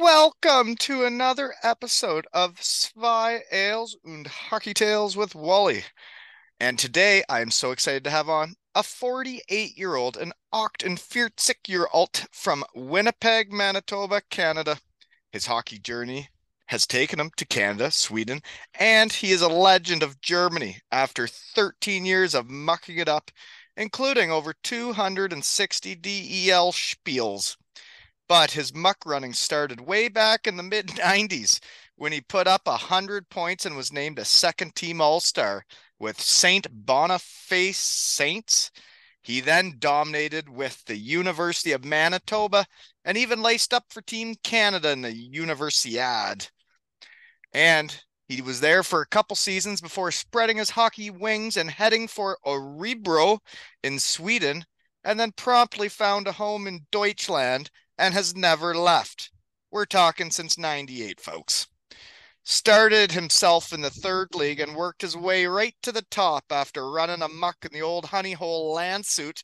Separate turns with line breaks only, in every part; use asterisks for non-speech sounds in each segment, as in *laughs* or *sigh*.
Welcome to another episode of Zwei Ales und Hockey Tales with Wally. And today I'm so excited to have on a 48 year old and oct and 40 year old from Winnipeg, Manitoba, Canada. His hockey journey has taken him to Canada, Sweden, and he is a legend of Germany after 13 years of mucking it up, including over 260 DEL spiels but his muck running started way back in the mid *laughs* 90s when he put up 100 points and was named a second team All Star with St. Boniface Saints. He then dominated with the University of Manitoba and even laced up for Team Canada in the Universiade. And he was there for a couple seasons before spreading his hockey wings and heading for Örebro in Sweden, and then promptly found a home in Deutschland and has never left. We're talking since 98, folks. Started himself in the third league and worked his way right to the top after running amuck in the old honey hole Landshut,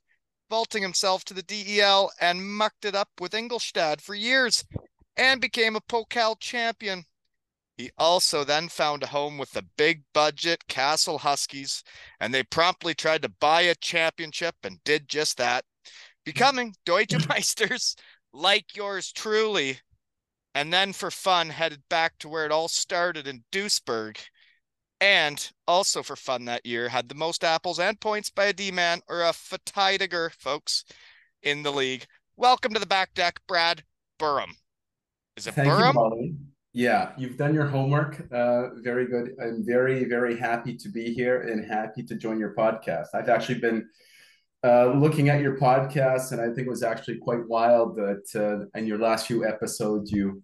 vaulting himself to the DEL and mucked it up with Ingolstadt for years and became a Pokal champion. He also then found a home with the big budget Kassel Huskies, and they promptly tried to buy a championship and did just that, becoming Deutsche *laughs* Meisters like yours truly, and then for fun headed back to where it all started in Duisburg. And also for fun that year, had the most apples and points by a D man or a Verteidiger, folks, in the league. Welcome to the back deck, Brad Burym. Is it
Thank you,
Burym?
Molly. Yeah, you've done your homework. Uh, very good. I'm very, very happy to be here and happy to join your podcast. I've actually been uh, looking at your podcast, and I think it was actually quite wild that uh, in your last few episodes you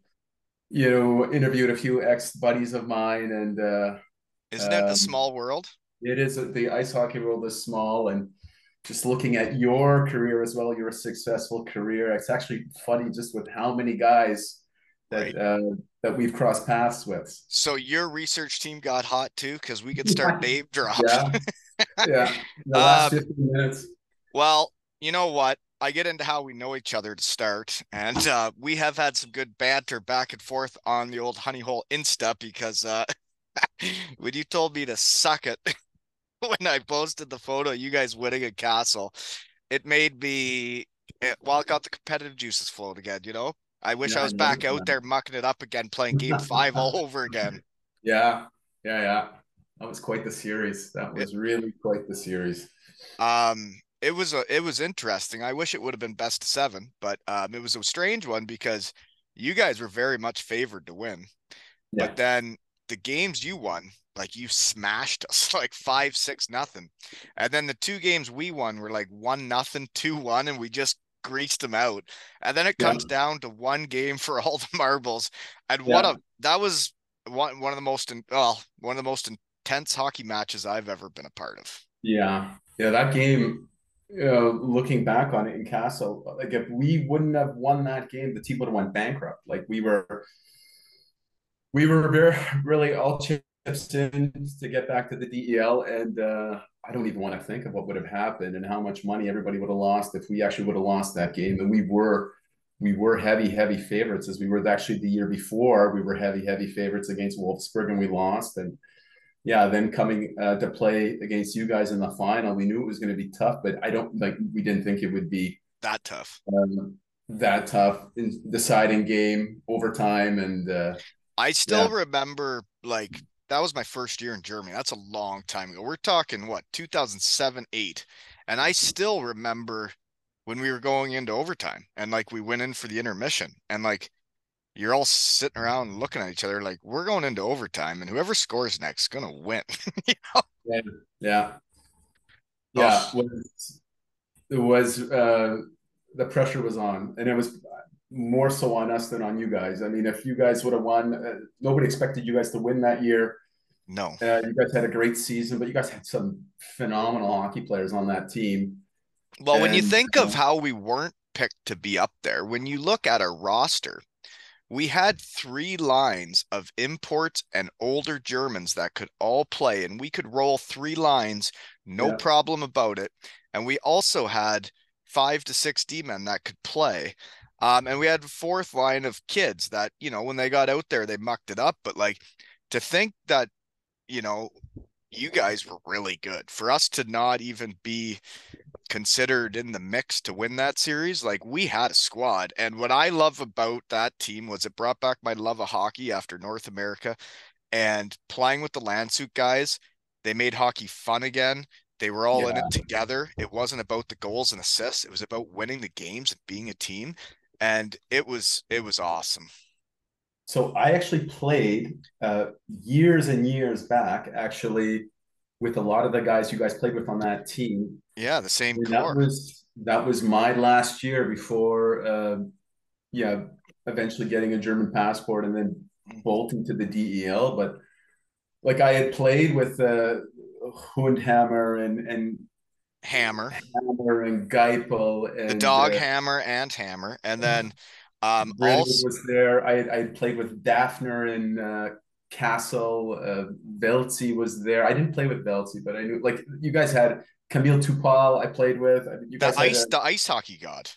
you know interviewed a few ex buddies of mine, and uh,
Isn't it
um,
a small world?
it is the ice hockey world is small and just looking at your career as well your successful career it's actually funny just with how many guys that
Right.
uh, that we've crossed paths with
So your research team got hot too, because we could start name drops.
yeah *laughs* yeah the last
Um,
15 minutes
Well, you know what? I get into how we know each other to start, and uh, we have had some good banter back and forth on the old Honey Hole Insta because uh, *laughs* when you told me to suck it *laughs* when I posted the photo, you guys winning a Kassel, it made me it, well, it got the competitive juices flowing again. You know, I wish
Yeah,
I
I
was back out
that.
there mucking it up again, playing Game Five all over again.
yeah yeah yeah that was quite the series that was really quite the series
Um, it was a it was interesting. I wish it would have been best seven, but um, it was a strange one because you guys were very much favored to win.
yeah
But then the games you won, like you smashed us *laughs* like five, six, nothing. And then the two games we won were like one nothing, two one, and we just greased them out. And then it
Yeah.
comes down to one game for *laughs* all the marbles. And what
Yeah.
a that was one one of the most in, well, one of the most intense hockey matches I've ever been a part of.
Yeah, yeah, that game, know, looking back on it in Kassel, like if we wouldn't have won that game, the team would have went bankrupt. Like we were, we were very *laughs* really all chips in to get back to the DEL, and uh, I don't even want to think of what would have happened and how much money everybody would have lost if we actually would have lost that game. And we were, we were heavy, heavy favorites as we were actually the year before. We were heavy, heavy favorites against Wolfsburg, and we lost. And yeah, then coming uh, to play against you guys in the final, we knew it was going to be tough, but I don't like we didn't think it would be
That tough.
um, that tough in deciding game overtime and uh,
I still
Yeah.
remember like that was my first year in Germany. That's a long time ago. We're talking what 2007, 8. And I still remember when we were going into overtime and like we went in for the intermission and like you're all sitting around looking at each other like we're going into overtime and whoever scores next is gonna win. *laughs* you know?
Yeah. Yeah. Yeah.
Oh.
Was, it was uh the pressure was on and it was more so on us than on you guys. I mean, if you guys would have won, uh, nobody expected you guys to win that year.
No.
Uh, you guys had a great season, but you guys had some phenomenal hockey players on that team.
Well, when you
And,
think of
uh,
how we weren't picked to be up there, when you look at our roster, we had three lines of imports and older Germans that could all play, and we could roll three lines, no
Yeah.
problem about it. And we also had five to six D men that could play. Um, and we had a fourth line of kids that, you know, when they got out there, they mucked it up. But like to think that, you know, you guys were really good for us to not even be considered in the mix to win that series. Like we had a squad. And what I love about that team was it brought back my love of hockey after North America and playing with the Landshut guys. They made hockey fun again. They were all in it together. It wasn't about the goals and assists. It was about winning the games and being a team. And it was it was awesome.
So I actually played uh, years and years back, actually, with a lot of the guys you guys played with on that team.
Yeah, the same
And that was that was my last year before, uh, yeah, eventually getting a German passport and then bolting to the DEL. But like I had played with uh, Hundhammer and and
Hammer.
Hammer and Geipel and
The dog
uh,
hammer and hammer. And then um also
was there. I I played with Daphner and uh, Castle. Uh, Veltzi was there. I didn't play with Veltzi, but I knew like you guys had Camille Tupal. I played with. I mean, you
the ice
a-
the ice hockey god.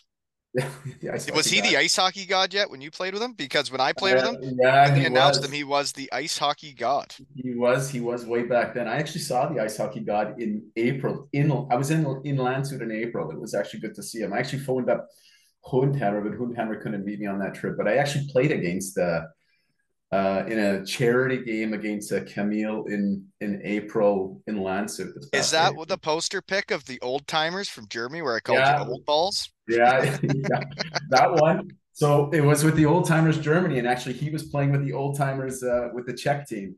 *laughs* Was he the ice hockey god yet when you played with him? Because when I played with
Uh,
him,
yeah,
when they
he
announced
was.
him, he was the ice hockey god.
He was. He was way back then. I actually saw the ice hockey god in April. In I was in in Landshut in April. It was actually good to see him. I actually phoned up Hundhammer, but Hundhammer couldn't meet me on that trip. But I actually played against uh, uh, in a charity game against uh, Camille in in April in this
Is that
April.
the poster pic of the old timers from Germany where I called
Yeah.
you old balls?
Yeah, *laughs* yeah, that one. So it was with the old timers Germany, and actually he was playing with the old timers uh, with the Czech team.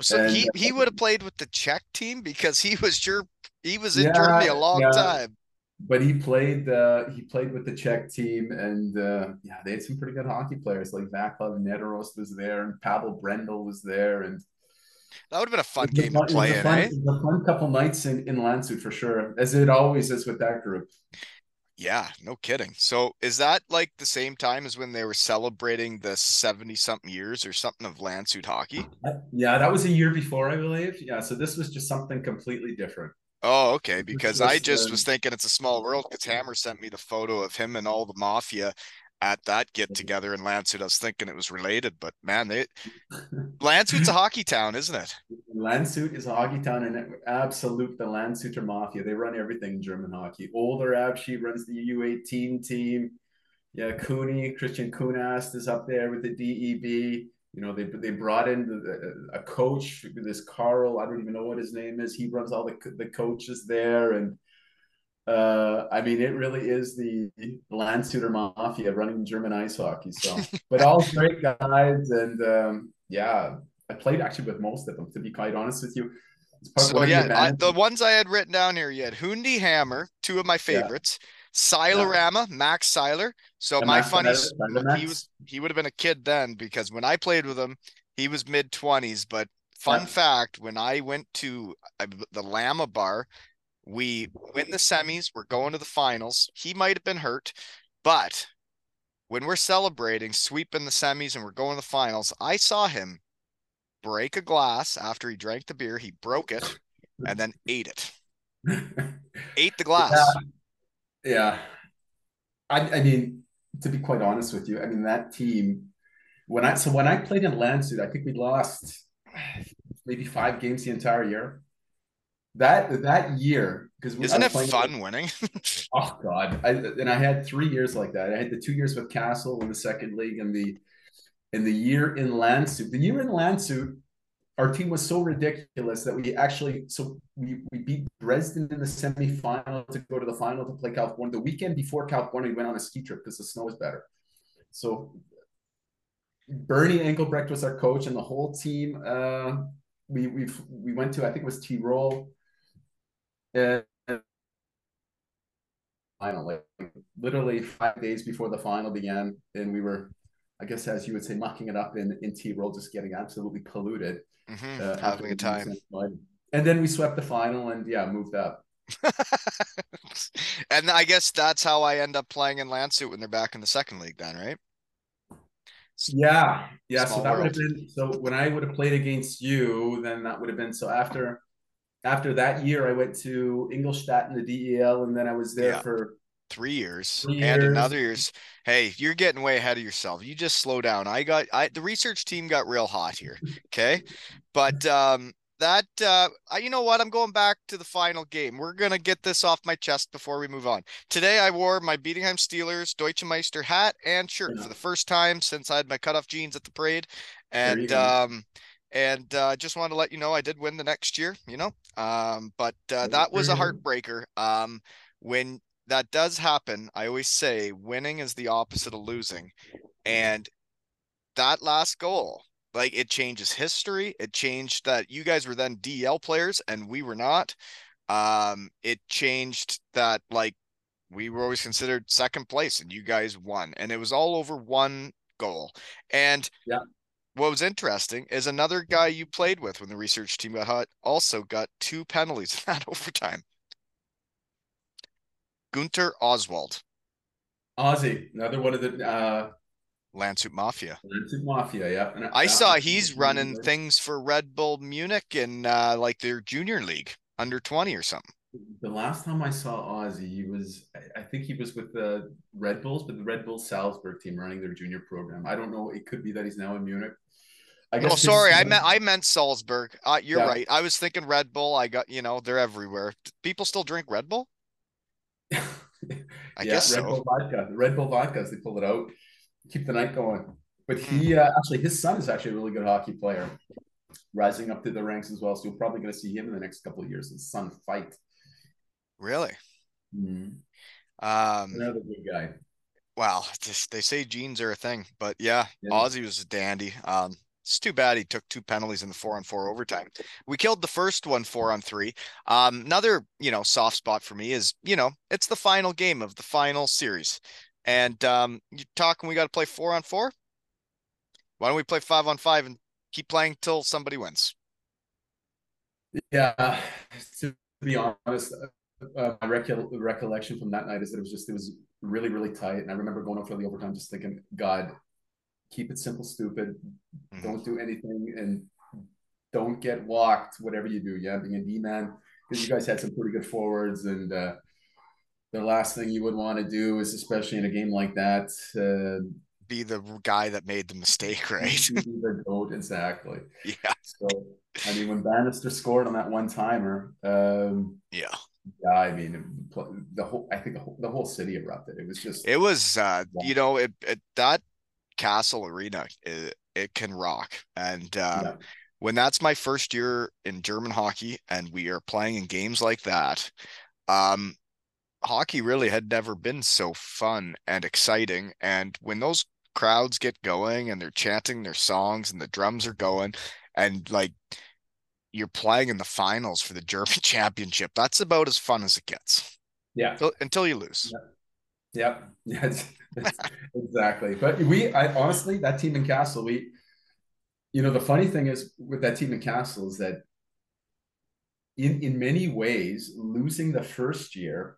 So
And-
he he would have played with the Czech team because he was sure he was in
Yeah,
Germany a long time.
But he played uh, he played with the Czech team, and uh, yeah, they had some pretty good hockey players like Vaclav Nedorost was there, and Pavel Brendl was there, and
That would have been a fun
it was a
game
fun-
to play in,
fun-
eh?
a fun couple nights in in Landshut for sure, as it always is with that group.
Yeah, no kidding. So is that like the same time as when they were celebrating the 70 something years or something of Landshut hockey?
Yeah, that was a year before, I believe. Yeah, so this was just something completely different.
Oh, okay. Because I just
uh,
was thinking it's a small world because Hammer sent me the photo of him and all the mafia at that get together in Landshut. I was thinking it was related, but man, they *laughs* Landshut's a hockey town, isn't it?
Landshut is a hockey town and absolute the Landshuter Mafia. They run everything in German hockey. Older Abschi runs the U18 team. Yeah, Cooney, Christian Kunast is up there with the DEB. You know, they they brought in the, a coach, this Carl, I don't even know what his name is. He runs all the the coaches there. And uh, I mean, it really is the Landshuter Mafia running German ice hockey. So, *laughs* but all great guys. And um, yeah, I played actually with most of them, to be quite honest with you.
So
one the
yeah, I, the ones I had written down here, you had Hundi Hammer, two of my favorites. Silerama, Max Seiler. So
Yeah,
my
Max
funny,
Seiler,
s-
Seiler
he was he would have been a kid then because when I played with him, he was mid twenties. But fun
Yeah.
fact, when I went to the Lama bar, we win the semis. We're going to the finals. He might have been hurt, but when we're celebrating, sweeping the semis, and we're going to the finals, I saw him break a glass after he drank the beer. He broke it and then ate it. *laughs* Ate the glass.
Yeah. I, I mean, to be quite honest with you, I mean that team when I so when I played in Landshut, I think we lost maybe five games the entire year. That that year, because
Isn't it fun winning? *laughs*
Oh God! I, and I had three years like that. I had the two years with Kassel in the second league, and the and the year in Landshut. The year in Landshut, our team was so ridiculous that we actually so we, we beat Dresden in the semifinal to go to the final to play California. The weekend before California, we went on a ski trip because the snow was better. So Bernie Engelbrecht was our coach, and the whole team. Uh, we we we went to I think it was Tyrol. And final, like literally five days before the final began, and we were, I guess, as you would say, mucking it up in in Tyrol, just getting absolutely polluted.
Mm-hmm. Uh, Having a time.
And then we swept the final, and yeah, moved up. *laughs*
and I guess that's how I end up playing in Landshut when they're back in the second league, then, right?
Yeah, yeah. Small so that world. would have been so when I would have played against you, then that would have been so after after that year I went to Ingolstadt in the DEL and then I was there yeah. for
three years three and years. another years. Hey, you're getting way ahead of yourself. You just slow down. I got I the research team got real hot here. Okay. But um that uh you know what i'm going back to the final game we're gonna get this off my chest before we move on today i wore my Bietigheim steelers deutsche meister hat and shirt for the first time since i had my cutoff jeans at the parade and um and uh just wanted to let you know i did win the next year you know um but uh, that was a heartbreaker um when that does happen i always say winning is the opposite of losing and that last goal like it changes history. It changed that you guys were then DL players and we were not. Um, it changed that like we were always considered second place and you guys won. And it was all over one goal. And
yeah.
What was interesting is another guy you played with when the research team got hot also got two penalties *laughs* in that overtime. Gunter Oswald.
Ozzy, another one of the uh,
Landshut Mafia.
Landshut Mafia, yeah. And
I saw he's running things for Red Bull Munich in uh, like their junior league, under 20 or something.
The last time I saw Ozzy, he was, I think he was with the Red Bulls, but the Red Bull Salzburg team running their junior program. I don't know. It could be that he's now in Munich.
I guess oh, sorry. I meant I meant Salzburg. Uh, you're yeah. right. I was thinking Red Bull. I got you know they're everywhere. People still drink Red Bull. I
yeah, guess Red so. Bull vodka. The Red Bull vodkas. They pull it out keep the night going. But he uh, actually, his son is actually a really good hockey player, rising up through the ranks as well. So you're probably going to see him in the next couple of years. His son fight.
Really?
Mm-hmm.
Um,
Another good guy.
Wow, just they say genes are a thing, but yeah, yeah. Ozzy was a dandy. Um, it's too bad he took two penalties in the four on four overtime. We killed the first one four on three. Um, another, you know, soft spot for me is, you know, it's the final game of the final series. And um, you're talking we got to play four on four. Why don't we play five on five and keep playing till somebody wins?
Yeah, to be honest, uh, my recol- recollection from that night is that it was just it was really really tight, and I remember going up for the overtime just thinking, God, keep it simple, stupid, mm-hmm. don't do anything, and don't get walked, whatever you do. Yeah, being a D man because you guys had some pretty good forwards and. Uh, the last thing you would want to do is, especially in a game like that, uh,
be the guy that made the mistake, *laughs* right?
the goat, exactly.
Yeah.
So, I mean, when Bannister scored on that one timer, um,
yeah,
yeah, I mean, the whole, I think the whole, the whole city erupted. It was just,
it was, uh, yeah. you know, it, it that Kassel Arena, it, it can rock, and um, yeah. when that's my first year in German hockey, and we are playing in games like that, um, hockey really had never been so fun and exciting. And when those crowds get going and they're chanting their songs and the drums are going and like you're playing in the finals for the *laughs* German championship, that's about as fun as it gets.
Yeah.
Until, until you lose.
Yeah. Yeah. *laughs* *laughs* exactly. But we, I honestly, that team in Kassel, we, you know, the funny thing is with that team in Kassel is that in, in many ways, losing the first year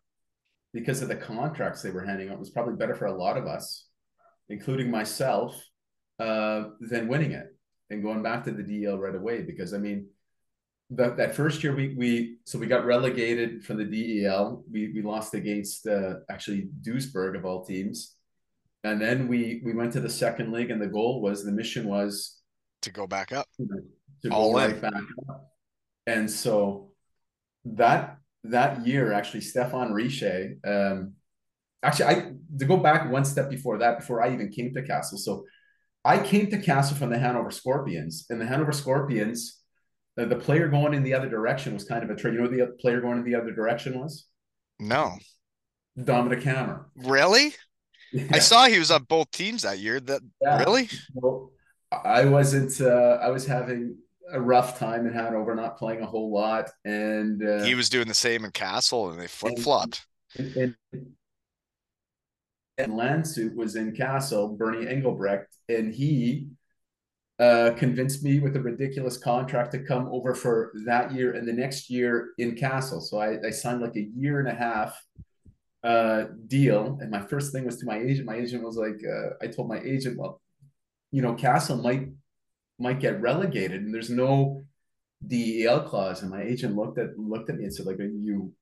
because of the contracts they were handing out was probably better for a lot of us, including myself, uh, than winning it and going back to the DL right away. Because I mean, that that first year we we so we got relegated from the DEL. We we lost against uh, actually Duisburg of all teams, and then we we went to the second league, and the goal was the mission was
to go back up,
to all go right back up. And so that that year, actually, Stéphane Richer, um, actually, I to go back one step before that, before I even came to Kassel. So I came to Kassel from the Hanover Scorpions, and the Hanover Scorpions the, the player going in the other direction was kind of a trade. You know, what the player going in the other direction was
No.
Dominic Hammer.
Really?
Yeah.
I saw he was on both teams that year. That
Yeah.
really?
Well, I wasn't. Uh, I was having a rough time in Hanover, not playing a whole lot, and uh,
He was doing the same in Kassel and they flip flopped.
and, and Landshut was in Kassel, Bernie Engelbrecht, and he uh, convinced me with a ridiculous contract to come over for that year and the next year in Kassel. So I, I signed like a year and a half uh, deal. And my first thing was to my agent. My agent was like, uh, I told my agent, well, you know, Kassel might might get relegated, and there's no DEL clause. And my agent looked at looked at me and said, like, are you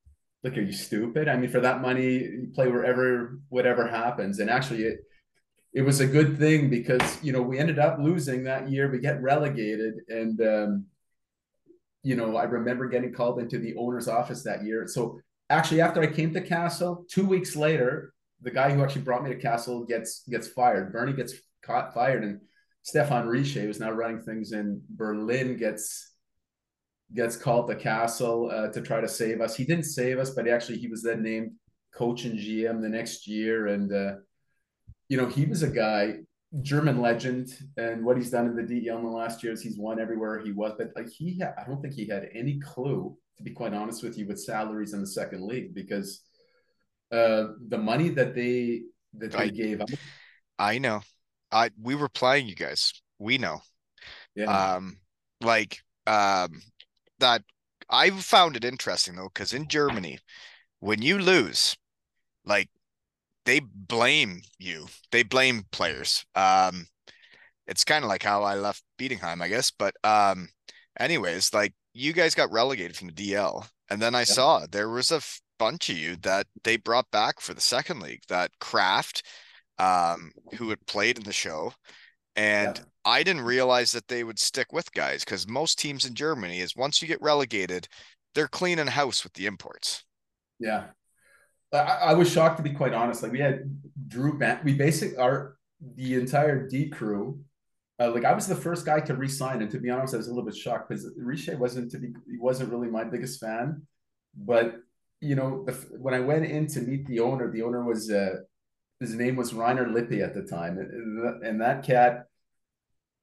like, are you stupid? I mean, for that money, you play wherever whatever happens. And actually, it it was a good thing because you know we ended up losing that year. We get relegated, and um, you know I remember getting called into the owner's office that year. So actually, after I came to Kassel, two weeks later, the guy who actually brought me to Kassel gets gets fired. Bernie gets caught fired, and Stéphane Richer, who's now running things in Berlin, gets gets called to Kassel uh, to try to save us. He didn't save us, but actually he was then named coach and GM the next year, and uh, you know he was a guy, German legend, and what he's done in the DEL in the last years, he's won everywhere he was. But like he, had, I don't think he had any clue, to be quite honest with you, with salaries in the second league because uh, the money that they that they
I-
gave,
I know. I we were playing you guys. We know.
yeah,
Um like um that I found it interesting though, because in Germany, when you lose, like they blame you. They blame players. Um it's kind of like how I left Bietigheim, I guess. But um anyways, like you guys got relegated from the DL. And then I saw there was a f- bunch of you that they brought back for the second league, that Kraft, um, who had played in the show. And
Yeah.
I didn't realize that they would stick with guys because most teams in Germany is once you get relegated, they're cleaning house with the imports.
Yeah. I, I was shocked to be quite honest. Like we had Drew we basically our the entire D crew. Uh, like I was the first guy to resign, and to be honest, I was a little bit shocked because Richer wasn't to be he wasn't really my biggest fan. But you know, the, when I went in to meet the owner, the owner was uh, his name was Reiner Lippi at the time, and that cat,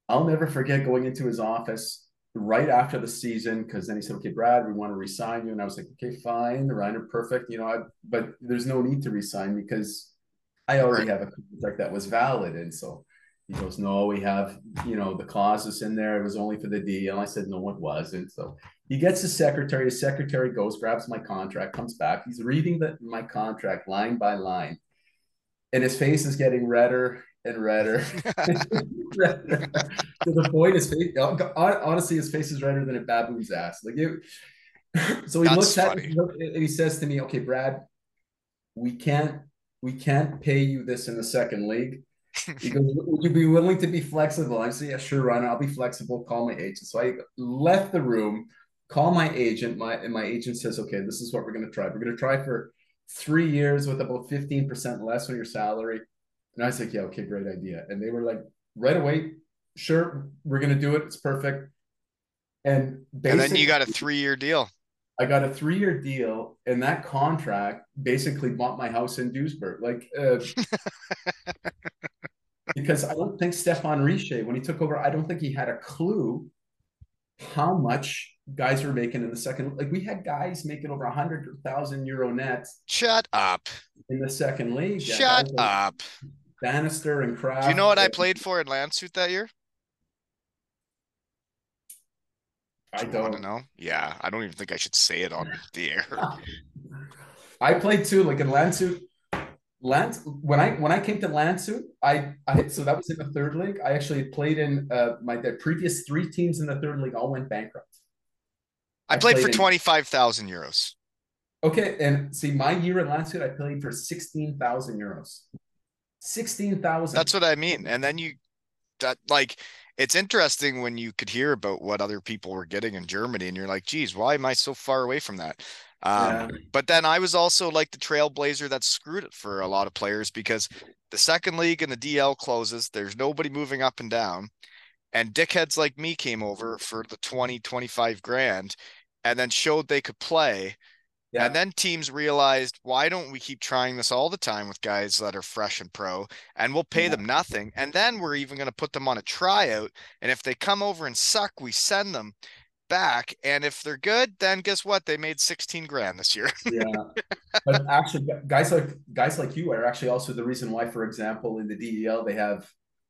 I'll never forget going into his office right after the season because then he said, "Okay, Brad, we want to resign you," and I was like, "Okay, fine, the Reiner, perfect." You know, I, but there's no need to resign because I already have a contract that was valid, and so he goes, "No, we have you know the clauses in there. It was only for the deal." I said, "No, it wasn't." So he gets his secretary. His secretary goes, grabs my contract, comes back. He's reading the, my contract line by line, and his face is getting redder and redder. redder. *laughs* *laughs* to the point his face honestly his face is redder than a baboon's ass like it *laughs* so he
That's
looks at
funny.
me and he says to me okay brad we can't we can't pay you this in the second league he goes would you be willing to be flexible i say yeah sure Ron, i'll be flexible call my agent so i left the room call my agent my and my agent says okay this is what we're going to try we're going to try for three years with about 15% less on your salary and I was like, yeah, okay, great idea. And they were like, right away, sure, we're gonna do it. It's perfect. And
And then you got a three-year deal.
I got a three-year deal, and that contract basically bought my house in Duisburg. Like, uh, *laughs* because I don't think Stéphane Richer, when he took over, I don't think he had a clue how much guys were making in the second. Like, we had guys making over a hundred thousand euro nets.
Shut up.
in the second league.
Shut
like
up.
Bannister and Kraft.
Do you know what I played for in Landshut that year?
I
Do you want to
don't.
know? Yeah, I don't even think I should say it on the air. *laughs*
I played too, like in Landshut. Land when I when I came to Landshut, I I so that was in the third league. I actually played in uh my the previous three teams in the third league all went bankrupt.
I
I
played for
played in-
25,000 euros.
Okay, and see my year in Landshut, I played for sixteen thousand euros. Sixteen thousand.
That's what I mean. And then you that like it's interesting when you could hear about what other people were getting in Germany and you're like, geez, why am I so far away from that? Um,
Yeah.
but then I was also like the trailblazer that screwed it for a lot of players because the second league and the DL closes, there's nobody moving up and down. and dickheads like me came over for the 20, 25 grand and then showed they could play.
Yeah.
And then teams realized, why don't we keep trying this all the time with guys that are fresh and pro and we'll pay
Yeah.
them nothing. And then we're even going to put them on a tryout. And if they come over and suck, we send them back. And if they're good, then guess what? They made 16 grand this year.
Yeah, *laughs* but actually, guys like guys like you are actually also the reason why, for example, in the DEL they have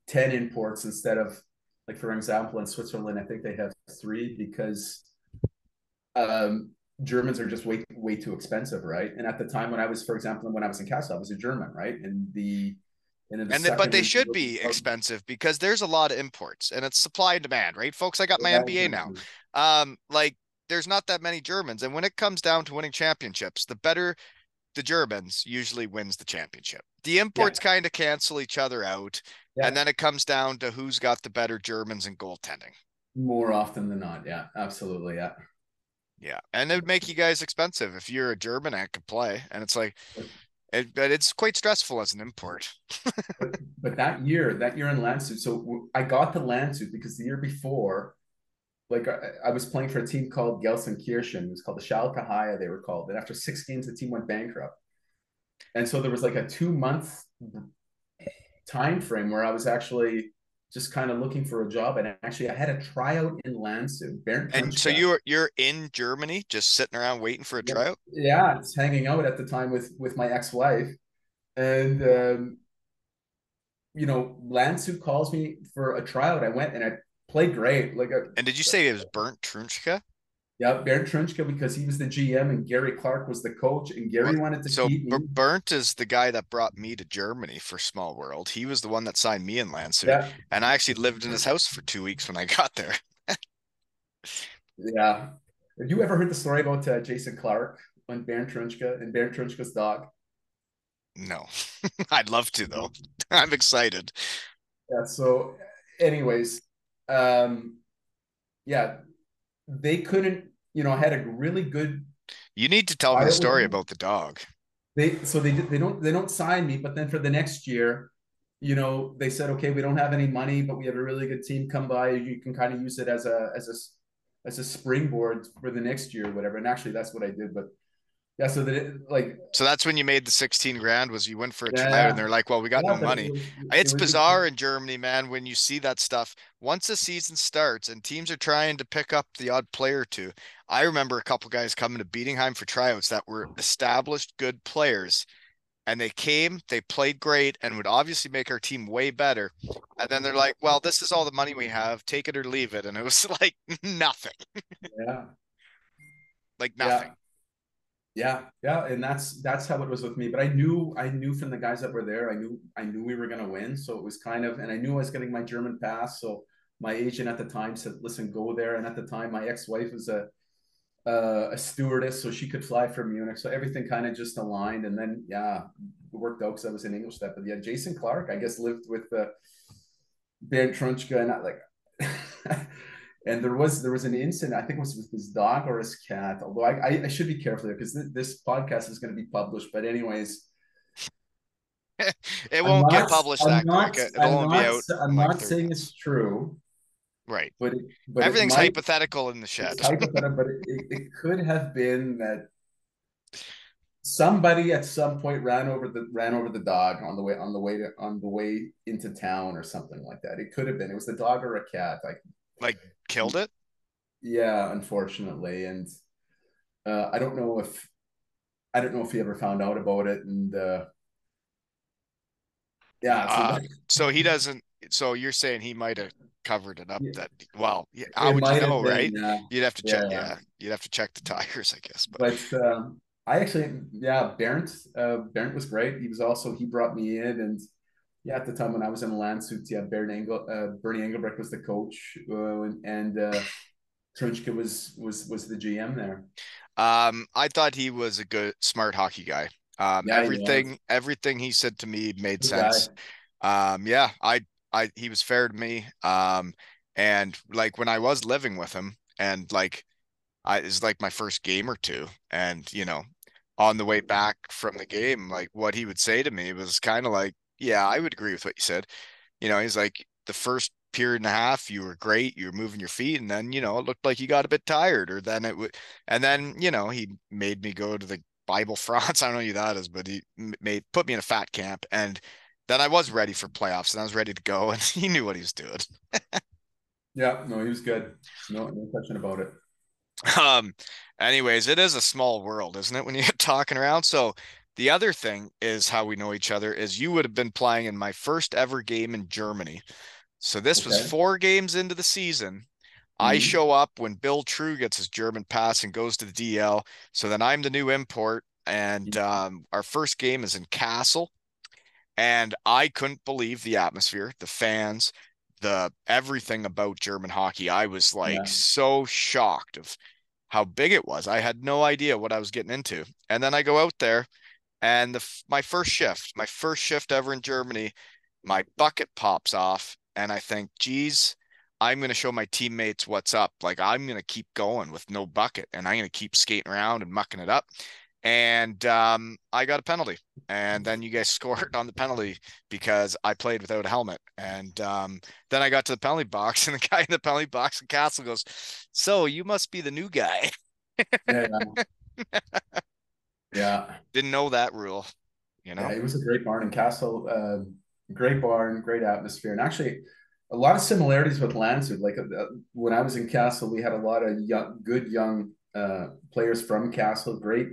ten imports instead of, like for example, in Switzerland I think they have three because, um, Germans are just way way too expensive, right? And at the time when I was, for example, when I was in Kassel, I was a German, right? And the and, in the
and but they should be expensive because there's a lot of imports and it's supply and demand, right? Folks, I got my MBA now. Um, like there's not that many Germans, and when it comes down to winning championships, the better the Germans usually wins the championship. The imports kind of cancel each other out,
Yeah.
and then it comes down to who's got the better Germans in goaltending.
More often than not, yeah, absolutely, yeah.
Yeah, and it would make you guys expensive if you're a German and could play, and it's like, it, but it's quite stressful as an import. *laughs*
but, but that year, that year in Landshut, so I got to Landshut because the year before, like I, I was playing for a team called Gelsenkirchen. It was called the Schalke they were called. And after six games, the team went bankrupt. And so there was like a two month time frame where I was actually just kind of looking for a job. And actually, I had a tryout in. Bernd
And so you're you're in Germany, just sitting around waiting for a
Yeah.
tryout.
yeah, I was hanging out at the time with with my ex-wife, and um, you know, Landshut calls me for a tryout. I went and I played great. Like, a,
And did you say it was Bernd Truntschka?
Yeah, Bernd Truntschka because he was the GM and Gary Clark was the coach, and Gary wanted to
So
keep me.
B- Bernd is the guy that brought me to Germany for Small World. He was the one that signed me in Landshut,
Yeah,
and I actually lived in his house for two weeks when I got there.
yeah. Have you ever heard the story about uh, Jason Clark and Bernd Truntschka and Bernd Truntschka's dog?
No, *laughs* I'd love to though. *laughs* I'm excited.
Yeah. So, anyways, um, yeah, they couldn't. You know, I had a really good
You need to tell me the story about the dog.
they so they they don't they don't sign me but then for the next year you know they said okay we don't have any money but we have a really good team come by you can kind of use it as a as a as a springboard for the next year or whatever and actually that's what i did but yeah so that it, like
So that's when you made the 16 grand. Was you went for a
Yeah.
tryout, and they're like, "Well, we got
yeah,
no money."
it was- it
It's bizarre in Germany, man, when you see that stuff. Once the season starts and teams are trying to pick up the odd player or two. I remember a couple guys coming to Bietigheim for tryouts that were established good players. And they came, they played great, and would obviously make our team way better. And then they're like, well, this is all the money we have, take it or leave it. And it was *laughs* like nothing,
yeah
like nothing.
Yeah, yeah, yeah, and that's that's how it was with me. But I knew I knew from the guys that were there, I knew I knew we were gonna win. So it was kind of, and I knew I was getting my German pass. So my agent at the time said, "Listen, go there." And at the time, my ex-wife was a uh, a stewardess, so she could fly from Munich. So everything kind of just aligned. And then yeah, it worked out because I was in English that. But yeah, Jason Clark, I guess, lived with uh, Bernd Truntschka, and I, like. *laughs* And there was there was an incident. I think it was with his dog or his cat. Although I I, I should be careful there because th- this podcast is going to be published. But anyways, *laughs*
It won't get published
I'm
that
not-
quick. It'll
I'm
only be out.
I'm
like
not
30
saying it's true,
Right.
but it, but it
Everything's
might-
hypothetical in the shed.
hypothetical, but it, it, it could have been that somebody at some point ran over the ran over the dog on the way on the way to on the way into town or something like that. It could have been. It was the dog or a cat. like Like
Killed it.
yeah, unfortunately, and uh, I don't know if I don't know if he ever found out about it, and uh, yeah, so
Uh,
that- *laughs*
So he doesn't. So you're saying he might have covered it up.
Yeah.
That well, yeah, how would you know,
been,
right?
yeah.
You'd have to check.
Yeah.
Yeah, you'd have to check the *laughs* tires, I guess. But
But um, I actually, yeah, Bernd, uh, Bernd was great. He was also he brought me in, and yeah, at the time when I was in Landshut, yeah, Bernd Engel, uh, Bernie Engelbrecht was the coach, uh, and, and uh, Truntschka was was was the GM there.
um, I thought he was a good, smart hockey guy. Um,
Yeah, he was.
everything, everything he said to me made
Good guy.
sense. Um, yeah, I, I, he was fair to me. Um, and like when I was living with him, and like, I it was like my first game or two, and you know, on the way back from the game, like what he would say to me was kind of like, yeah, I would agree with what you said. You know, he's like, the first period and a half, you were great. You were moving your feet, and then you know it looked like you got a bit tired, or then it would, and then you know he made me go to the Bible *laughs* France. I don't know who that is, but he made put me in a fat camp, and then I was ready for playoffs, and I was ready to go, *laughs* and he knew what he was doing.
yeah, no, he was good. No, no question about it. *laughs*
Um, anyways, it is a small world, isn't it? When you get talking around, so the other thing is how we know each other is you would have been playing in my first ever game in Germany. So this okay. was four games into the season. Mm-hmm. I show up when Bill True gets his German pass and goes to the DL. So then I'm the new import, and mm-hmm. um, our first game is in Kassel. and I couldn't believe the atmosphere, the fans, the everything about German hockey. I was like yeah. so shocked of how big it was. I had no idea what I was getting into, and then I go out there and the, my first shift, my first shift ever in Germany, my bucket pops off. And I think, geez, I'm going to show my teammates what's up. Like, I'm going to keep going with no bucket and I'm going to keep skating around and mucking it up. And um, I got a penalty. And then you guys *laughs* scored on the penalty because I played without a helmet. And um, then I got to the penalty box, *laughs* and the guy in the penalty box in Kassel goes, So you must be the new guy. yeah. *laughs*
Yeah.
Didn't know that rule. You know,
yeah, it was a great barn in Kassel. Uh, great barn, great atmosphere, and actually a lot of similarities with Landshut. Like uh, when I was in Kassel, we had a lot of young, good young uh, players from Kassel. Great,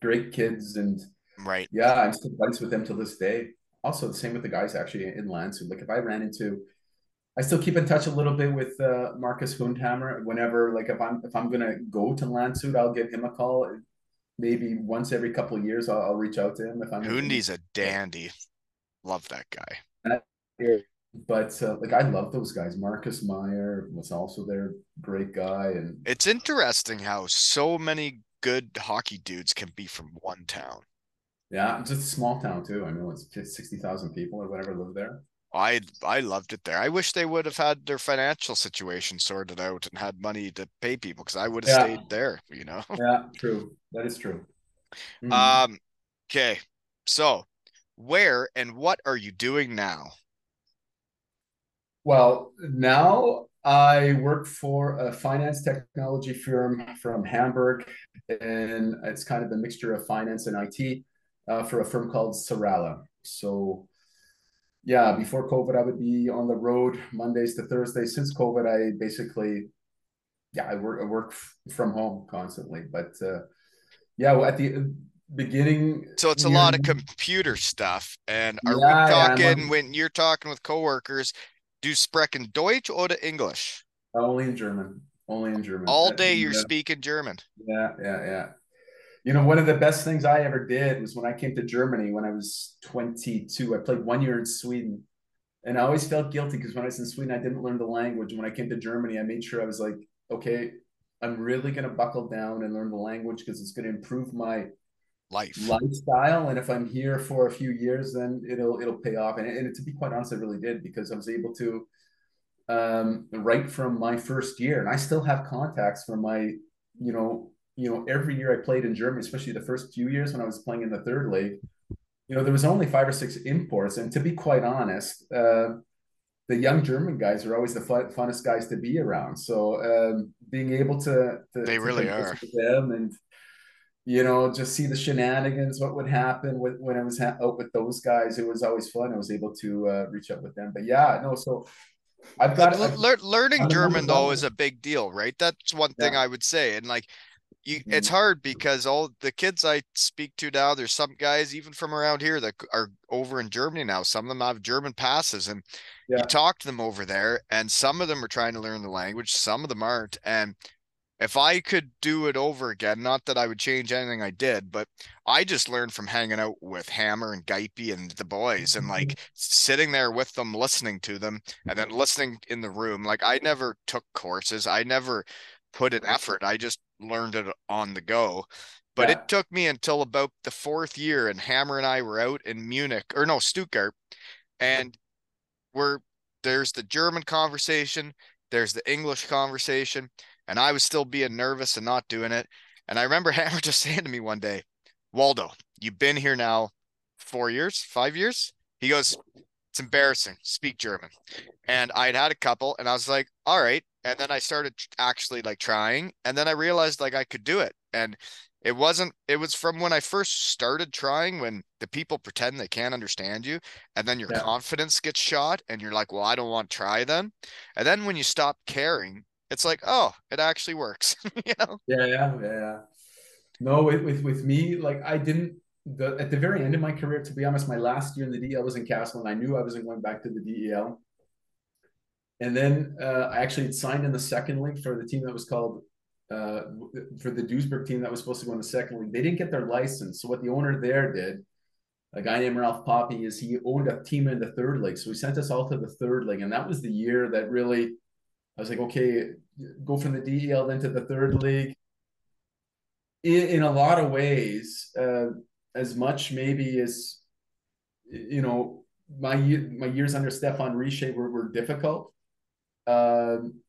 great kids, and
right.
Yeah, I'm still friends with them to this day. Also, the same with the guys actually in Landshut. Like if I ran into I still keep in touch a little bit with uh, Marcus Hundhammer. Whenever, like, if I'm if I'm gonna go to Landshut, I'll give him a call maybe once every couple of years I'll, I'll reach out to him if I'm
Hundy's a dandy. Love that guy.
But uh, like I love those guys. Marcus Meyer was also there, great guy. And
it's interesting how so many good hockey dudes can be from one town.
Yeah, just a small town too. I know it's sixty thousand people or whatever live there.
I I loved it there. I wish they would have had their financial situation sorted out and had money to pay people because I would have yeah. stayed there. You know. *laughs*
Yeah, true. That is true.
Mm-hmm. Um. Okay. So, where and what are you doing now?
Well, now I work for a finance technology firm from Hamburg, and it's kind of a mixture of finance and IT uh, for a firm called Sarala. So yeah, before COVID, I would be on the road Mondays to Thursdays. Since COVID, I basically, yeah, I work I work from home constantly. But uh, yeah, at the beginning,
so it's a lot of computer stuff. And are yeah, we talking yeah, when you're talking with coworkers? Do sprechen Deutsch or English?
Only in German. Only in German.
All day you're yeah. speaking German.
Yeah, yeah, yeah you know, one of the best things I ever did was when I came to Germany when I was 22. I played one year in Sweden. And I always felt guilty because when I was in Sweden, I didn't learn the language. And when I came to Germany, I made sure I was like, okay, I'm really going to buckle down and learn the language because it's going to improve my
life
lifestyle. And if I'm here for a few years, then it'll it'll pay off. And, and to be quite honest, I really did because I was able to um, right from my first year, and I still have contacts from my you know you know, every year I played in Germany, especially the first few years when I was playing in the third league, you know, there was only five or six imports. And to be quite honest, uh, the young German guys are always the fun, funnest guys to be around. So um, being able to, to
they
to
really are
them and you know just see the shenanigans, what would happen with, when I was ha- out with those guys. It was always fun. I was able to uh, reach out with them. But yeah, no, so I've got
Le- learning German though is a big deal, right? That's one thing. I would say, and like you it's mm-hmm. hard because all the kids I speak to now, there's some guys even from around here that are over in Germany now. Some of them have German passes, and yeah. you talk to them over there, and some of them are trying to learn the language, some of them aren't. And if I could do it over again, not that I would change anything I did, but I just learned from hanging out with Hammer and Geipe and the boys and like mm-hmm. sitting there with them, listening to them, and then listening in the room. Like I never took courses. I never put an effort. I just learned it on the go. But yeah. it took me until about the fourth year, and Hammer and I were out in Munich or no Stuttgart, and we're there's the German conversation, there's the English conversation, and I was still being nervous and not doing it. And I remember *laughs* Hammer just saying to me one day, Waldo, you've been here now four years, five years. He goes, it's embarrassing. Speak German. And I'd had a couple and I was like, all right. And then I started actually like trying. And then I realized like I could do it. And it wasn't, it was from when I first started trying when the people pretend they can't understand you. And then your yeah. confidence gets shot and you're like, well, I don't want to try then. And then when you stop caring, it's like, oh, it actually works. *laughs* you know?
Yeah, yeah, yeah. No, with, with with me, like I didn't the at the very end of my career, to be honest, my last year in the DEL was in Kassel, and I knew I wasn't going back to the DEL. And then uh, I actually signed in the second league for the team that was called uh, for the Duisburg team that was supposed to go in the second league. They didn't get their license, so what the owner there did, a guy named Ralph Poppy, is he owned a team in the third league, so he sent us all to the third league, and that was the year that really I was like, okay, go from the DEL then to the third league. In, in a lot of ways, uh, as much maybe as you know my my years under Stéphane Richer were, were difficult. Um,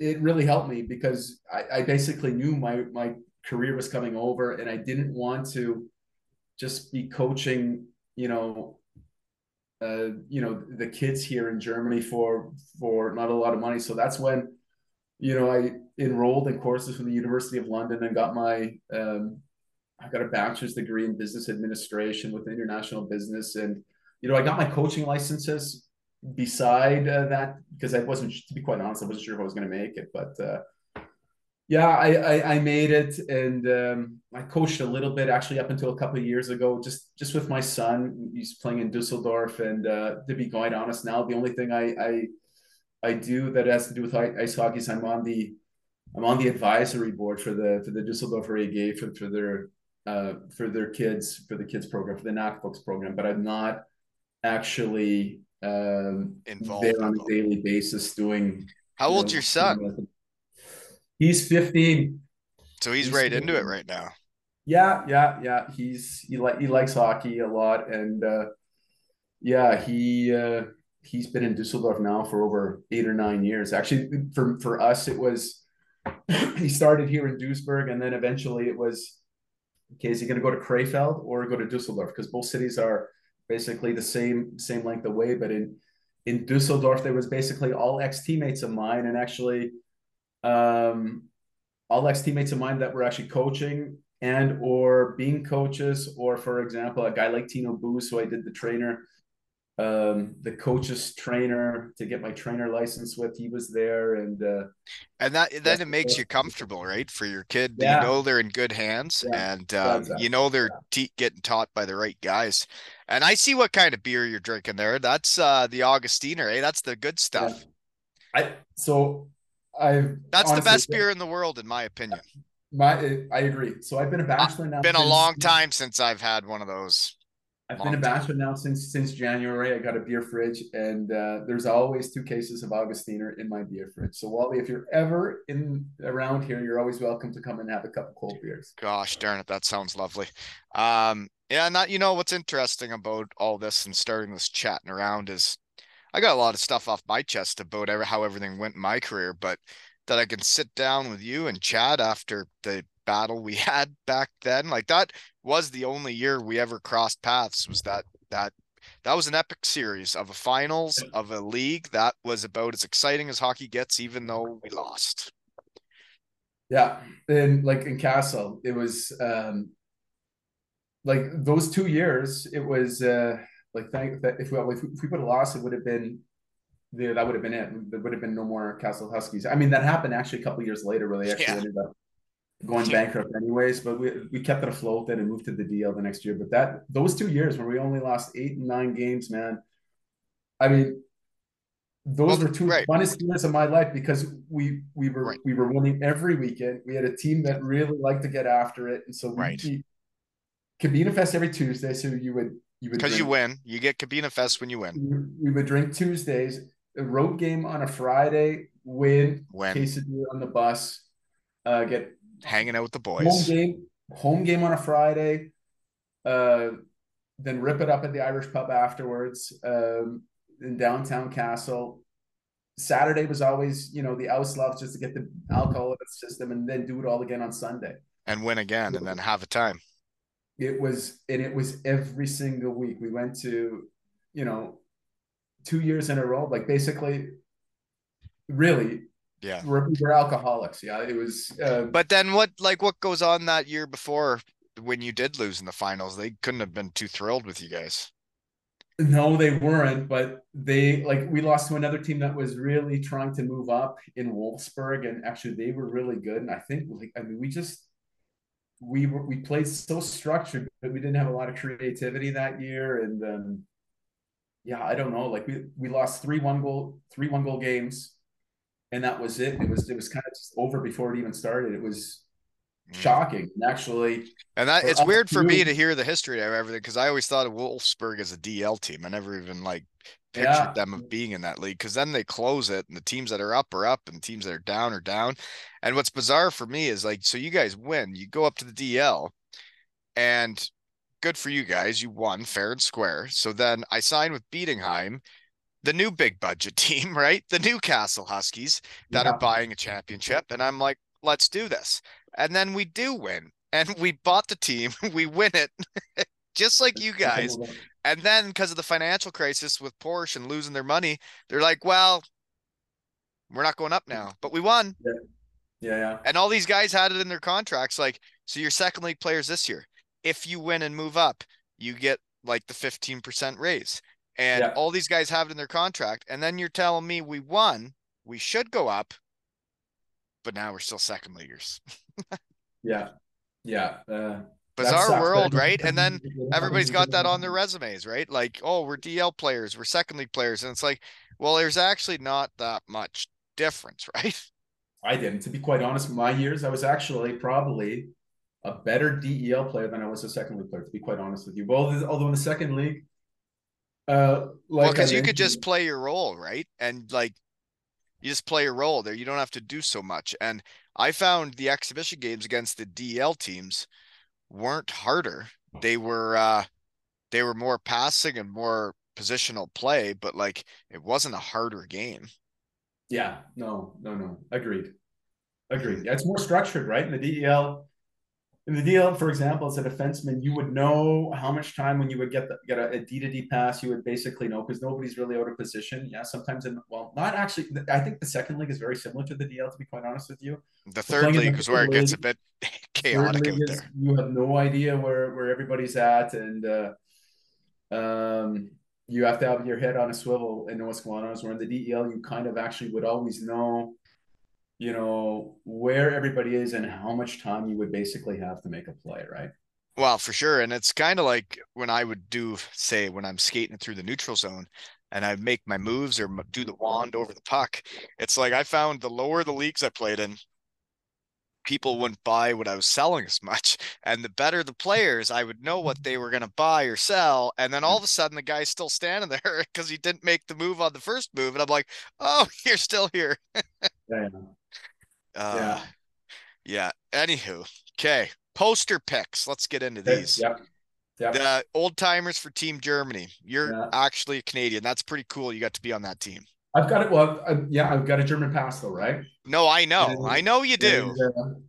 it really helped me because I, I basically knew my my career was coming over, and I didn't want to just be coaching, you know, uh, you know, the kids here in Germany for for not a lot of money. So that's when, you know, I enrolled in courses from the University of London and got my um, I got a bachelor's degree in business administration with international business, and you know, I got my coaching licenses beside uh, that because I wasn't, to be quite honest, I wasn't sure if I was going to make it, but uh, yeah, I, I, I made it, and um, I coached a little bit actually up until a couple of years ago, just just with my son. He's playing in Dusseldorf, and uh, to be quite honest, now the only thing I I I do that has to do with ice hockey is I'm on the I'm on the advisory board for the for the Dusseldorf AG for for their uh, for their kids for the kids program for the Nachwuchs program, but I'm not actually um, involved there on a daily basis doing.
How old's know, your son?
He's 15.
So he's, he's right 15. into it right now.
Yeah, yeah, yeah. He's he like he likes hockey a lot, and uh, yeah, he uh, he's been in Dusseldorf now for over eight or nine years. Actually, for for us, it was *coughs* he started here in Duisburg, and then eventually it was Okay, is he going to go to Krefeld or go to Dusseldorf? Because both cities are basically the same same length away. But in in Dusseldorf, there was basically all ex teammates of mine, and actually, um, all ex teammates of mine that were actually coaching and or being coaches, or for example, a guy like Tino Boos, who I did the trainer um the coach's trainer to get my trainer license with he was there and uh
and that then it makes you comfortable right for your kid? Yeah. you know they're in good hands yeah. and um, exactly. you know they're te- getting taught by the right guys. And i see what kind of beer you're drinking there. That's uh the augustiner eh? That's the good stuff.
Yeah. i so i
that's the best beer in the world in my opinion.
My i agree. So i've been a bachelor now
been a long time since i've had one of those
I've been a bachelor now since since January. I got a beer fridge, and uh, there's always two cases of Augustiner in my beer fridge. So Wally, if you're ever in around here, you're always welcome to come and have a cup of cold beers.
Gosh darn it, that sounds lovely. Um, yeah, not you know what's interesting about all this and starting this chatting around is I got a lot of stuff off my chest about how everything went in my career, but that I can sit down with you and chat after the battle we *laughs* had back then. Like that was the only year we ever crossed paths. Was that that that was an epic series of a finals of a league that was about as exciting as hockey gets, even though we lost.
Yeah, and like in Kassel, it was um like those two years. It was uh like thank that if we if we put a loss, it would have been there. That would have been it. There would have been no more Kassel Huskies. I mean, that happened actually a couple years later, where they actually yeah. ended up going bankrupt anyways, but we, we kept it afloat then and moved to the DEL the next year. But that those two years where we only lost eight and nine games, man. I mean, those well, were two right. funnest years of my life because we we were right. we were winning every weekend. We had a team that really liked to get after it, and so we right. Kabinenfest every Tuesday. So you would you would
because you win, you get Kabinenfest when you win.
We, we would drink Tuesdays. A road game on a Friday, win, win. quesadilla on the bus, uh, get
hanging out with the boys.
Home game, home game on a Friday. Uh, then rip it up at the Irish pub afterwards um, in downtown Kassel. Saturday was always, you know, the Auslauf just to get the alcohol out of the system and then do it all again on Sunday.
And win again and then have a time.
It was, and it was every single week. We went to you know, two years in a row. Like basically, really,
Yeah.
we're, we're alcoholics. Yeah, it was. Uh,
But then what like what goes on that year before when you did lose in the finals? They couldn't have been too thrilled with you guys.
No, they weren't, but they like we lost to another team that was really trying to move up in Wolfsburg, and actually they were really good. And I think like I mean we just we were we played so structured, but we didn't have a lot of creativity that year. And um yeah, I don't know. Like we we lost three one goal, three one goal games, and that was it. It was it was kind of just over before it even started. It was
Mm.
shocking. And actually,
And that it's weird for me to hear the history of everything because I always thought of Wolfsburg as a DL team. I never even like pictured
Yeah.
them of being in that league because then they close it and the teams that are up are up and teams that are down are down. And what's bizarre for me is like, so you guys win, you go up to the DL and good for you guys. You won fair and square. So then I signed with Bietigheim, the new big budget *laughs* team, right? The new Kassel Huskies that
Yeah.
are buying a championship. And I'm like, let's do this. And then we do win. And we bought the team, *laughs* we win it, *laughs* just like you guys. And then because of the financial crisis with Porsche and losing their money, they're like, well, we're not going up now, but we won.
Yeah, yeah. yeah.
And all these guys had it in their contracts. Like, so your second league players this year, if you win and move up, you get like the 15% raise. And
Yeah.
all these guys have it in their contract. And then you're telling me we won, we should go up, but now we're still second leaguers.
Yeah, yeah. Uh,
Bizarre world, right? And then *laughs* everybody's got that on their resumes, right? Like, oh, we're DL players, we're second league players. And it's like, well, there's actually not that much difference, *laughs* right?
I didn't. To be quite honest, my years, I was actually probably a better DEL player than I was a second league player. To be quite honest with you, well, although in the second league, uh, like
well, because
I
you could just play your role, right? And like, you just play your role there. You don't have to do so much. And I found the exhibition games against the DL teams weren't harder. They were, uh, they were more passing and more positional play, but like, it wasn't a harder game.
Yeah, no, no, no. Agreed. Agreed. Yeah, it's more structured, right? In the DEL, in the DL, for example, as a defenseman, you would know how much time when you would get the, get a, a D to D pass, you would basically know because nobody's really out of position. Yeah, sometimes in well, not actually. I think the second league is very similar to the DL. To be quite honest with you,
The third league
the
is where it gets a bit *laughs* chaotic out there.
You have no idea where where everybody's at, and uh, um, you have to have your head on a swivel and know what's going on. Where in the DEL, you kind of actually would always know, you know, where everybody is and how much time you would basically have to make a play, right?
Well, for sure. And it's kind of like when I would do, say, when I'm skating through the neutral zone and I make my moves or do the wand over the puck. It's like I found the lower the leagues I played in, people wouldn't buy what I was selling as much. And the better the players, I would know what they were going to buy or sell. And then all of a sudden, the guy's still standing there *laughs* because he didn't make the move on the first move. And I'm like, oh, *laughs* you're still here.
Yeah,
Uh, yeah. Anywho, okay. Poster picks. Let's get into these.
Yep. Yep.
The old timers for Team Germany. You're
Yeah.
actually a Canadian. That's pretty cool. You got to be on that team.
I've got it. Well, I, yeah, I've got a German pass though, right?
No, I know.
And-
I know you do.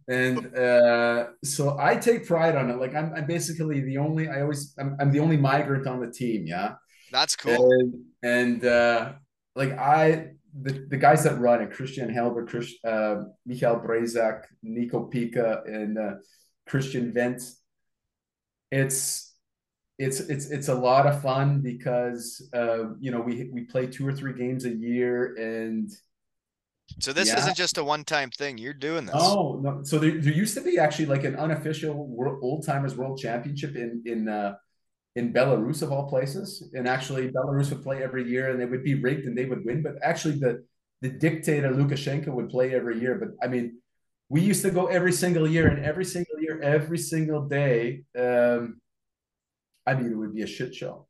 And, uh, and uh, so I take pride on it. Like I'm, I'm basically the only. I always, I'm, I'm the only migrant on the team. Yeah.
That's cool.
And, and uh, like I, the, the guys that run it, Christian Helber, Chris, uh, Michael Bresagk, Nico Pyka, and uh, Christian Vent. It's it's it's it's a lot of fun because uh, you know we we play two or three games a year and
So this
yeah.
isn't just a one-time thing. You're doing this.
oh no so there, there used to be actually like an unofficial world, old timers world championship in in uh, in Belarus of all places. And actually Belarus would play every year and they would be rigged and they would win. But actually the the dictator Lukashenko would play every year. But I mean we used to go every single year and every single year every single day um I mean it would be a shit show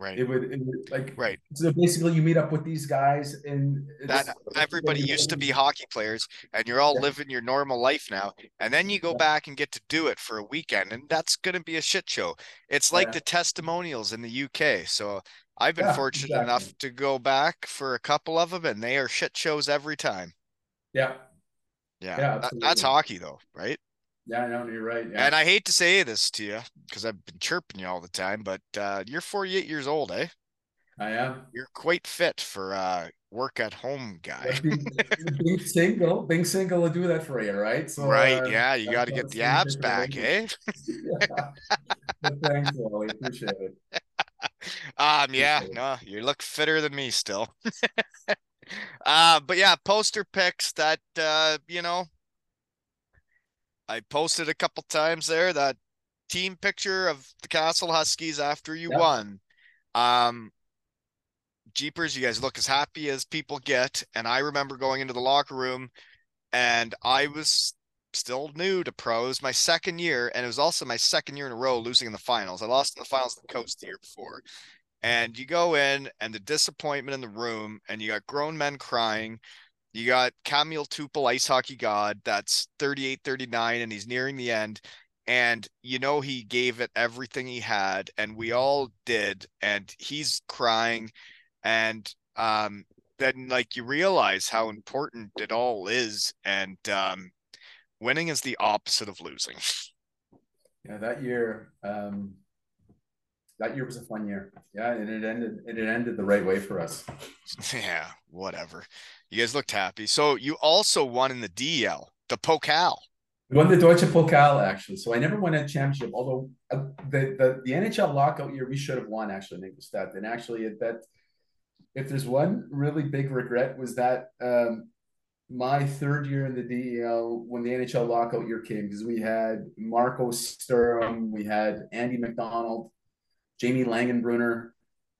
right.
it would, it would like
Right.
so basically you meet up with these guys and
That everybody used to be hockey players and you're all
Yeah.
living your normal life now. And then you go
Yeah.
back and get to do it for a weekend and that's going to be a shit show. It's like
Yeah.
the testimonials in the UK. So I've been fortunate
exactly.
enough to go back for a couple of them and they are shit shows every time.
yeah
Yeah.
Yeah,
that- that's hockey though, right?
Yeah no you're right yeah
And I hate to say this to you because I've been chirping you all the time, but uh, you're 48 years old, eh?
I am.
You're quite fit for uh work at home guy.
being, being *laughs* single, being single will do that for you, right?
So right, uh, yeah, you got to get the abs back, eh? *laughs*
yeah. thanks, Wally. Appreciate it. *laughs*
Um, yeah, no, you look fitter than me still. uh, but yeah, poster pics that uh, you know, I posted a couple times there that team picture of the Kassel Huskies after you won. Um, Jeepers, you guys look as happy as people get. And I remember going into the locker room and I was still new to pros my second year. And it was also my second year in a row losing in the finals. I lost in the finals to the coast the year before. And you go in and the disappointment in the room, and you got grown men crying. You got Camille Tupel, ice hockey god, that's 38 39, and he's nearing the end. And you know, he gave it everything he had, and we all did. And he's crying and um, then like you realize how important it all is, and um, winning is the opposite of losing. *laughs*
Yeah, that year, um, that year was a fun year. Yeah, and it ended. It ended the right way for us. *laughs*
Yeah, whatever. You guys looked happy. So you also won in the DL, the Pokal.
We won the Deutsche Pokal actually. So I never won a championship. Although uh, the, the the NHL lockout year we should have won actually in Ingolstadt. And actually that if there's one really big regret was that um, my third year in the DEL when the NHL lockout year came because we had Marco Sturm, we had Andy McDonald, Jamie Langenbrunner,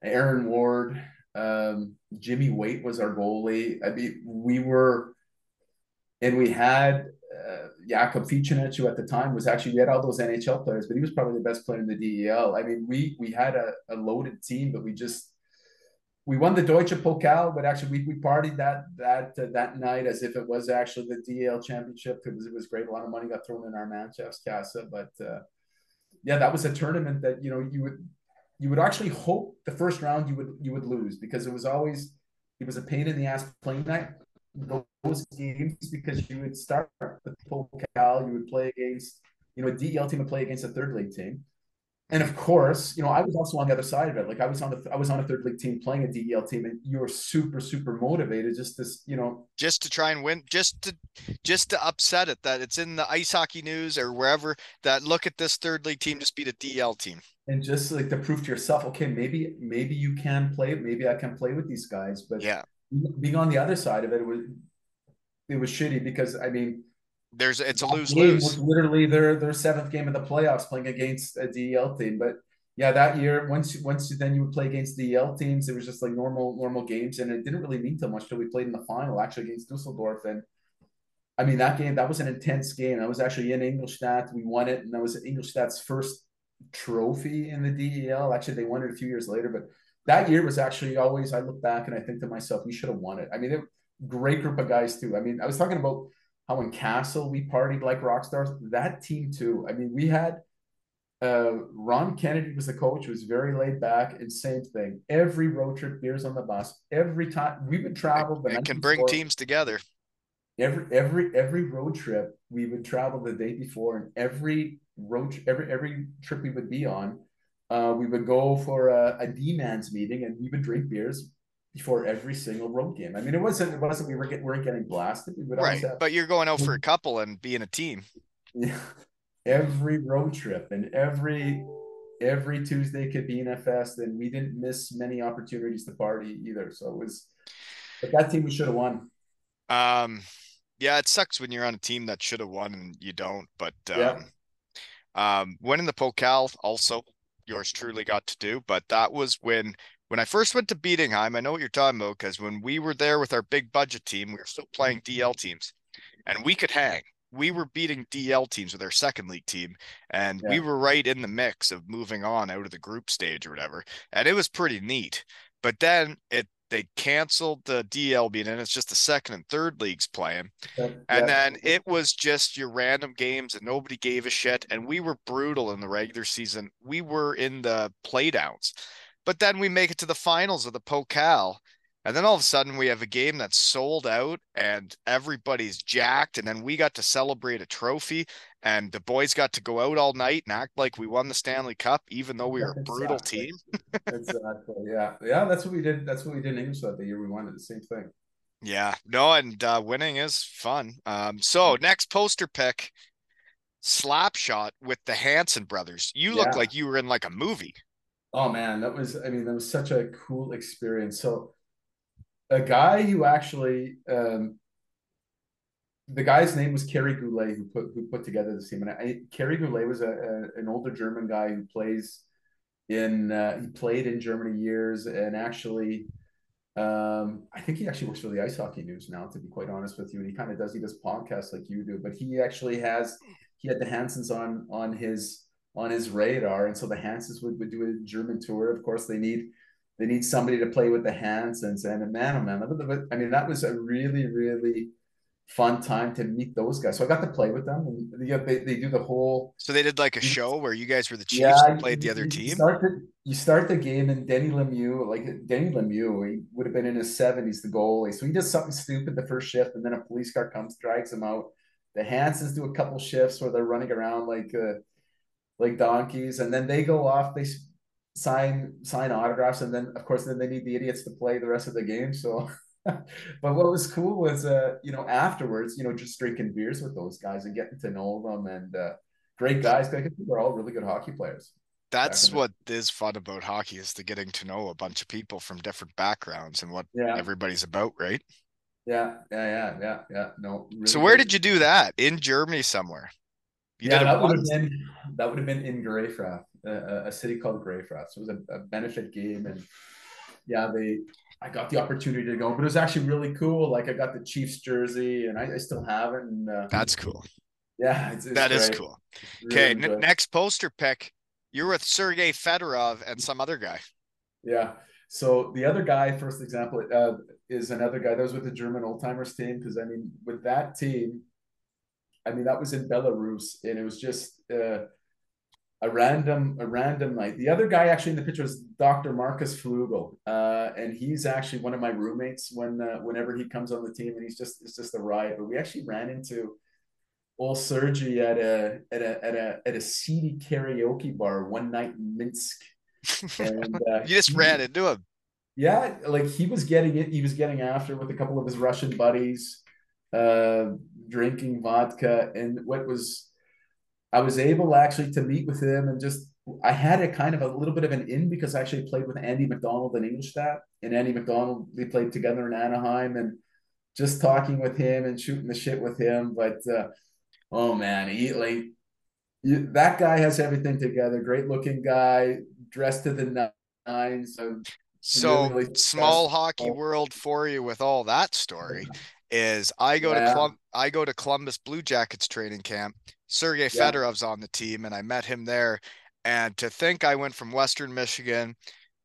Aaron Ward, um, Jimmy Waite was our goalie. I mean, we were, and we had uh, Jakub Ficenec, who at the time was actually we had all those NHL players, but he was probably the best player in the DEL. I mean, we we had a, a loaded team, but we just we won the Deutsche Pokal, but actually we, we partied that that uh, that night as if it was actually the DL championship because it was great. A lot of money got thrown in our Mannschaftskasse, but uh, yeah, that was a tournament that you know you would you would actually hope the first round you would you would lose because it was always it was a pain in the ass playing that those games because you would start the Pokal, you would play against you know a DL team would play against a third league team and of course, you know, I was also on the other side of it. Like I was on the I was on a third league team playing a DEL team, and you were super super motivated just to you know.
Just to try and win, just to just to upset it that it's in the ice hockey news or wherever that look at this third league team just beat a DL team,
and just like to prove to yourself, okay, maybe maybe you can play, maybe I can play with these guys, but
yeah,
being on the other side of it, it was it was shitty because I mean
there's it's a lose lose.
Literally, their their seventh game of the playoffs playing against a DEL team. But yeah, that year once once then you would play against DEL teams, it was just like normal normal games, and it didn't really mean too much till we played in the final actually against Dusseldorf. And I mean that game that was an intense game. I was actually in Ingolstadt. We won it, and that was Ingolstadt's first trophy in the DEL. Actually, they won it a few years later, but that year was actually always I look back and I think to myself, we should have won it. I mean, it, great group of guys too. I mean, I was talking about how in Kassel we partied like rock stars. That team too. I mean, we had uh, Ron Kennedy was the coach, was very laid back, and same thing. Every road trip, beers on the bus. Every time we would travel,
it, it can bring teams together.
Every every every road trip we would travel the day before, and every road every every trip we would be on, uh, we would go for a, a D-man's meeting, and we would drink beers before every single road game. I mean, it wasn't it wasn't we were get, weren't getting blasted. We
right, have, but you're going out for a couple and being a team.
Yeah, every road trip and every every Tuesday could be in a fest, and we didn't miss many opportunities to party either. So it was, but that team we should have won.
Um, yeah, it sucks when you're on a team that should have won and you don't. But um, yeah. um, winning the Pokal also yours truly got to do, but that was when when I first went to Bietigheim, I know what you're talking about because when we were there with our big budget team, we were still playing mm-hmm. DL teams and we could hang. We were beating DL teams with our second league team, and yeah. we were right in the mix of moving on out of the group stage or whatever. And it was pretty neat. But then it they canceled the DL being and it's just the second and third leagues playing. Yeah. And then it was just your random games and nobody gave a shit. And we were brutal in the regular season. We were in the playdowns. But then we make it to the finals of the Pokal. And then all of a sudden we have a game that's sold out and everybody's jacked. And then we got to celebrate a trophy. and the boys got to go out all night and act like we won the Stanley Cup, even though we were a *laughs* brutal
Exactly.
team. *laughs*
exactly. Yeah. Yeah. That's what we did. That's what we did in Ingolstadt the year we won it. The same thing.
Yeah, no, and uh, winning is fun. Um, so next poster pick, Slapshot with the Hanson brothers. You look
Yeah.
like you were in like a movie.
Oh man, that was. I mean, that was such a cool experience. So, a guy who actually, um, the guy's name was Kerry Goulet, who put who put together the team. And I, Kerry Goulet was a, a an older German guy who plays in. Uh, he played in Germany years, and actually, um, I think he actually works for the Ice Hockey News now. To be quite honest with you, and he kind of does. He does podcasts like you do, but he actually has. He had the Hansons on on his on his radar, and so the Hansons would, would do a German tour. Of course, they need they need somebody to play with the Hansons, and man, oh man, I mean that was a really really fun time to meet those guys. So I got to play with them, and yeah, they, they do the whole
So they did like a show where you guys were the Chiefs
yeah.
and played the other
you
team.
Start the, you start the game, and Denis Lemieux, like Denis Lemieux, he would have been in his seventies, the goalie. So he does something stupid the first shift, and then a police car comes, drags him out. The Hansons do a couple shifts where they're running around like uh, like donkeys, and then they go off. They sign sign autographs, and then of course then they need the idiots to play the rest of the game. So, *laughs* but what was cool was uh you know afterwards you know just drinking beers with those guys and getting to know them and uh, great guys. I think they're all really good hockey players.
That's what is fun about hockey is the getting to know a bunch of people from different backgrounds and what
Yeah,
everybody's about, right?
yeah, yeah, yeah, yeah, yeah. No. Really
So where did you do that? In Germany somewhere. You
yeah, that would have been that would have been in Grefrath, a, a city called Grefrath. So it was a, a benefit game, and yeah, they I got the opportunity to go, but it was actually really cool. Like I got the Chiefs jersey, and I, I still have it. And uh,
That's cool.
yeah, it's, it's
That is
great.
cool.
Really
Okay, n- next poster pick. You're with Sergey Fedorov and some other guy.
Yeah. So the other guy, first example, uh, is another guy that was with the German old timers team. Because I mean, with that team, I mean that was in Belarus, and it was just uh, a random a random night. The other guy actually in the picture was Dr. Marcus Flugel, uh, and he's actually one of my roommates when uh, whenever he comes on the team, and he's just it's just a riot. But we actually ran into old Sergi at a at a at a at a seedy karaoke bar one night in Minsk. And uh, *laughs*
You just ran into him.
yeah, like he was getting it. He was getting after with a couple of his Russian buddies, uh, drinking vodka. And what was, I was able actually to meet with him and just, I had a kind of a little bit of an in because I actually played with Andy McDonald in Ingolstadt. And Andy McDonald, we played together in Anaheim and just talking with him and shooting the shit with him. But, uh, oh man, he like, you, that guy has everything together. Great looking guy, dressed to the nines. So
So
really
small hockey world for you with all that story is I go to
Yeah.
Colum- I go to Columbus Blue Jackets training camp. Sergey
Yeah.
Fedorov's on the team and I met him there. And to think I went from Western Michigan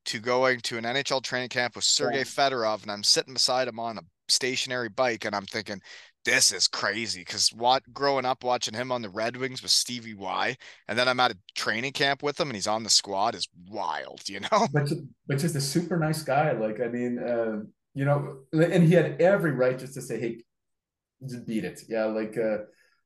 to going to an NHL training camp with Sergey
Yeah.
Fedorov and I'm sitting beside him on a stationary bike and I'm thinking this is crazy because what growing up watching him on the Red Wings with Stevie Y and then I'm at a training camp with him and he's on the squad is wild, you know?
but but just a super nice guy. Like I mean, uh, you know, and he had every right just to say, "Hey, just beat it." Yeah, like, uh,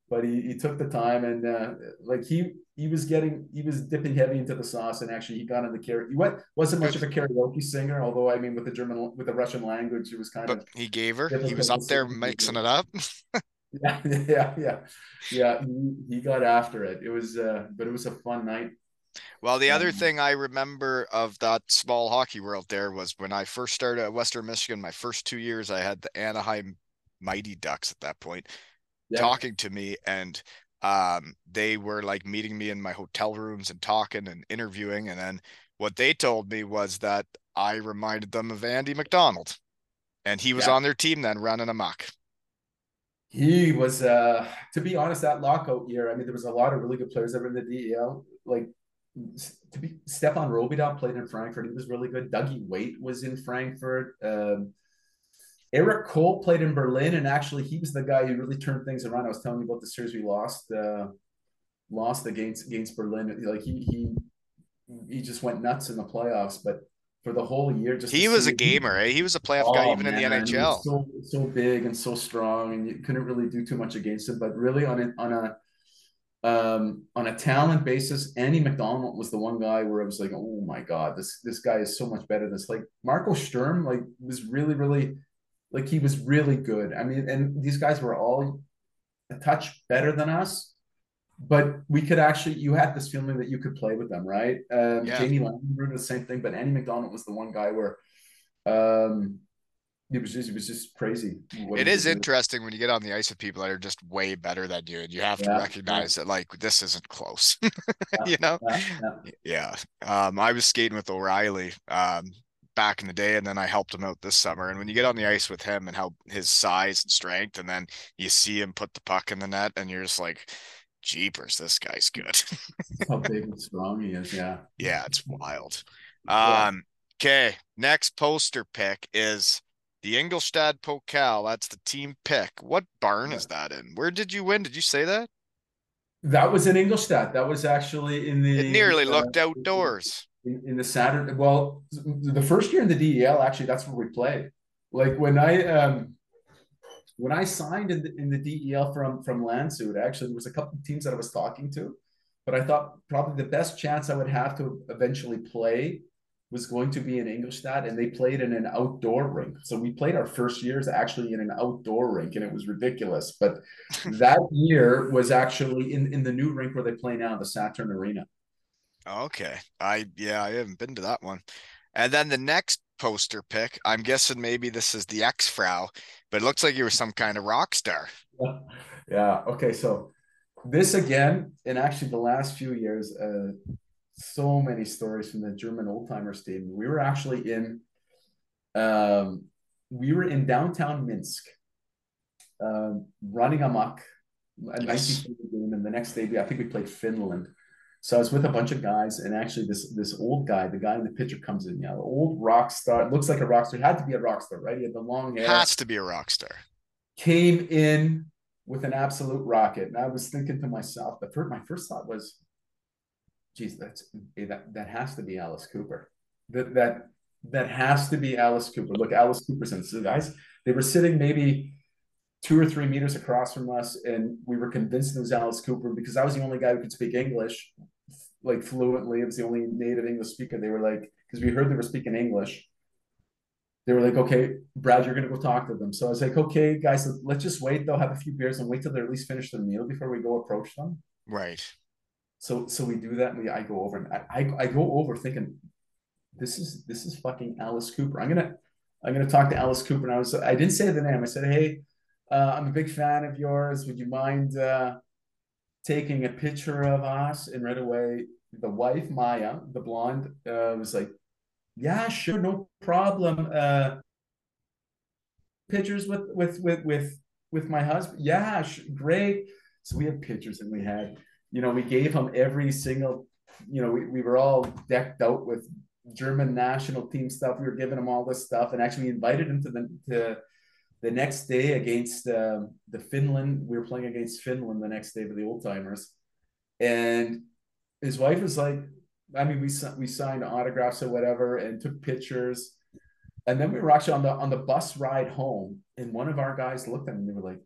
but he, he took the time and uh, like he he was getting he was dipping heavy into the sauce and actually he got in the karaoke. What wasn't much of a karaoke singer, although I mean with the German with the Russian language, it was kind
But
of
he gave her. He was up there mixing it up. *laughs*
yeah *laughs* yeah yeah yeah. He, he got after it. It was uh, but it was a fun night.
Well, the other
Um,
thing I remember of that small hockey world there was when I first started at Western Michigan, my first two years, I had the Anaheim Mighty Ducks at that point
Yeah.
talking to me and um they were like meeting me in my hotel rooms and talking and interviewing and then what they told me was that I reminded them of Andy McDonald and he was
Yeah.
on their team then running amok.
He was, uh, to be honest, that lockout year. I mean, there was a lot of really good players that were in the DEL. Like, to be Stéphane Robidas played in Frankfurt. He was really good. Dougie Weight was in Frankfurt. Um, Erik Cole played in Berlin, and actually, he was the guy who really turned things around. I was telling you about the series we lost, uh, lost against against Berlin. Like he he he just went nuts in the playoffs. But for the whole year, just
He was a gamer, eh? He was a playoff guy
Oh,
even in the
man, he
NHL.
So so big and so strong, and you couldn't really do too much against him. But really, on a on a um, on a talent basis, Andy McDonald was the one guy where I was like, oh my god, this this guy is so much better than this. Like Marco Sturm, like was really really, like he was really good. I mean, and these guys were all a touch better than us, but we could actually. You had this feeling that you could play with them, right? Um,
Yeah.
Jamie Langford, the same thing, but Andy McDonald was the one guy where, um, it was just it was just crazy. what
It is interesting when you get on the ice with people that are just way better than you, and you have to
Yeah, yeah.
recognize that like this isn't close. *laughs*
Yeah,
You know?
Yeah, yeah.
Yeah. Um, I was skating with O'Reilly um back in the day, and then I helped him out this summer. And when you get on the ice with him and how his size and strength, and then you see him put the puck in the net, and you're just like, Jeepers, this guy's good.
How big and strong he is. Yeah.
Yeah, it's wild. Um, okay, next poster pick is the Ingolstadt Pokal. That's the team pick. What barn is that in? Where did you win? Did you say that?
That was in Ingolstadt. That was actually in the.
It nearly
uh,
looked outdoors.
In, in the Saturday, well, the first year in the DEL, actually, that's where we played. Like when I um, when I signed in the, in the DEL from from Landshut, actually, there was a couple of teams that I was talking to, but I thought probably the best chance I would have to eventually play was going to be in Ingolstadt, and they played in an outdoor rink. So we played our first years actually in an outdoor rink, and it was ridiculous. But *laughs* that year was actually in in the new rink where they play now, the Saturn Arena.
Okay. I yeah, I haven't been to that one. And then the next poster pick, I'm guessing maybe this is the ex-Frau, but it looks like you were some kind of rock star. *laughs*
Yeah. Okay. So this again, and actually the last few years, uh, so many stories from the German old timer stadium. We were actually in, um, we were in downtown Minsk, um, running amok, a
Yes.
19 game, and the next day we, I think we played Finland. So I was with a bunch of guys, and actually this this old guy, the guy in the picture, comes in. Yeah, the old rock star. Looks like a rock star. Had to be a rock star, right? He had the long hair
Has to be a rock star.
came in with an absolute rocket. And I was thinking to myself, the first, my first thought was, geez, that's eh, that that has to be Alice Cooper. That that that has to be Alice Cooper. Look, Alice Cooper's in so guys. They were sitting maybe two or three meters across from us, and we were convinced it was Alice Cooper because I was the only guy who could speak English like fluently. It was the only native English speaker. They were like, because we heard they were speaking English they were like, okay, Brad, you're gonna go talk to them. So I was like, okay, guys, let's just wait. They'll have a few beers and wait till they at least finish their meal before we go approach them.
Right.
So so we do that. And we I go over and I, I go over thinking, this is this is fucking Alice Cooper. I'm gonna I'm gonna talk to Alice Cooper. And I was I didn't say the name. I said, hey, uh, I'm a big fan of yours. Would you mind uh, taking a picture of us? And right away, the wife Maya, the blonde, uh, was like, yeah, sure, no problem. Uh, pictures with with with with with my husband. Yeah, great. So we had pictures, and we had, you know, we gave him every single, you know, we, we were all decked out with German national team stuff. We were giving him all this stuff, and actually invited him to the to the next day against uh, the Finland. We were playing against Finland the next day for the old timers, and his wife was like, I mean, we we signed autographs or whatever, and took pictures. And then we were actually on the on the bus ride home, and one of our guys looked at him and they were like,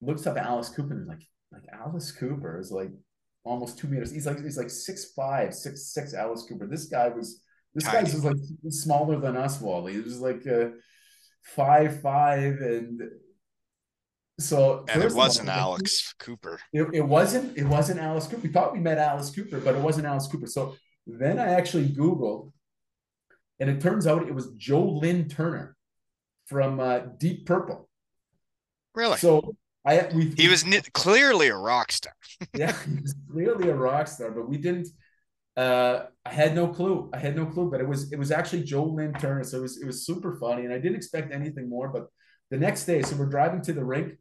looks up at Alice Cooper and like, like Alice Cooper is like almost two meters. He's like he's like six five, six six. Alice Cooper. This guy was this
Tiny.
guy's was like smaller than us, Wally. He was like uh, five five, and so
And it wasn't
all,
Alex Cooper.
it, it wasn't it wasn't Alice Cooper. We thought we met Alice Cooper, but it wasn't Alice Cooper. So then I actually Googled, and it turns out it was Joe Lynn Turner from uh, Deep Purple.
Really?
So I we
he was clearly a rock star. *laughs*
yeah he was clearly a rock star, but we didn't. Uh, I had no clue. I had no clue, but it was it was actually Joe Lynn Turner. So it was it was super funny, and I didn't expect anything more. But the next day, so we're driving to the rink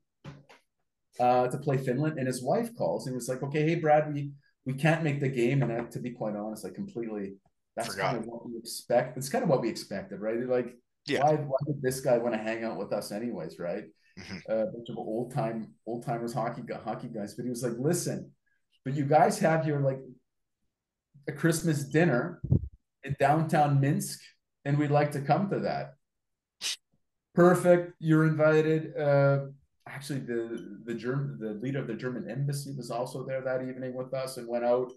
uh, to play Finland, and his wife calls and was like, "Okay, hey Brad, we we can't make the game." And I, to be quite honest, I completely that's
Forgot.
kind of what we expect. It's kind of what we expected, right? Like,
Yeah.
why why did this guy want to hang out with us anyways, right?
Mhm.
A bunch of old time old timers hockey hockey guys, but he was like, "Listen, but you guys have your like a Christmas dinner in downtown Minsk, and we'd like to come to that." Perfect. You're invited. Uh, actually the the German the leader of the German embassy was also there that evening with us and went out.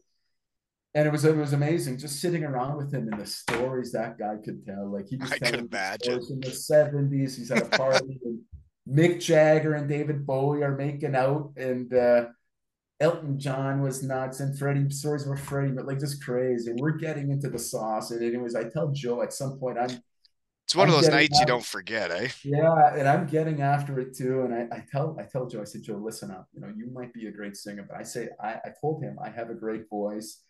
And it was it was amazing just sitting around with him and the stories that guy could tell. Like he was
I could imagine.
in the seventies. He's at a party and Mick Jagger and David Bowie are making out and uh Elton John was nuts and Freddie stories were Freddie, but like just crazy. And we're getting into the sauce. And anyways, I tell Joe at some point I'm
It's one
I'm
of those nights you don't forget, eh?
yeah, and I'm getting after it too. And I, I tell I tell Joe, I said, Joe, listen up. You know, you might be a great singer, but I say I, I told him I have a great voice.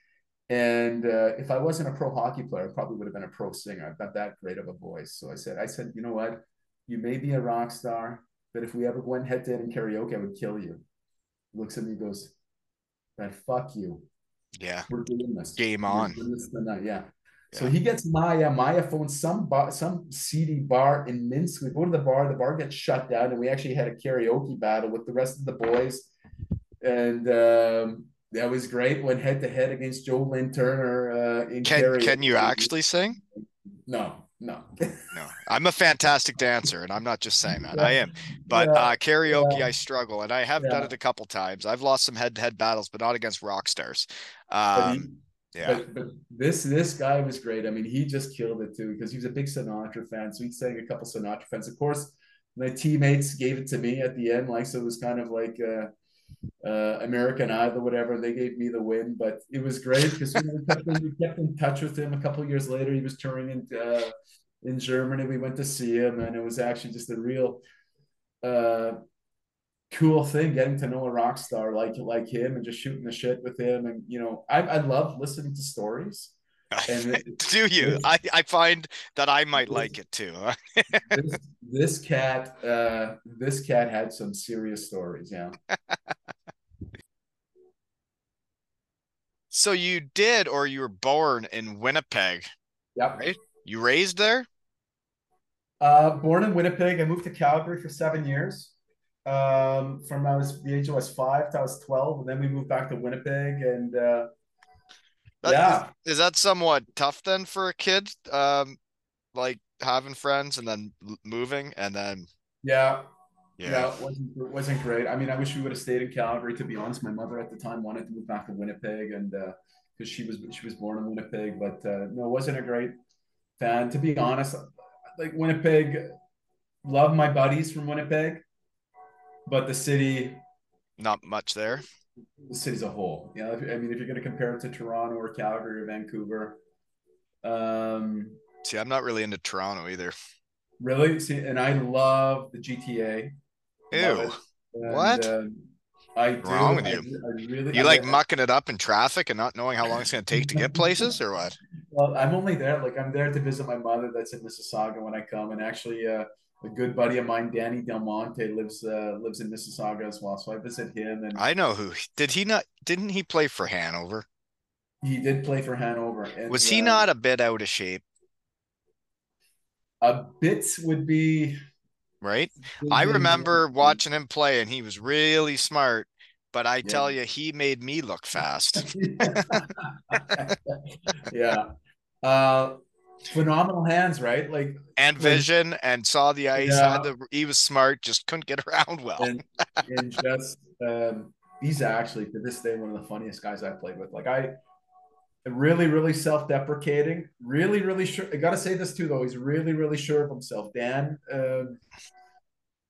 And uh, if I wasn't a pro hockey player, I probably would have been a pro singer. I've got that great of a voice. So I said, I said, you know what? You may be a rock star, but if we ever went head to head in karaoke, I would kill you. Looks at me, goes, then fuck you.
Yeah.
We're doing this.
Game on.
this tonight. Yeah. So he gets Maya. Maya phones some bar, some seedy bar in Minsk. We go to the bar. The bar gets shut down, and we actually had a karaoke battle with the rest of the boys, and um, that was great. Went head to head against Joe Lynn Turner uh, in
Can
karaoke.
can you actually sing?
No, no.
No. I'm a fantastic dancer, and I'm not just saying that. I am. *laughs* But
Yeah,
uh karaoke,
yeah.
I struggle, and I have done it a couple times. I've lost some head-to-head battles, but not against rock stars.
But he-
Um, yeah.
But, but this this guy was great. I mean, he just killed it too because he was a big Sinatra fan. So he sang a couple Sinatra fans. Of course, my teammates gave it to me at the end, like so it was kind of like uh, uh, American Idol, whatever. They gave me the win, but it was great because we, we kept in touch with him. A couple years later, he was touring in uh, in Germany. We went to see him, and it was actually just a real. Uh, cool thing getting to know a rock star like like him and just shooting the shit with him and you know I, I love listening to stories and *laughs*
Do you?
this-
I, I find that I might
this-
like it too. *laughs*
this, this cat uh this cat had some serious stories yeah
So you did, or you were born in Winnipeg.
yep
Right. You raised there?
uh born in winnipeg i moved to calgary for seven years um from i was the age i was five to i was 12 and then we moved back to winnipeg and uh
That-
yeah
Is that somewhat tough then for a kid? Um, like having friends and then moving and then
yeah
yeah.
Yeah, it wasn't wasn't great. I mean, I wish we would have stayed in Calgary. To be honest, my mother at the time wanted to move back to Winnipeg, and because she was she was born in Winnipeg, but uh, no, it wasn't a great fan. To be honest, like Winnipeg, love my buddies from Winnipeg, but the city,
Not much there.
The city's a whole. You know, if, I mean, if you're going to compare it to Toronto or Calgary or Vancouver, um,
See, I'm not really into Toronto either.
really, see, and I love the GTA.
Ew.
And,
What?
um, I do.
Wrong with
I,
you?
I really.
You
I-
like mucking it up in traffic and not knowing how long it's gonna take to get places or what? *laughs*
Well, I'm only there. Like I'm there to visit my mother that's in Mississauga when I come, and actually, uh, a good buddy of mine, Danny Del Monte, lives uh, lives in Mississauga as well. So I visit him, and
I know who. Did he not? Didn't he play for Hanover?
he did play for Hanover. And,
Was he
uh,
not a bit out of shape?
A bit would be.
Right.
would
I
be-
remember watching him play, and he was really smart. But I
Yeah.
tell you, he made me look fast. *laughs*
yeah. Uh, phenomenal hands, right? Like
and
Like-
vision and saw the ice.
Yeah.
The, he was smart, just couldn't get *laughs* around well.
and and just um, he's actually to this day one of the funniest guys I've played with. Like I really, really self-deprecating, really, really sure. I gotta say this too, though. He's really, really sure of himself. Dan, um,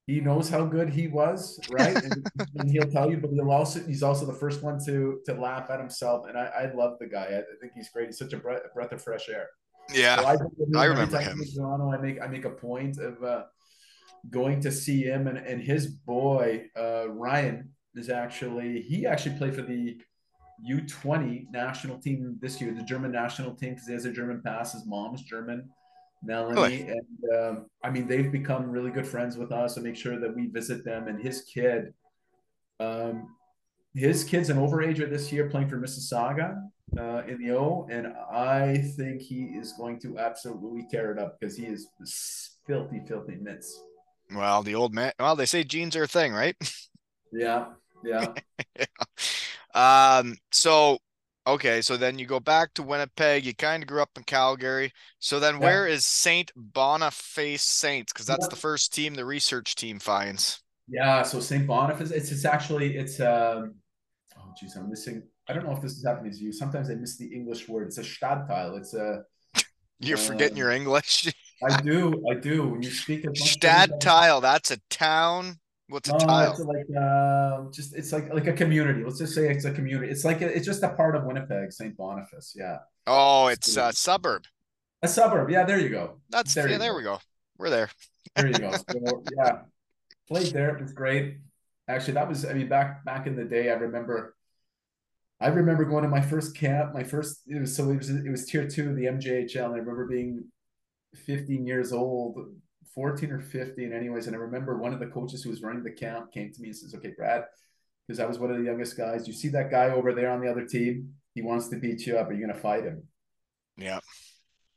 he knows how good he was, right? And, *laughs* and he'll tell you, but he'll also he's also the first one to to laugh at himself. And I, I love the guy. I, I think he's great. He's such a breath, a breath of fresh air. So
yeah.
I, of
I
every
remember
I'm
him.
Toronto, I make I make a point of uh, going to see him, and, and his boy uh, Ryan is actually he actually played for the U twenty national team this year, the German national team, because he has a German pass. His mom's German, Melanie, and um, I mean they've become really good friends with us, and make sure that we visit them. And his kid, um, his kid's an overager this year playing for Mississauga uh, in the O, and I think he is going to absolutely tear it up because he is filthy, filthy mitts.
Well, the old man. Well, they say genes are a thing, right? *laughs*
Yeah, yeah. *laughs*
Um. So, okay. So then you go back to Winnipeg. You kind of grew up in Calgary. So then,
Yeah.
where is Saint Boniface Saints? Because that's
Yeah.
the first team the research team finds.
Yeah, so St. Boniface, it's it's actually it's um oh geez, I'm missing. I don't know if this is happening to you. Sometimes I miss the English word. It's a Stadtteil. It's a
You're forgetting your
um,
English.
I do, I do. When you speak of
Stadtteil, that's a town. What's a
No,
tile?
it's like uh, just it's like like a community. Let's just say it's a community. It's like a, it's just a part of Winnipeg, St. Boniface. Yeah,
Oh, it's a suburb.
a suburb. Yeah, there you go.
That's
There
yeah, there
go.
we go. We're there.
There you go. *laughs* So, yeah, played there. It was great. Actually, that was I mean back back in the day. I remember. I remember going to my first camp. My first it was so it was it was tier two of the MJHL, and I remember being 15 years old, 14 or 15, anyways. And I remember one of the coaches who was running the camp came to me and says, "Okay, Brad." because I was one of the youngest guys. You see that guy over there on the other team? He wants to beat you up. Are you going to fight him?
Yeah.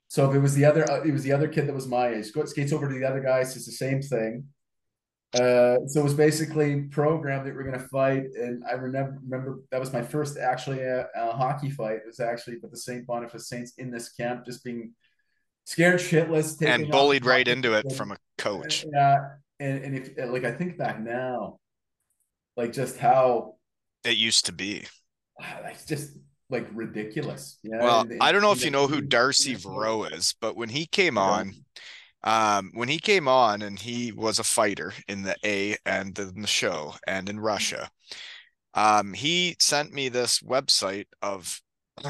So if it was the other, uh, it was the other kid that was my age. Go, skates over to the other guy, says the same thing. Uh, so it was basically programmed that we're going to fight, and I remember remember that was my first actually a, a hockey fight. It was actually with the St. Boniface Saints in this camp, just being scared shitless,
And bullied right into it from a coach.
Yeah, and and if like I think back now, like just how
It used to be. *sighs*
like just like ridiculous. Yeah.
Well,
and-
I don't know if you know who Darcy Verot is, but when he came on, um, when he came on and he was a fighter in the A and in the show and in Russia, um, he sent me this website of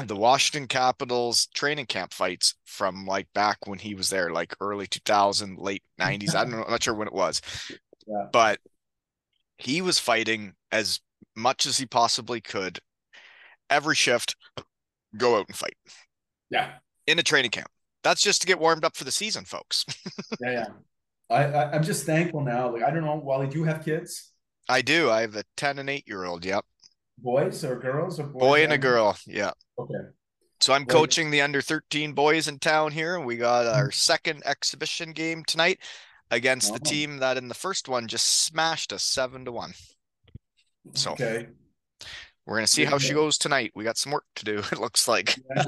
the Washington Capitals training camp fights from like back when he was there, like early 2000, late 90s. I don't know, I'm not sure when it was,
Yeah.
but he was fighting as much as he possibly could every shift, go out and fight
Yeah.
in a training camp. That's just to get warmed up for the season, folks. *laughs*
Yeah. Yeah. I, I I'm just thankful now. Like I don't know, Wally, do you have kids?
I do. I have a 10 and 8 year old. Yep.
Boys or girls or boys
Boy and a girl. Yeah.
Okay.
So I'm coaching the under 13 boys in town here, and we got mm-hmm. our second exhibition game tonight against the team that in the first one just smashed us seven to one. So
Okay.
we're gonna see how she goes tonight. We got some work to do. *laughs* It looks like.
Yeah.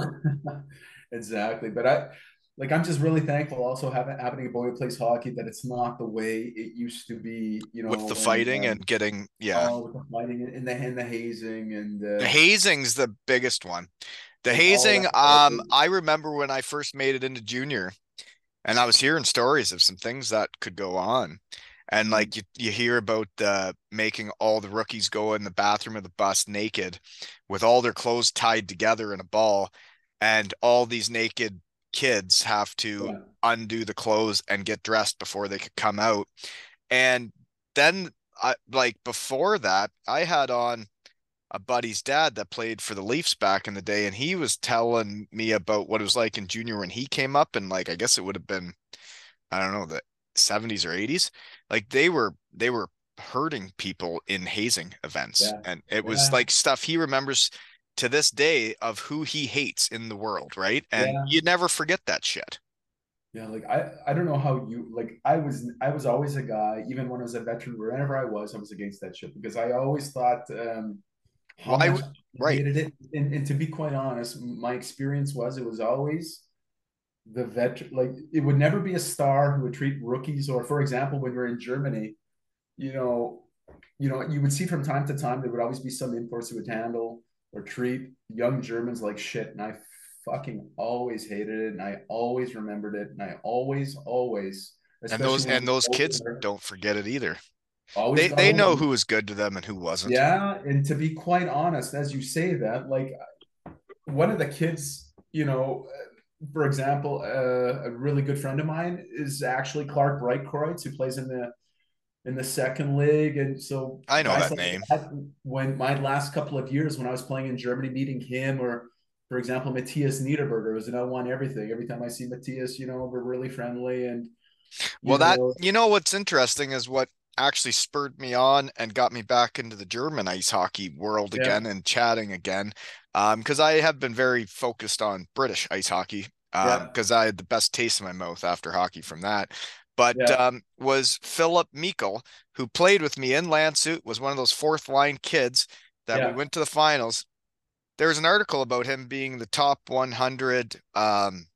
*laughs* exactly. But I like I'm just really thankful also having having a boy who plays hockey that it's not the way it used to be, you know,
with the fighting
um,
and getting yeah.
oh, with the fighting and the and the hazing and uh,
The hazing's the biggest one. The hazing, um. I remember when I first made it into junior, and I was hearing stories of some things that could go on. And
Mhm.
like you, you hear about the making all the rookies go in the bathroom of the bus naked with all their clothes tied together in a ball, and all these naked kids have to
yeah.
undo the clothes and get dressed before they could come out. And then I like before that, I had on a buddy's dad that played for the Leafs back in the day, and he was telling me about what it was like in junior when he came up, and like I guess it would have been, I don't know, the 70s or 80s. Like they were they were hurting people in hazing events.
Yeah.
And it was
Yeah.
like stuff he remembers to this day of who he hates in the world, right? And
Yeah.
you never forget that shit.
Yeah, like I, I don't know how you like I was I was always a guy, even when I was a veteran, wherever I was, I was against that shit because I always thought um how much I
right.
hated it. And and to be quite honest, my experience was it was always the vet like it would never be a star who would treat rookies or for example, when we are in Germany, you know, you know, you would see from time to time there would always be some imports who would handle or treat young Germans like shit. And I fucking always hated it and I always remembered it and I always, always
And those and those kids don't forget it either.
always
They they know who was good to them and who wasn't.
yeah, and to be quite honest, as you say that, like one of the kids, you know, for example, uh, a really good friend of mine is actually Clarke Breitkreuz, who plays in the in the second league, and so
I know that name.
that, when my last couple of years when I was playing in Germany, meeting him or. For example, Matthias Niederberger was, and I won everything. Every time I see Matthias, you know, we're really friendly and.
Well, that
know,
you know what's interesting is what actually spurred me on and got me back into the German ice hockey world
Yeah.
again and chatting again. Um, because I have been very focused on British ice hockey. Um,
Yeah.
because I had the best taste in my mouth after hockey from that. But
Yeah.
um, was Philip Meikle, who played with me in Landshut, was one of those fourth line kids that
Yeah.
we went to the finals. There was an article about him being the top 100. Um,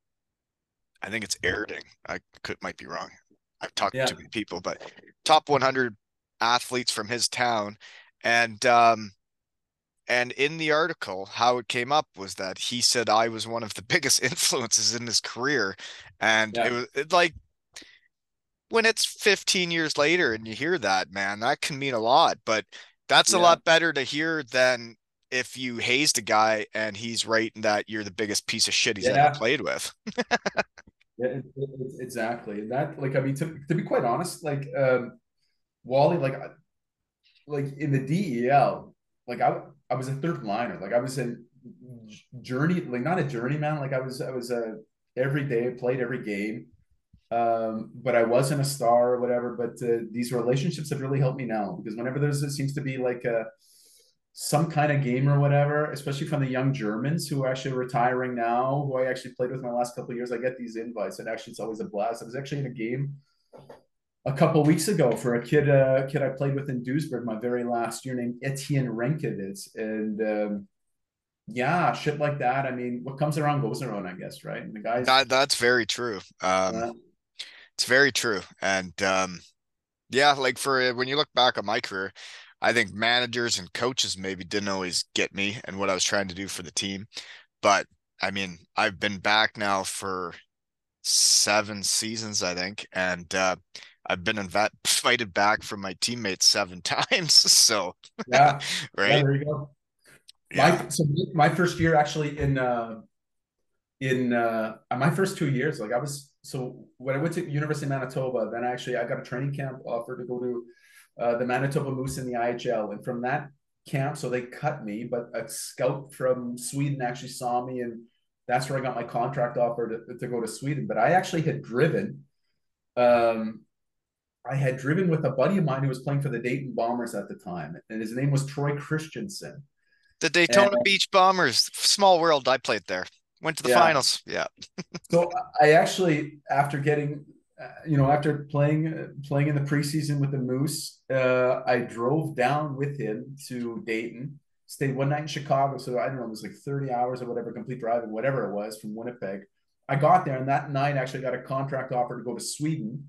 I think it's Erding. I could might be wrong. I've talked
Yeah.
to too many people, but top 100 athletes from his town, and um, and in the article, how it came up was that he said I was one of the *laughs* biggest influences in his career, and
Yeah.
it was it, like when it's 15 years later and you hear that, man, that can mean a lot. But that's a lot better to hear than if you hazed a guy and he's right in that you're the biggest piece of shit he's
Yeah.
ever played with. *laughs*
Yeah, exactly. And that, like, I mean, to, to be quite honest, like, um, Wally, like, like in the DEL, like I, I was a third liner. Like I was in journey, like not a journeyman. Like I was, I was a every day played every game. Um, but I wasn't a star or whatever. But uh, these relationships have really helped me now because whenever there's, it seems to be like a, some kind of game or whatever, especially from the young Germans who are actually retiring now, who I actually played with my last couple of years. I get these invites, and actually, it's always a blast. I was actually in a game a couple weeks ago for a kid, uh, kid I played with in Duisburg, my very last year, named Etienne Renkewitz, and um, yeah, shit like that. I mean, what comes around goes around, I guess, right? And the guys,
That that's very true. Um,
uh,
It's very true. And um yeah, like for when you look back on my career, I think managers and coaches maybe didn't always get me and what I was trying to do for the team. But I mean, I've been back now for seven seasons, I think, and uh I've been *laughs* invited back from my teammates seven *laughs* times. So,
yeah, *laughs* yeah,
right?
there you go.
Yeah.
My so my first year actually in uh in uh my first two years, like I was so when I went to University of Manitoba, then actually I got a training camp offer to go to uh, the Manitoba Moose in the IHL, and from that camp, so they cut me, but a scout from Sweden actually saw me, and that's where I got my contract offer to, to go to Sweden. But I actually had driven, um, I had driven with a buddy of mine who was playing for the Dayton Bombers at the time, and his name was Troy Christensen.
The Daytona
And-
Beach Bombers, small world. I played there. Went to the
Yeah.
finals. Yeah.
So I actually, after getting, uh, you know, after playing uh, playing in the preseason with the Moose, uh, I drove down with him to Dayton. Stayed one night in Chicago, so I don't know, it was like thirty hours or whatever, complete driving, whatever it was from Winnipeg. I got there, and that night actually got a contract offer to go to Sweden,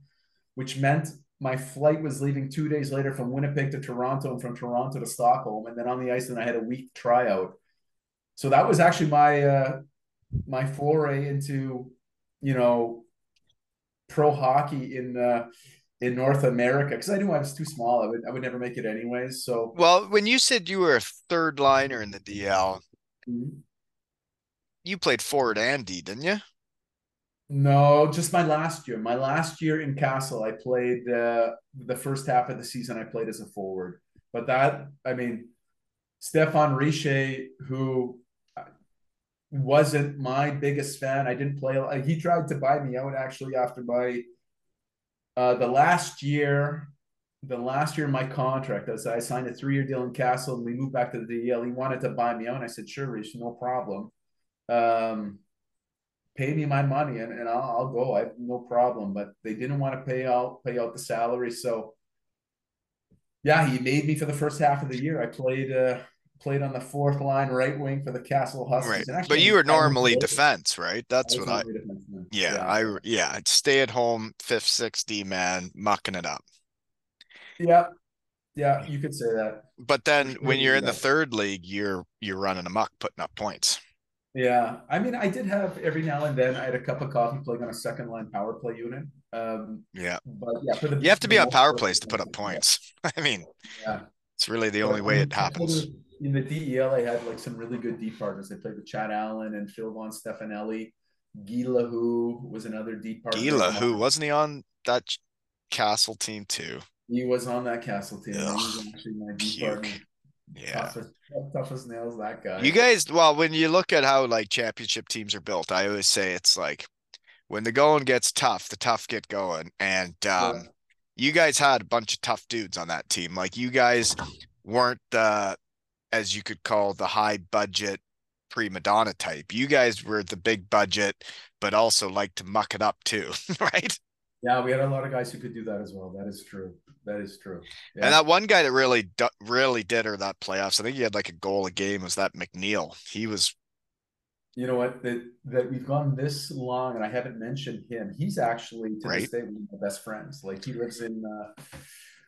which meant my flight was leaving two days later from Winnipeg to Toronto, and from Toronto to Stockholm, and then on the ice, and I had a week tryout. So that was actually my uh, my foray into you know pro hockey in uh, in North America because I knew I was too small. I would I would never make it anyways. So
Well, when you said you were a third liner in the DL, you played forward and D, didn't you?
no, just my last year. My last year in Kassel, I played uh, the first half of the season. I played as a forward, but that I mean, Stéphane Richer, who wasn't my biggest fan. I didn't play. He tried to buy me out actually after my uh, the last year. The last year of my contract, as I signed a three-year deal in Kassel, and we moved back to the DL. He wanted to buy me out, and I said, "Sure, Rich, no problem. Um, pay me my money, and, and I'll, I'll go. I have no problem." But they didn't want to pay out pay out the salary, so yeah, he made me for the first half of the year. I played uh, played on the fourth line, right wing for the Kassel Huskies.
Right.
Actually,
But you were normally defense, right? That's
I
what I
defenseman.
yeah, I yeah, stay at home, fifth, sixth D man, mucking it up.
yeah, yeah, you could say that.
But then when
you
you're in the third league, you're you're running amok, putting up points.
Yeah, I mean, I did have every now and then I had a cup of coffee playing on a second line power play unit. Um,
Yeah.
but yeah, for the
You have to be on power plays to put up
yeah.
points. *laughs* I mean,
Yeah.
it's really the
But,
only way it happens.
In the DEL, I had like some really good D partners. I played with Chad Allan and Phil Von Stefenelli. Gila, who was another D partner.
Gila, who wasn't he on that Kassel team too?
He was on that Kassel team. He was
Ugh,
actually my D partner.
Yeah.
Tough as, tough as nails, that guy.
You guys, well, when you look at how like championship teams are built, I always say it's like when the going gets tough, the tough get going. And um, you guys had a bunch of tough dudes on that team. Like you guys weren't the, as you could call the high budget prima donna type. You guys were the big budget, but also like to muck it up too, *laughs* right?
Yeah, we had a lot of guys who could do that as well. That is true. That is true. Yeah.
And that one guy that really, really did her that playoffs, I think he had like a goal a game. Was that McNeil? He was
you know what? That that we've gone this long, and I haven't mentioned him. He's actually to
Right.
this day one of my best friends. Like he lives in uh,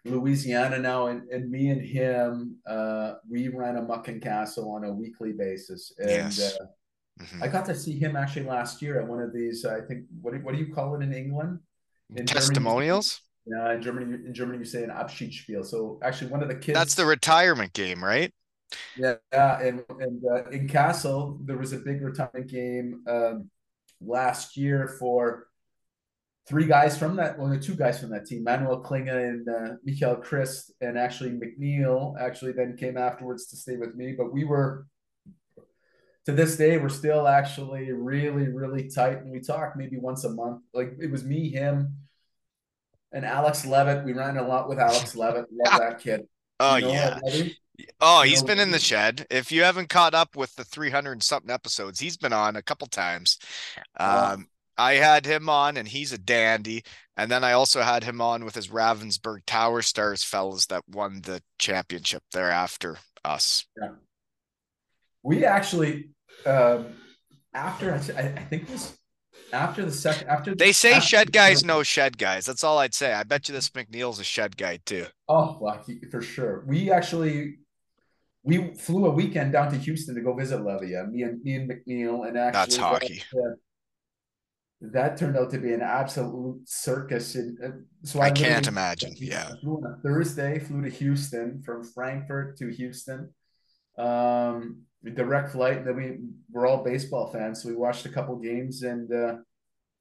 Louisiana now, and, and me and him, uh, we ran a muck and Kassel on a weekly basis. And
Yes.
uh,
Mhm.
I got to see him actually last year at one of these. I think what do, what do you call it in England? in Germany-
Testimonials.
Yeah, in Germany, in Germany you say an Abschiedsspiel. So actually, one of the kids.
That's the retirement game, right?
Yeah, yeah, and and uh, in Kassel there was a big retirement game um, last year for three guys from that, well, two guys from that team, Manuel Klinge and uh, Michael Christ, and actually McNeil actually then came afterwards to stay with me. But we were to this day we're still actually really really tight, and we talk maybe once a month. Like it was me, him, and Alex Leavitt. We ran a lot with Alex Leavitt. Love that kid.
Oh
You know
yeah. Oh, he's been in the shed. If you haven't caught up with the 300 and something episodes, he's been on a couple times.
Wow.
I had him on and he's a dandy. And then I also had him on with his Ravensburg Towerstars fellas that won the championship there after us.
We actually, um, after I, I think was after the second after
They say
after
shed guys know shed guys. That's all I'd say. I bet you this McNeil's a shed guy too.
Oh, well, for sure. We actually we flew a weekend down to Houston to go visit Levia. Me and me and McNeil, and actually
That's hockey.
Uh, that turned out to be an absolute circus. Uh, so
I
I
can't imagine. Yeah.
Flew on a Thursday, flew to Houston from Frankfurt to Houston. Um, direct flight, and then we were all baseball fans, so we watched a couple games and uh,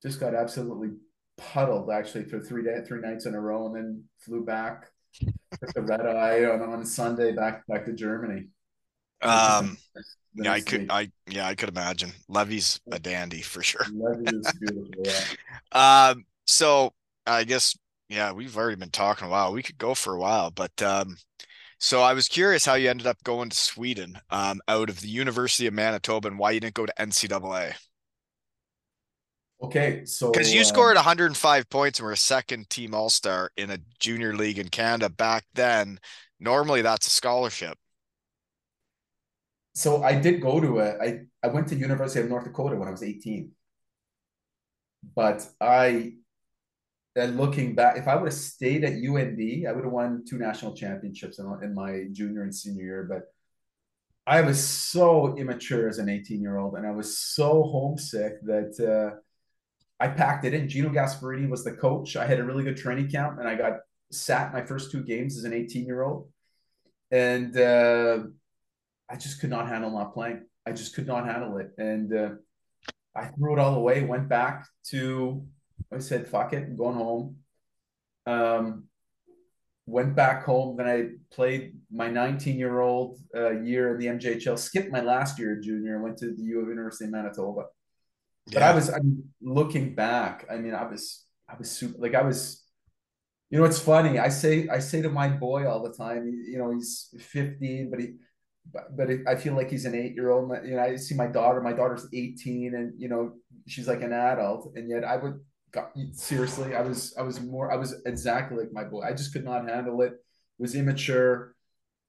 just got absolutely puddled actually for three day, three nights in a row, and then flew back took the red eye on, on Sunday back back to Germany.
Um, *laughs* yeah, I could, I, yeah, I could imagine. Levy's a dandy for sure.
Levy is *laughs* beautiful. Yeah.
Um, so I guess yeah, we've already been talking a while. We could go for a while, but um, so I was curious how you ended up going to Sweden, um, out of the University of Manitoba, and why you didn't go to NCAA.
Okay, so
Because you
uh,
scored 105 points and were a second team All Star in a junior league in Canada back then. Normally, that's a scholarship.
So I did go to a I I went to University of North Dakota when I was 18. But I and looking back, if I would have stayed at UND, I would have won two national championships in, in my junior and senior year. But I was so immature as an 18 year old, and I was so homesick that uh, I packed it in. Gino Gasparini was the coach. I had a really good training camp, and I got sat my first two games as an 18 year old, and uh, I just could not handle not playing. I just could not handle it, and uh, I threw it all away. Went back to I said, "Fuck it, I'm going home." Um, went back home. Then I played my 19 year old uh, year in the MJHL. Skipped my last year junior. Went to the U of University of Manitoba. But I was, I mean, looking back, I mean, I was, I was super, like, I was, you know, it's funny. I say, I say to my boy all the time, you, you know, he's 15, but he, but, I feel like he's an eight year old. You know, I see my daughter, my daughter's 18 and, you know, she's like an adult. And yet I would, God, seriously, I was, I was more, I was exactly like my boy. I just could not handle it. Was immature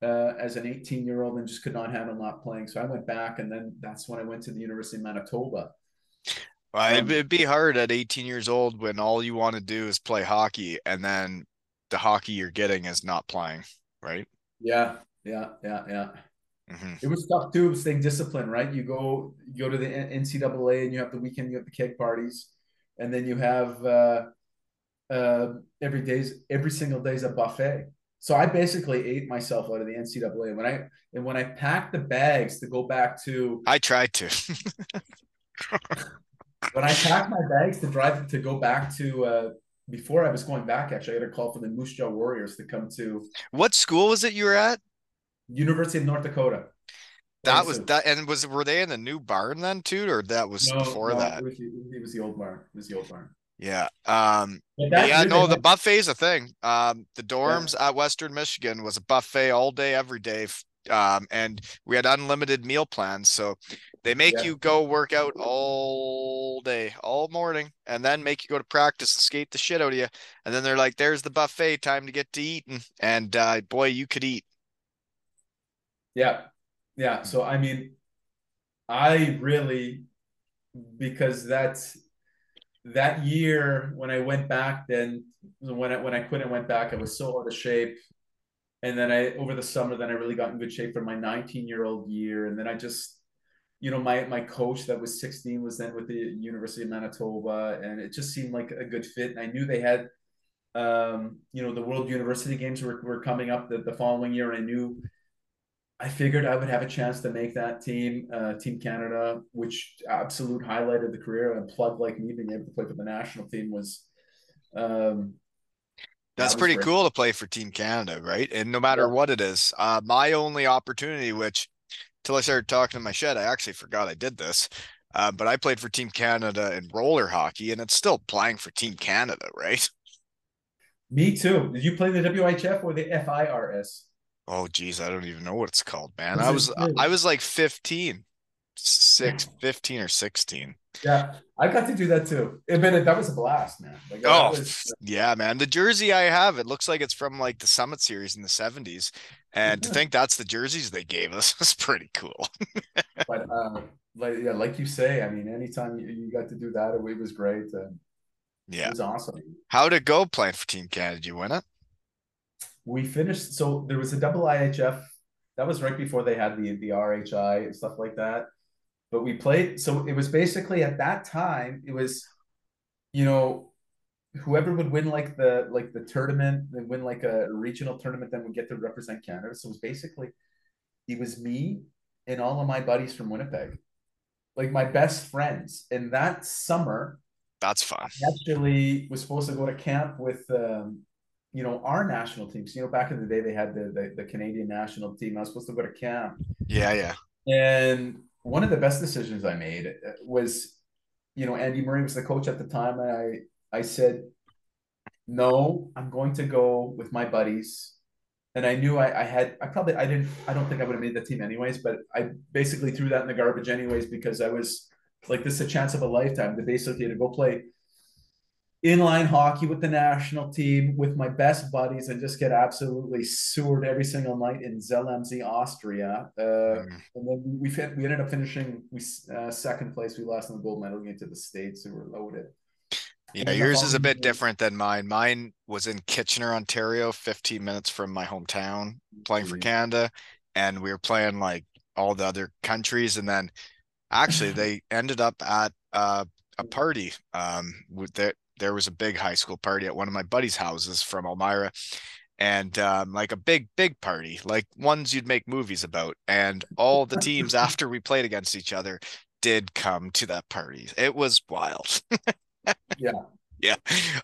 uh, as an 18 year old and just could not handle not playing. So I went back and then that's when I went to the University of Manitoba.
Well,
Um,
it'd be hard at 18 years old when all you want to do is play hockey, and then the hockey you're getting is not playing, right?
Yeah, yeah, yeah, yeah.
Hmm
It was tough too, staying disciplined, right? You go you go to the NCAA and you have the weekend, you have the keg parties, and then you have uh, uh, every day's every single day's a buffet. So I basically ate myself out of the NCAA when I and when I packed the bags to go back to
I tried to. *laughs*
when I packed my bags to drive to go back to uh, before I was going back. Actually, I got a call from the Moose Jaw Warriors to come to
what school was it you were at?
University of North Dakota.
That was that, and was were they in the new barn then too, or that was
No,
before
no,
that?
It was, it was the old barn. It was the old barn.
Yeah. Um.
But
But
that
yeah. No, the
buffet
is a thing. Um. The dorms at Western Michigan was a buffet all day, every day. Um. And we had unlimited meal plans, so they make
Yeah.
you go work out all day, all morning, and then make you go to practice and skate the shit out of you. And then they're like, "There's the buffet. Time to get to eating." And uh, boy, you could eat.
Yeah. Yeah. So I mean, I really because that's that year when I went back, then when I when I quit and went back, I was so out of shape. And then I over the summer, then I really got in good shape for my 19 year old year. And then I just, you know, my my coach that was 16 was then with the University of Manitoba, and it just seemed like a good fit. And I knew they had um, you know, the World University Games were, were coming up the, the following year, and I knew I figured I would have a chance to make that team, uh, Team Canada, which absolute highlight of the career. And plug like me being able to play for the national team was. Um,
That's
that was
pretty
great.
cool to play for Team Canada, right? And no matter
Yeah.
what it is, uh, my only opportunity, which till I started talking to my shed, I actually forgot I did this. Uh, but I played for Team Canada in roller hockey, and it's still playing for Team Canada, right?
Me too. Did you play the WHF or the FIRS?
Oh geez, I don't even know what it's called, man. I was? I was like 15, six, 15 or 16.
Yeah, I got to do that too. It, but that was a blast, man. Like,
Oh,
was- *laughs*
yeah, man. The jersey I have, it looks like it's from like the Summit series in the 70s. And to think that's the jerseys they gave us *laughs* is pretty cool. *laughs*
but uh, like yeah, like you say, I mean, anytime you, you got to do that, it, was great. Uh,
Yeah.
It was awesome.
How'd it go playing for Team Canada? Did you win it?
We finished so there was a double IHF that was right before they had the the RHI and stuff like that. But we played so it was basically at that time it was you know whoever would win like the like the tournament and win like a regional tournament then would get to represent Canada. So it was basically it was me and all of my buddies from Winnipeg like my best friends. And that summer
That's fun.
I actually was supposed to go to camp with um, you know our national teams. You know, back in the day they had the, the the Canadian national team. I was supposed to go to camp,
Yeah, yeah.
and one of the best decisions I made uh, was, you know, Andy Murray was the coach at the time, and I I said, no, I'm going to go with my buddies. And I knew I, I had I probably I didn't I don't think I would have made the team anyways, but I basically threw that in the garbage anyways because I was like this is a chance of a lifetime to basically to go play inline hockey with the national team with my best buddies and just get absolutely sewered every single night in Zell am See, Austria. Uh,
Mm.
and then we fin- we ended up finishing we uh, second place. We lost in the gold medal game to the states who were loaded.
Yeah, yours is a bit different than mine. Mine was in Kitchener, Ontario, 15 minutes from my hometown, playing for
Mhm.
Canada. And we were playing like all the other countries. And then actually *laughs* they ended up at uh, a party. Um, with there, there was a big high school party at one of my buddies' houses from Elmira. And um, like a big, big party, like ones you'd make movies about. And all the teams *laughs* after we played against each other did come to that party. It was wild.
Yeah. *laughs*
Yeah.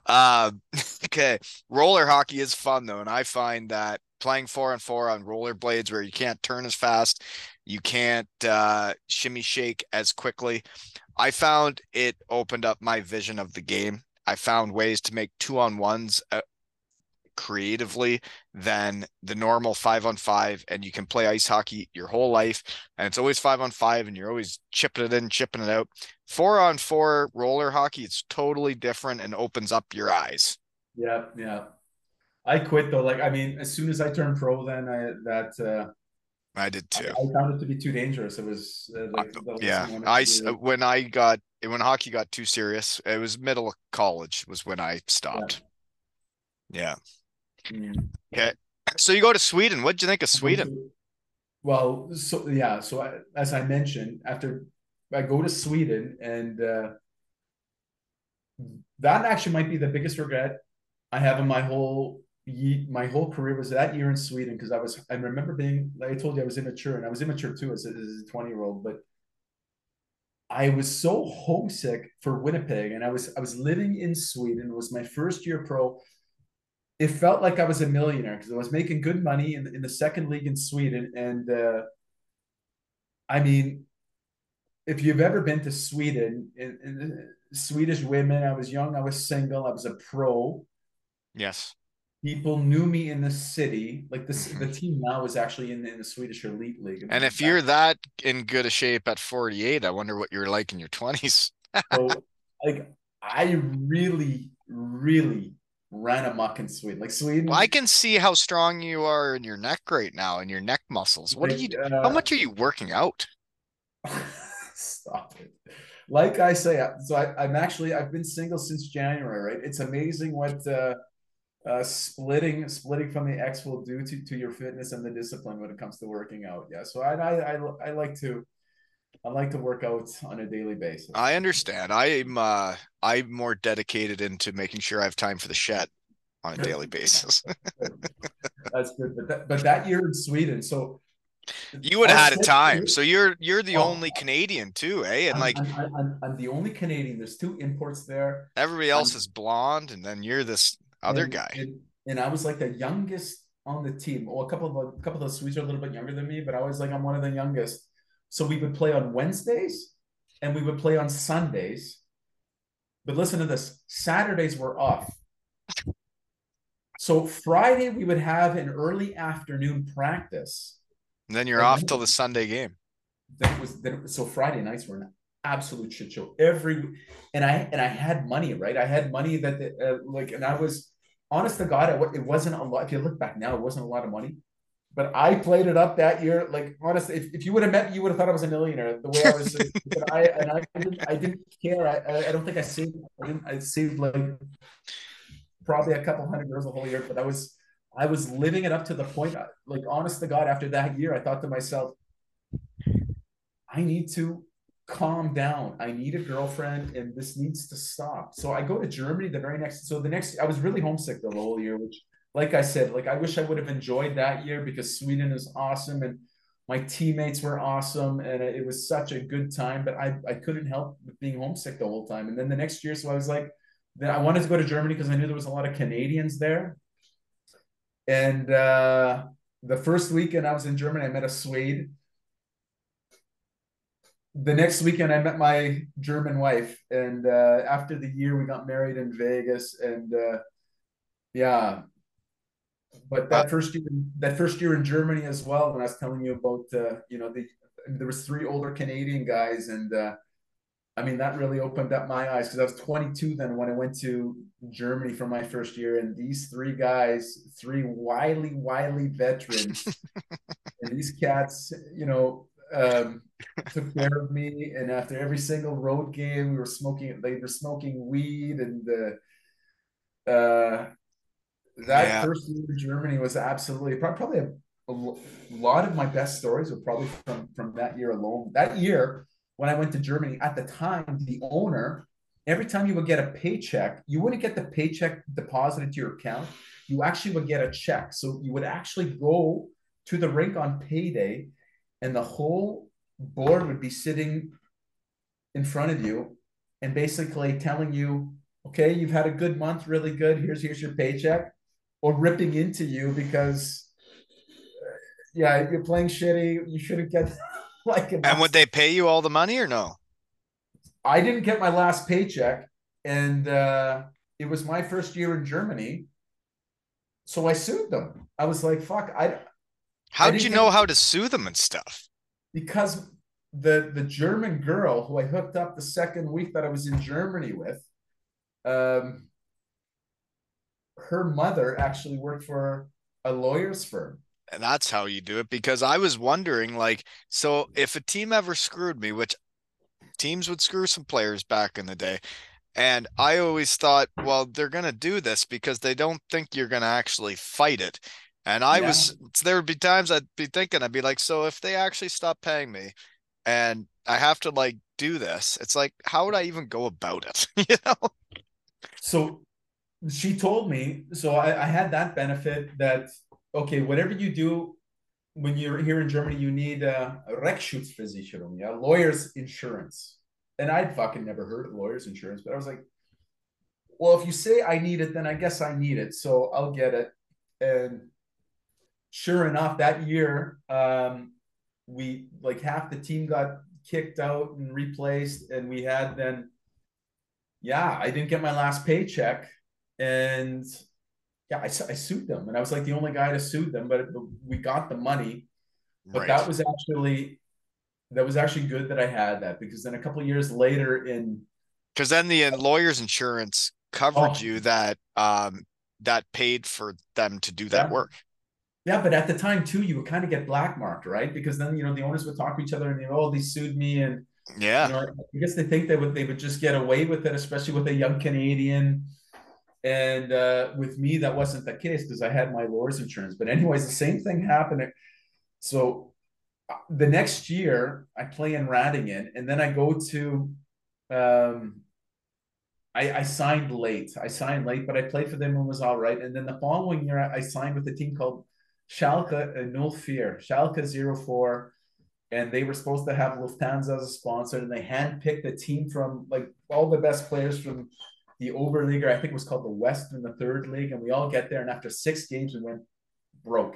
Um, *laughs* okay. Roller hockey is fun though, and I find that playing four on four on roller blades where you can't turn as fast, you can't uh, shimmy shake as quickly. I found it opened up my vision of the game. I found ways to make two on ones uh, creatively than the normal five on five, and you can play ice hockey your whole life, and it's always five on five, and you're always chipping it in, chipping it out four on four roller hockey it's totally different and opens up your eyes
Yeah, yeah. I quit though. Like I mean, as soon as I turned pro, then I that uh,
i did too.
I found it to be too dangerous. It was uh, like,
yeah. i
I
when i got when hockey got too serious it was middle of college was when i stopped. Yeah,
Mm.
so you go to sweden. What'd you think of sweden?
Well, so yeah, so I, as I mentioned, after I go to Sweden, and uh, that actually might be the biggest regret I have in my whole my whole career was that year in Sweden because I was I remember being like I told you I was immature and I was immature too as a, as a twenty year old, but I was so homesick for Winnipeg, and I was I was living in Sweden. It was my first year pro it felt like I was a millionaire because I was making good money in in the second league in Sweden. And uh, I mean, if you've ever been to Sweden, in, in, Swedish women, I was young, I was single, I was a pro.
yes
People knew me in the city. Like this, the team now is actually in, in the Swedish elite league.
and if you're that in good a shape at 48 i wonder what you're like in your 20s
so, *laughs* like, I really, really ran amok in Sweden. Like Sweden,
well, i can see how strong you are in your neck right now and your neck muscles what are you
uh,
how much are you working out *laughs*
Stop it. like I say, so I, am actually I've been single since January, right? It's amazing what uh, uh, splitting splitting from the X will do to, to your fitness and the discipline when it comes to working out. Yeah, so I I, I, I like to I like to work out on a daily basis.
I understand. I'm uh I'm more dedicated into making sure I have time for the shed on a *laughs* daily basis. *laughs*
That's good. But that, but that year in Sweden, so
you would have had a time. So you're you're the oh, only Canadian too, eh? And
I'm,
like
I'm, I'm, I'm, the only Canadian. There's two imports there.
Everybody else is blonde, and then you're this other
and,
guy.
And, and, I was like the youngest on the team. Well, a couple of a couple of the Swedes are a little bit younger than me, but I was like I'm one of the youngest. So we would play on Wednesdays and we would play on Sundays. But listen to this: Saturdays were off. So Friday we would have an early afternoon practice.
And then you're and off then, till the Sunday game.
Then it was then so Friday nights were an absolute shit show every and I and I had money right. I had money that the, uh, like and I was honest to God, it wasn't a lot. If you look back now, it wasn't a lot of money. But I played it up that year. Like honestly, if, if you would have met me, you would have thought I was a millionaire. The way I was, I and I didn't, I didn't care. I, I don't think I saved. I. I saved like probably a couple hundred girls the whole year, but I was I was living it up to the point. Uh, like honest to God, after that year, I thought to myself, I need to calm down. I need a girlfriend, and this needs to stop. So I go to Germany the very next. So the next, I was really homesick the whole year, which, like I said, like I wish I would have enjoyed that year because Sweden is awesome and my teammates were awesome and it was such a good time. But I I couldn't help being homesick the whole time. And then the next year, so I was like then I wanted to go to Germany because I knew there was a lot of Canadians there. And uh, the first weekend I was in Germany, I met a Swede. The next weekend, I met my German wife, and uh, after the year, we got married in Vegas. And uh, yeah, but that first year, that first year in Germany as well, when I was telling you about, uh, you know, the there was three older Canadian guys, and uh, I mean, that really opened up my eyes because I was 22 then when I went to Germany for my first year. And these three guys, three wily, wily veterans, *laughs* and these cats, you know, um, took care of me. And after every single road game, we were smoking, they were smoking weed. And uh, uh, that yeah. first year in Germany was absolutely probably a, a lot of my best stories were probably from, from that year alone. That year, when I went to Germany at the time, the owner, every time you would get a paycheck, you wouldn't get the paycheck deposited to your account. You actually would get a check. So you would actually go to the rink on payday, and the whole board would be sitting in front of you and basically telling you, okay, you've had a good month, really good. Here's here's your paycheck, or ripping into you because yeah, you're playing shitty. You shouldn't get *laughs*
like and would they pay you all the money or no?
I didn't get my last paycheck, and uh, it was my first year in Germany. So I sued them. I was like, "Fuck!" I.
How did you know how to sue them and stuff?
Because the the German girl who I hooked up the second week that I was in Germany with, um, her mother actually worked for a lawyer's firm
and that's how you do it because I was wondering like so if a team ever screwed me which teams would screw some players back in the day and I always thought well they're going to do this because they don't think you're going to actually fight it and I yeah. was there would be times I'd be thinking I'd be like so if they actually stop paying me and I have to like do this it's like how would I even go about it *laughs* you know
so she told me so I, I had that benefit that okay, whatever you do when you're here in Germany, you need a Rechtsschutzversicherung, yeah, lawyer's insurance. And I'd fucking never heard of lawyer's insurance, but I was like, well, if you say I need it, then I guess I need it. So I'll get it. And sure enough, that year, um, we like half the team got kicked out and replaced. And we had then, yeah, I didn't get my last paycheck. And yeah, I, I sued them, and I was like the only guy to sue them, but we got the money. But right. that was actually that was actually good that I had that because then a couple years later in
because then the lawyer's insurance covered oh, you that um that paid for them to do that
yeah.
work.
Yeah, but at the time too, you would kind of get black marked, right? Because then you know the owners would talk to each other and you know, oh, they sued me, and
Yeah.
You know, I guess they think they would they would just get away with it, especially with a young Canadian. And uh, with me, that wasn't the case because I had my lawyer's insurance. But anyways, the same thing happened. So uh, the next year, I play in Ratingen, and then I go to. Um, I, I signed late. I signed late, but I played for them and was all right. And then the following year, I signed with a team called Schalke uh, Null Vier, Schalke 04 and they were supposed to have Lufthansa as a sponsor, and they handpicked a team from like all the best players from the Oberliga. I think it was called the West in the third league, and we all get there, and after six games, we went broke.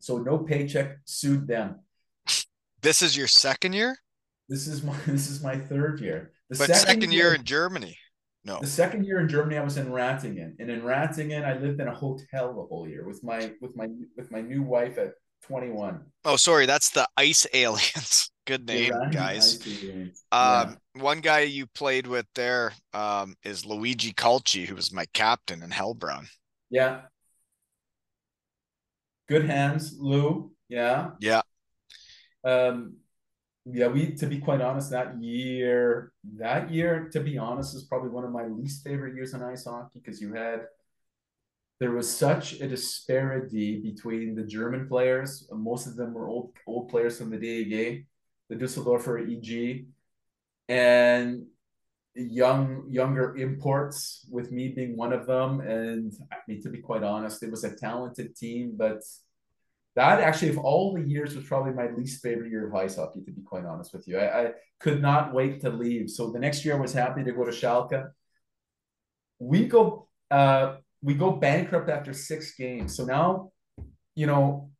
So no paycheck, sued them.
This is your second year.
This is my *laughs* this is my third year.
The but second, second year, year in Germany. No.
The second year in Germany, I was in Ratingen, and in Ratingen, I lived in a hotel the whole year with my with my with my new wife at 21.
Oh, sorry, that's the Ice *laughs* Aliens. Good name, guys. Um, one guy you played with there um, is Luigi Calci, who was my captain in Heilbronn.
Yeah. Good hands, Lou. Yeah.
Yeah.
Um, yeah, we to be quite honest, that year, that year, to be honest, is probably one of my least favorite years in ice hockey because you had there was such a disparity between the German players. Most of them were old old players from the DEG, the Düsseldorfer EG, and young younger imports. With me being one of them, and I mean to be quite honest, it was a talented team, but that actually, of all the years, was probably my least favorite year of ice hockey. To be quite honest with you, I, I could not wait to leave. So the next year, I was happy to go to Schalke. We go. Uh, we go bankrupt after six games. So now, you know,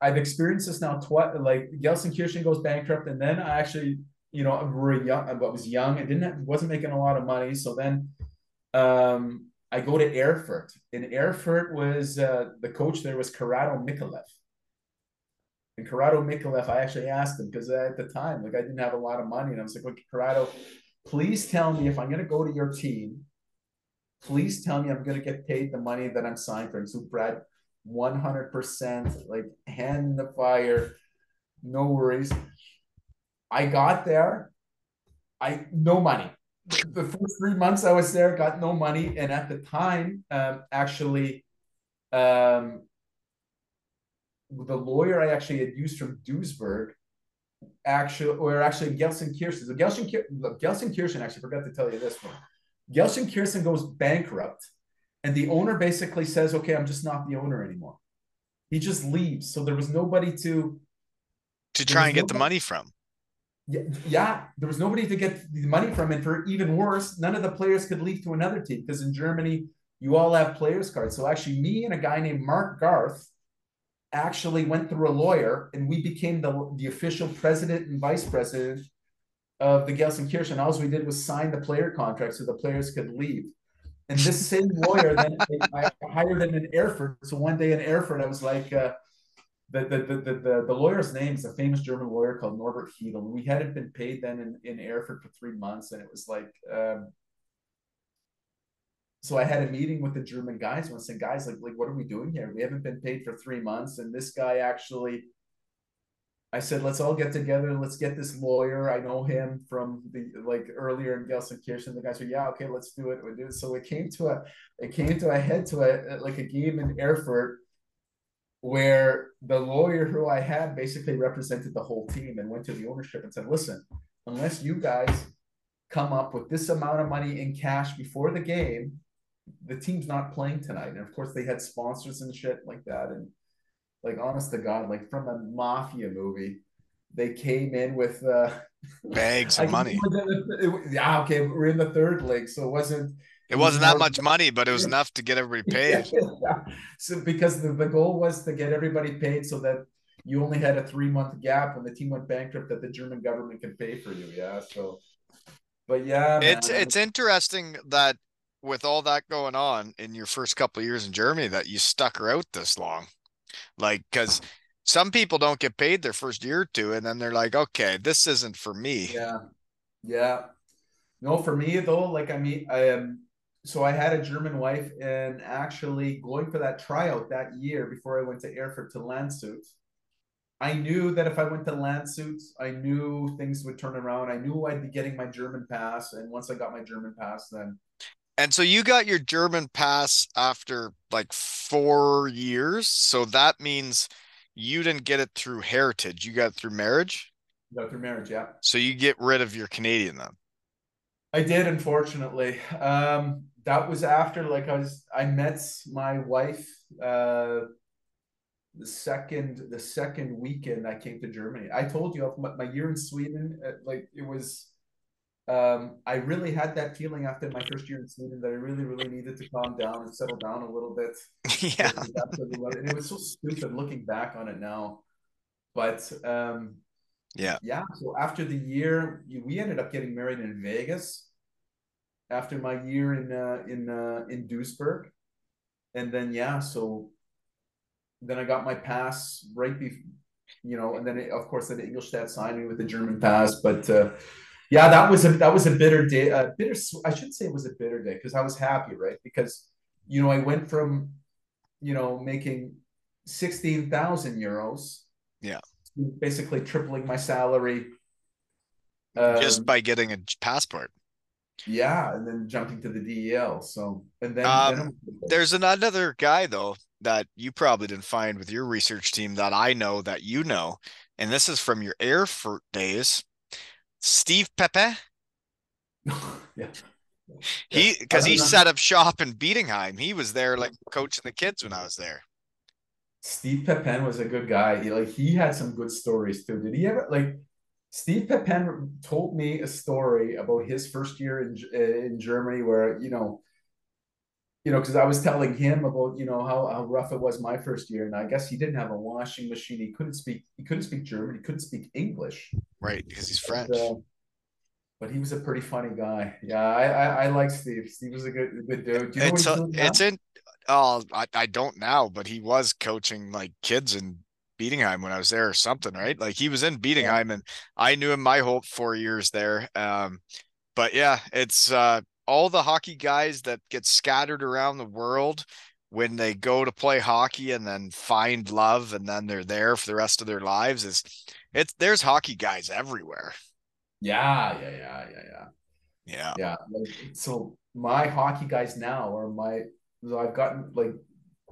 I've experienced this now twice. Like Gelsenkirchen goes bankrupt, and then I actually, you know, we're young. I was young. I didn't have, wasn't making a lot of money. So then, um, I go to Erfurt. And Erfurt was uh, the coach there was Corrado Micalef. And Corrado Micalef, I actually asked him because at the time, like I didn't have a lot of money, and I was like, "Okay, Corrado, please tell me if I'm going to go to your team." please tell me I'm going to get paid the money that I'm signed for. And so Brad, 100% like hand in the fire, no worries. I got there, I no money. The first three months I was there, got no money, and at the time, um, actually, um, the lawyer I actually had used from Duisburg, actually, or actually Gelsenkirchen. So Gelsenkirchen, Gelsenkirchen actually forgot to tell you this one. Gelsenkirchen goes bankrupt, and the owner basically says, "Okay, I'm just not the owner anymore." He just leaves. So there was nobody to
to try and get nobody, the money from.
Yeah, there was nobody to get the money from, and for even worse, none of the players could leave to another team because in Germany you all have players cards. So actually, me and a guy named Mark Garth actually went through a lawyer, and we became the the official president and vice president of the Gelsenkirchen, all we did was sign the player contract so the players could leave. And this same lawyer then *laughs* I hired him in Erfurt. So one day in Erfurt, I was like, uh, the, the, the, the, the lawyer's name is a famous German lawyer called Norbert Hiedl. We hadn't been paid then in, in Erfurt for three months. And it was like, um, so I had a meeting with the German guys and I said, guys, like, like, what are we doing here? We haven't been paid for three months. And this guy actually I said, let's all get together. Let's get this lawyer. I know him from the like earlier in Gelsenkirchen. The guy said, yeah, okay, let's do it. We do it. So it came to a, it came to a head to a like a game in Erfurt where the lawyer who I had basically represented the whole team and went to the ownership and said, listen, unless you guys come up with this amount of money in cash before the game, the team's not playing tonight. And of course, they had sponsors and shit like that. And like honest to God, like from a mafia movie. They came in with uh,
bags of *laughs* money.
Yeah, okay, we're in the third leg, so it wasn't.
It wasn't that much money, but it was *laughs* enough to get everybody paid.
yeah. *laughs* So because the, the goal was to get everybody paid, so that you only had a three month gap when the team went bankrupt, that the German government could pay for you. Yeah, so. But yeah,
man. it's it's interesting that with all that going on in your first couple years in Germany, that you stuck her out this long. Like, because some people don't get paid their first year or two, and then they're like, okay, this isn't for me.
Yeah. Yeah. No, for me though, like I mean, I um so I had a German wife and actually going for that tryout that year before I went to Erfurt to Landshut. I knew that if I went to Landshut, I knew things would turn around. I knew I'd be getting my German pass, and once I got my German pass, then
And so you got your German pass after like four years. So that means you didn't get it through heritage. You got it through marriage.
go through marriage. Yeah,
So you get rid of your Canadian then.
I did. Unfortunately, um, that was after like I was. I met my wife uh, the second the second weekend I came to Germany. I told you my, my year in Sweden, uh, like it was. Um, I really had that feeling after my first year in Sweden that I really, really needed to calm down and settle down a little bit. *laughs*
yeah.
and it was so stupid looking back on it now. But um,
Yeah.
yeah. So after the year, we ended up getting married in Vegas. After my year in uh, in uh, in Duisburg, and then yeah, so then I got my pass right before, you know, and then it, of course then Ingolstadt signed me with the German pass, but. Uh, yeah, that was a that was a bitter day. A bitter. I should say it was a bitter day because I was happy, right? Because you know I went from, you know, making sixteen thousand euros.
Yeah.
Basically tripling my salary.
Just
Um,
by getting a passport.
Yeah, and then jumping to the DEL. So and then,
Um,
then
There's an- another guy though that you probably didn't find with your research team that I know that you know, and this is from your Air Erfurt days. Steve Pepe. *laughs*
yeah.
He because he
Other
set up shop in Bietigheim. He was there like coaching the kids when I was there.
Steve Pepin was a good guy. He, like he had some good stories too. Did he ever like? Steve Pepin told me a story about his first year in in Germany, where you know, you know, because I was telling him about you know how, how rough it was my first year, and I guess he didn't have a washing machine. He couldn't speak. He couldn't speak German. He couldn't speak English.
Right, because he's
But,
French.
uh, but he was a pretty funny guy. Yeah, I I, I like Steve. Steve was a good a good dude. Do you know
it's a, it's in oh I, I don't now, but he was coaching like kids in Bietigheim when I was there or something, right? Like he was in Bietigheim and I knew him my whole four years there. Um but yeah, it's uh all the hockey guys that get scattered around the world when they go to play hockey and then find love and then they're there for the rest of their lives is it's there's hockey guys everywhere.
Yeah, yeah, yeah, yeah, yeah.
Yeah.
Yeah, like, so my hockey guys now are my. So I've gotten like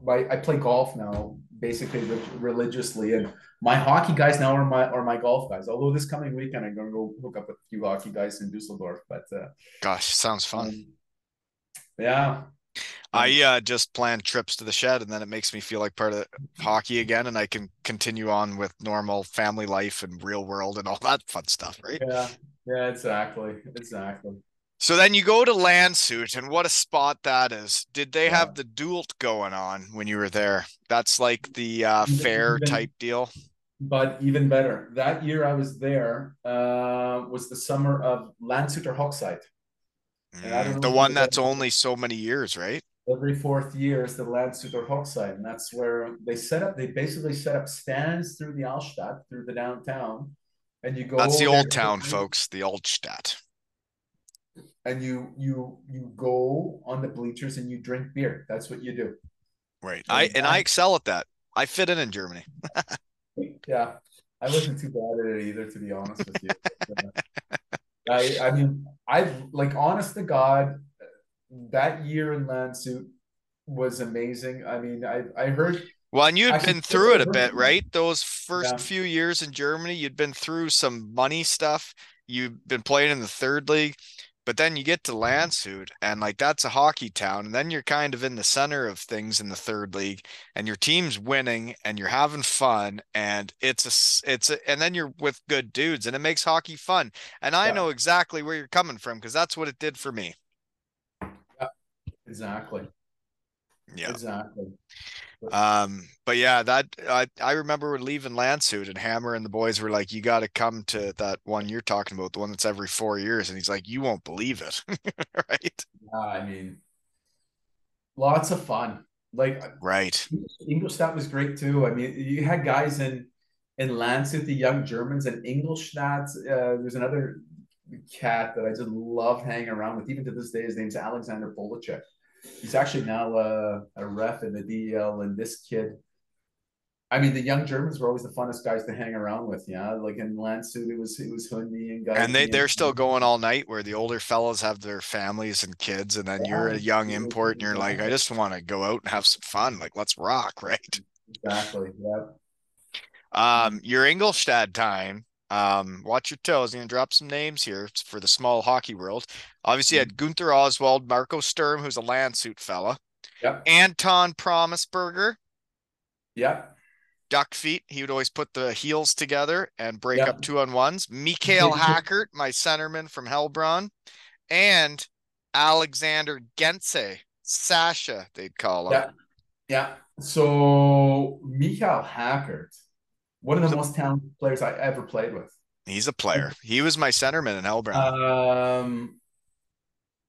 my I play golf now basically re- religiously, and my hockey guys now are my are my golf guys. Although this coming weekend I'm gonna go hook up with a few hockey guys in Dusseldorf, but uh,
Gosh, sounds fun.
um, yeah,
I uh, just plan trips to the shed, and then it makes me feel like part of hockey again, and I can continue on with normal family life and real world and all that fun stuff, right?
yeah, yeah, exactly, exactly.
So then you go to Landshut, and what a spot that is! Did they have the Dult going on when you were there? That's like the uh, fair type deal.
But even better, that year I was there uh, was the summer of Landshuter Hochzeit. And
Mm, the one that's only so many years, right?
every fourth year is the Landshuter Hochzeit, and that's where they set up. They basically set up stands through the Altstadt, through the downtown, and you go.
That's the old town, folks. The old Stadt.
And you you you go on the bleachers and you drink beer. That's what you do.
Right.
Yeah,
I and I
I-
excel at that. I fit in in Germany. *laughs*
Yeah, I wasn't too bad at it either, to be honest with you. *laughs* I I mean, I like honest to God, that year in Landshut was amazing. I mean, I I heard
Well, and you'd
Actually,
been through it a bit, right? Those first
Yeah.
few years in Germany, you'd been through some money stuff. You've been playing in the third league, but then you get to Landshut, and like that's a hockey town, and then you're kind of in the center of things in the third league, and your team's winning, and you're having fun, and it's a it's a, and then you're with good dudes, and it makes hockey fun. And I
Yeah.
know exactly where you're coming from because that's what it did for me.
exactly,
Yeah.
exactly.
Um, but yeah, that I I remember leaving Landshut and Hammer and the boys were like, "You got to come to that one you're talking about, the one that's every four years." And he's like, "You won't believe it, *laughs* right?
Yeah, I mean, lots of fun. Like
Right?
Ingolstadt was great too. I mean, you had guys in in Landshut, the young Germans, and Ingolstadt. Uh, there's another cat that I just love hanging around with, even to this day. His name's Alexander Polacek. He's actually now uh, a ref in the DEL, and this kid, I mean, the young Germans were always the funnest guys to hang around with. Yeah, like in Landshut, it was it was Hundi and guys.
And they they're still going all night, where the older fellows have their families and kids, and then you're a young import, and you're like, I just want to go out and have some fun. Like, let's rock, *laughs* right?
Exactly. Yeah.
Um, your Ingolstadt time. Um, watch your toes. I'm gonna drop some names here for the small hockey world. Obviously, you had Gunther Oswald, Marco Sturm, who's a Landshut fella,
Yep.
Anton Promisberger,
Yep.
duck feet. He would always put the heels together and break
Yeah.
up two on ones. Mikael
Yeah. *laughs*
Hackert, my centerman from Heilbronn, and Alexander Gentze, Sasha, they'd call him.
Yeah. Yeah. So Michael Hackert, one of the most talented players I ever played with.
He's a player. He was my centerman in Heilbronn.
Um,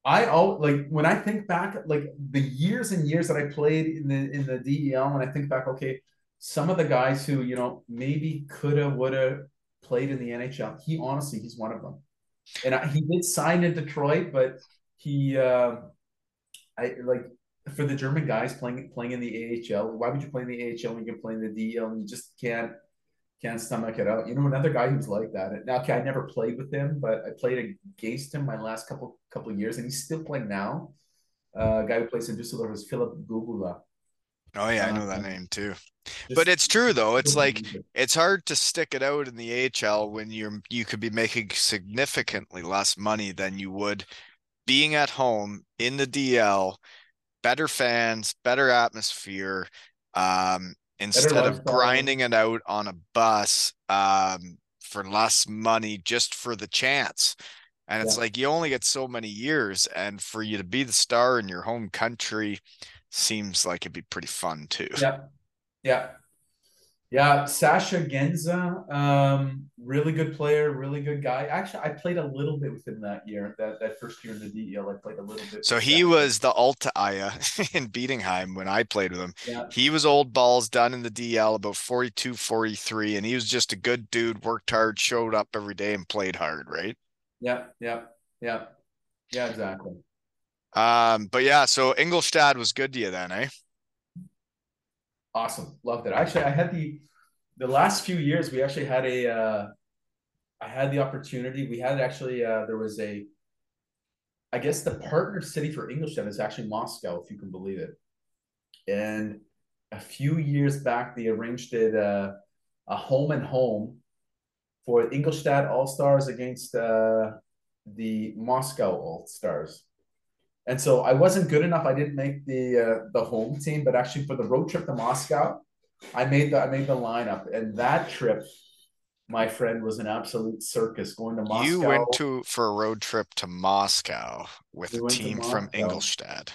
I all like when I think back, like the years and years that I played in the in the DEL, and I think back, okay, some of the guys who you know maybe coulda woulda played in the NHL. He honestly, he's one of them. And I, he did sign in Detroit, but he, uh, I like for the German guys playing playing in the AHL. Why would you play in the AHL when you can play in the DEL and you just can't can't stomach it out. You know, another guy who's like that. Now, okay, I never played with him, but I played against him my last couple couple years, and he's still playing now. Uh, a guy who plays in Düsseldorf is Philip Gogulla.
Oh yeah, I know that
uh,
name too. But it's true though. It's like it's hard to stick it out in the AHL when you're you could be making significantly less money than you would being at home in the DL, better fans, better atmosphere, um, instead of grinding it out on a bus um for less money just for the chance. And it's
Yeah.
like you only get so many years, and for you to be the star in your home country seems like it'd be pretty fun too.
Yeah, yeah, yeah. Sasha Genza, um, really good player, really good guy. Actually, I played a little bit with him that year. That that first year in the DEL, I played a little bit.
So he was the Alta Aya *laughs* in Bietigheim when I played with him.
Yeah,
He was old balls done in the DL about 42, 43, and he was just a good dude, worked hard, showed up every day and played hard, right?
yeah, yeah, yeah, yeah. Exactly.
Um, but yeah, so Ingolstadt was good to you then, eh?
Awesome. Loved it. Actually, I had the the last few years we actually had a uh I had the opportunity. We had actually uh there was a I guess the partner city for Ingolstadt is actually Moscow, if you can believe it. And a few years back they arranged it uh a home and home for Ingolstadt All Stars against uh the Moscow All Stars. And so I wasn't good enough. I didn't make the uh, the home team, but actually for the road trip to Moscow, I made the I made the lineup. And that trip, my friend, was an absolute circus going to Moscow.
You went to for a road trip to Moscow with
We
a team from. Ingolstadt.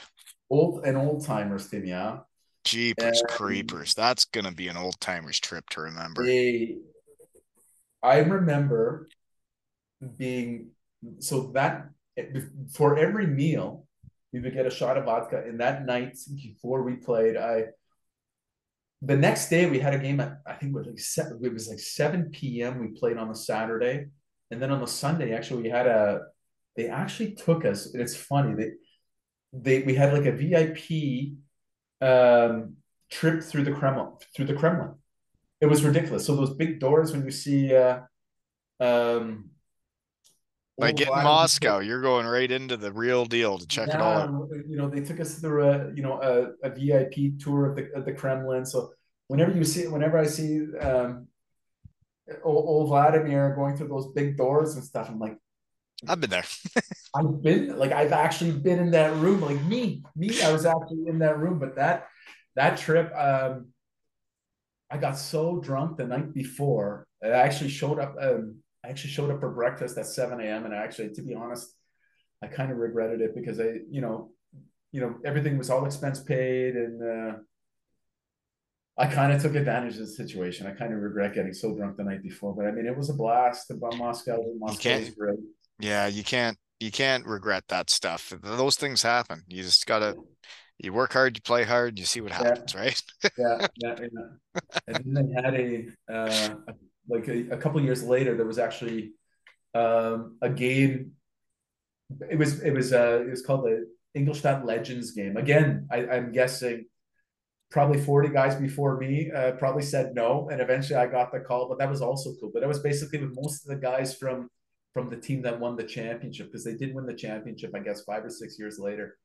old an old timers team, yeah.
Jeepers
And-
creepers. That's gonna be an old timers trip to remember.
They, I remember being so that for every meal we would get a shot of vodka. And that night before we played, I the next day we had a game at I think it was like seven, it was like seven p.m. We played on the Saturday, and then on the Sunday actually we had a they actually took us. And it's funny they they we had like a VIP um, trip through the Kremlin through the Kremlin. It was ridiculous. So those big doors when you see uh, um, Old
getting Moscow, you're going right into the real deal to check it all out.
You know, they took us through a you know a, a VIP tour of the of the Kremlin. So whenever you see, whenever I see um, old, old Vladimir going through those big doors and stuff, I'm like,
I've been there. *laughs*
I've been like I've actually been in that room. Like me, me, I was actually in that room. But that that trip, um, I got so drunk the night before. I actually showed up. Um, I actually showed up for breakfast at 7 a.m. And actually, to be honest, I kind of regretted it because I, you know, you know, everything was all expense paid, and uh, I kind of took advantage of the situation. I kind of regret getting so drunk the night before. But I mean, it was a blast. About Moscow, Moscow was great.
Yeah, you can't you can't regret that stuff. Those things happen. You just gotta you work hard, you play hard, you see what happens, *laughs* right?
yeah, yeah, yeah. And then they had a uh, like a, a couple years later, there was actually um, a game. It was it was uh, it was called the Ingolstadt Legends game. Again, I, I'm guessing probably 40 guys before me uh, probably said no and eventually i got the call but that was also cool but that was basically with most of the guys from from the team that won the championship because they did win the championship i guess five or six years later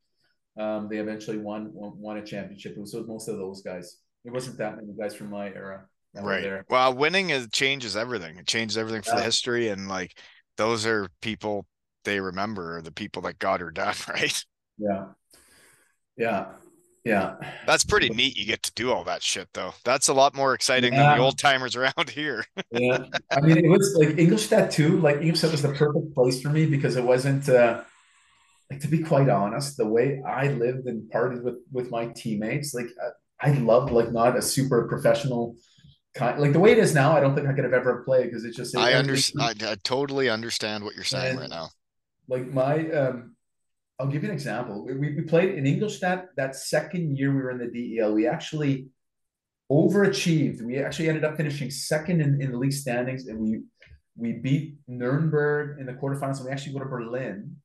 um, they eventually won, won won a championship it was with most of those guys it wasn't that many guys from my era
right well winning is changes everything it changes everything for yeah. the history and like those are people they remember the people that got her done *laughs* right
yeah yeah yeah.
That's pretty neat. You get to do all that shit though. That's a lot more exciting yeah. than the old timers around *laughs* here.
yeah. I mean, it was like Ingolstadt too. Like Ingolstadt was the perfect place for me because it wasn't uh like to be quite honest, the way I lived and partied with with my teammates, like I, I loved like not a super professional like the way it is now, I don't think I could have ever played because it's just
I understand I, I, totally understand what you're saying and, right now.
Like my um I'll give you an example. We, we played in Ingolstadt that second year we were in the DEL. We actually overachieved. We actually ended up finishing second in, in the league standings, and we we beat Nuremberg in the quarterfinals. And we actually go to Berlin,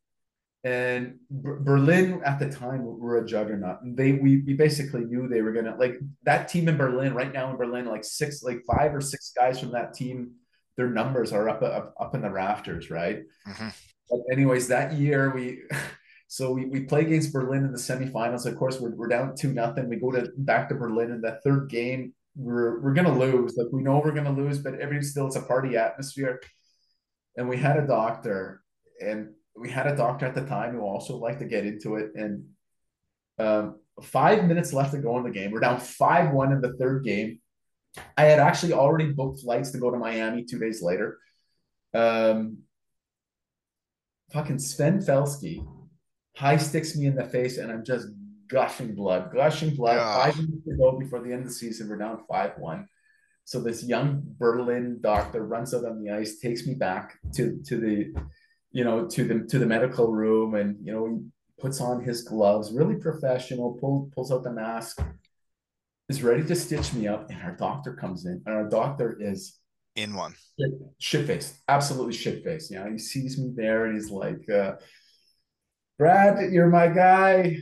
and B- Berlin at the time were a juggernaut. They we we basically knew they were gonna like that team in Berlin right now in Berlin, like six, like five or six guys from that team. Their numbers are up up, up in the rafters, right? Mm-hmm. But anyways, that year we *laughs* So we, we play against Berlin in the semifinals. Of course, we're, we're down two nothing. We go to back to Berlin in that third game. We're we're gonna lose. Like we know we're gonna lose, but every still it's a party atmosphere. And we had a doctor, and we had a doctor at the time who also liked to get into it. And um, five minutes left to go in the game. We're down five one in the third game. I had actually already booked flights to go to Miami two days later. Um, fucking Sven Felski high sticks me in the face, and I'm just gushing blood, gushing blood. Yeah. Five minutes to go before the end of the season, we're down five one. So this young Berlin doctor runs out on the ice, takes me back to to the, you know, to the to the medical room, and you know, he puts on his gloves, really professional, pull, pulls out the mask, is ready to stitch me up, and our doctor comes in, and our doctor is
in one
shit faced, absolutely shit faced. You know, he sees me there, and he's like. Uh, Brad, you're my guy.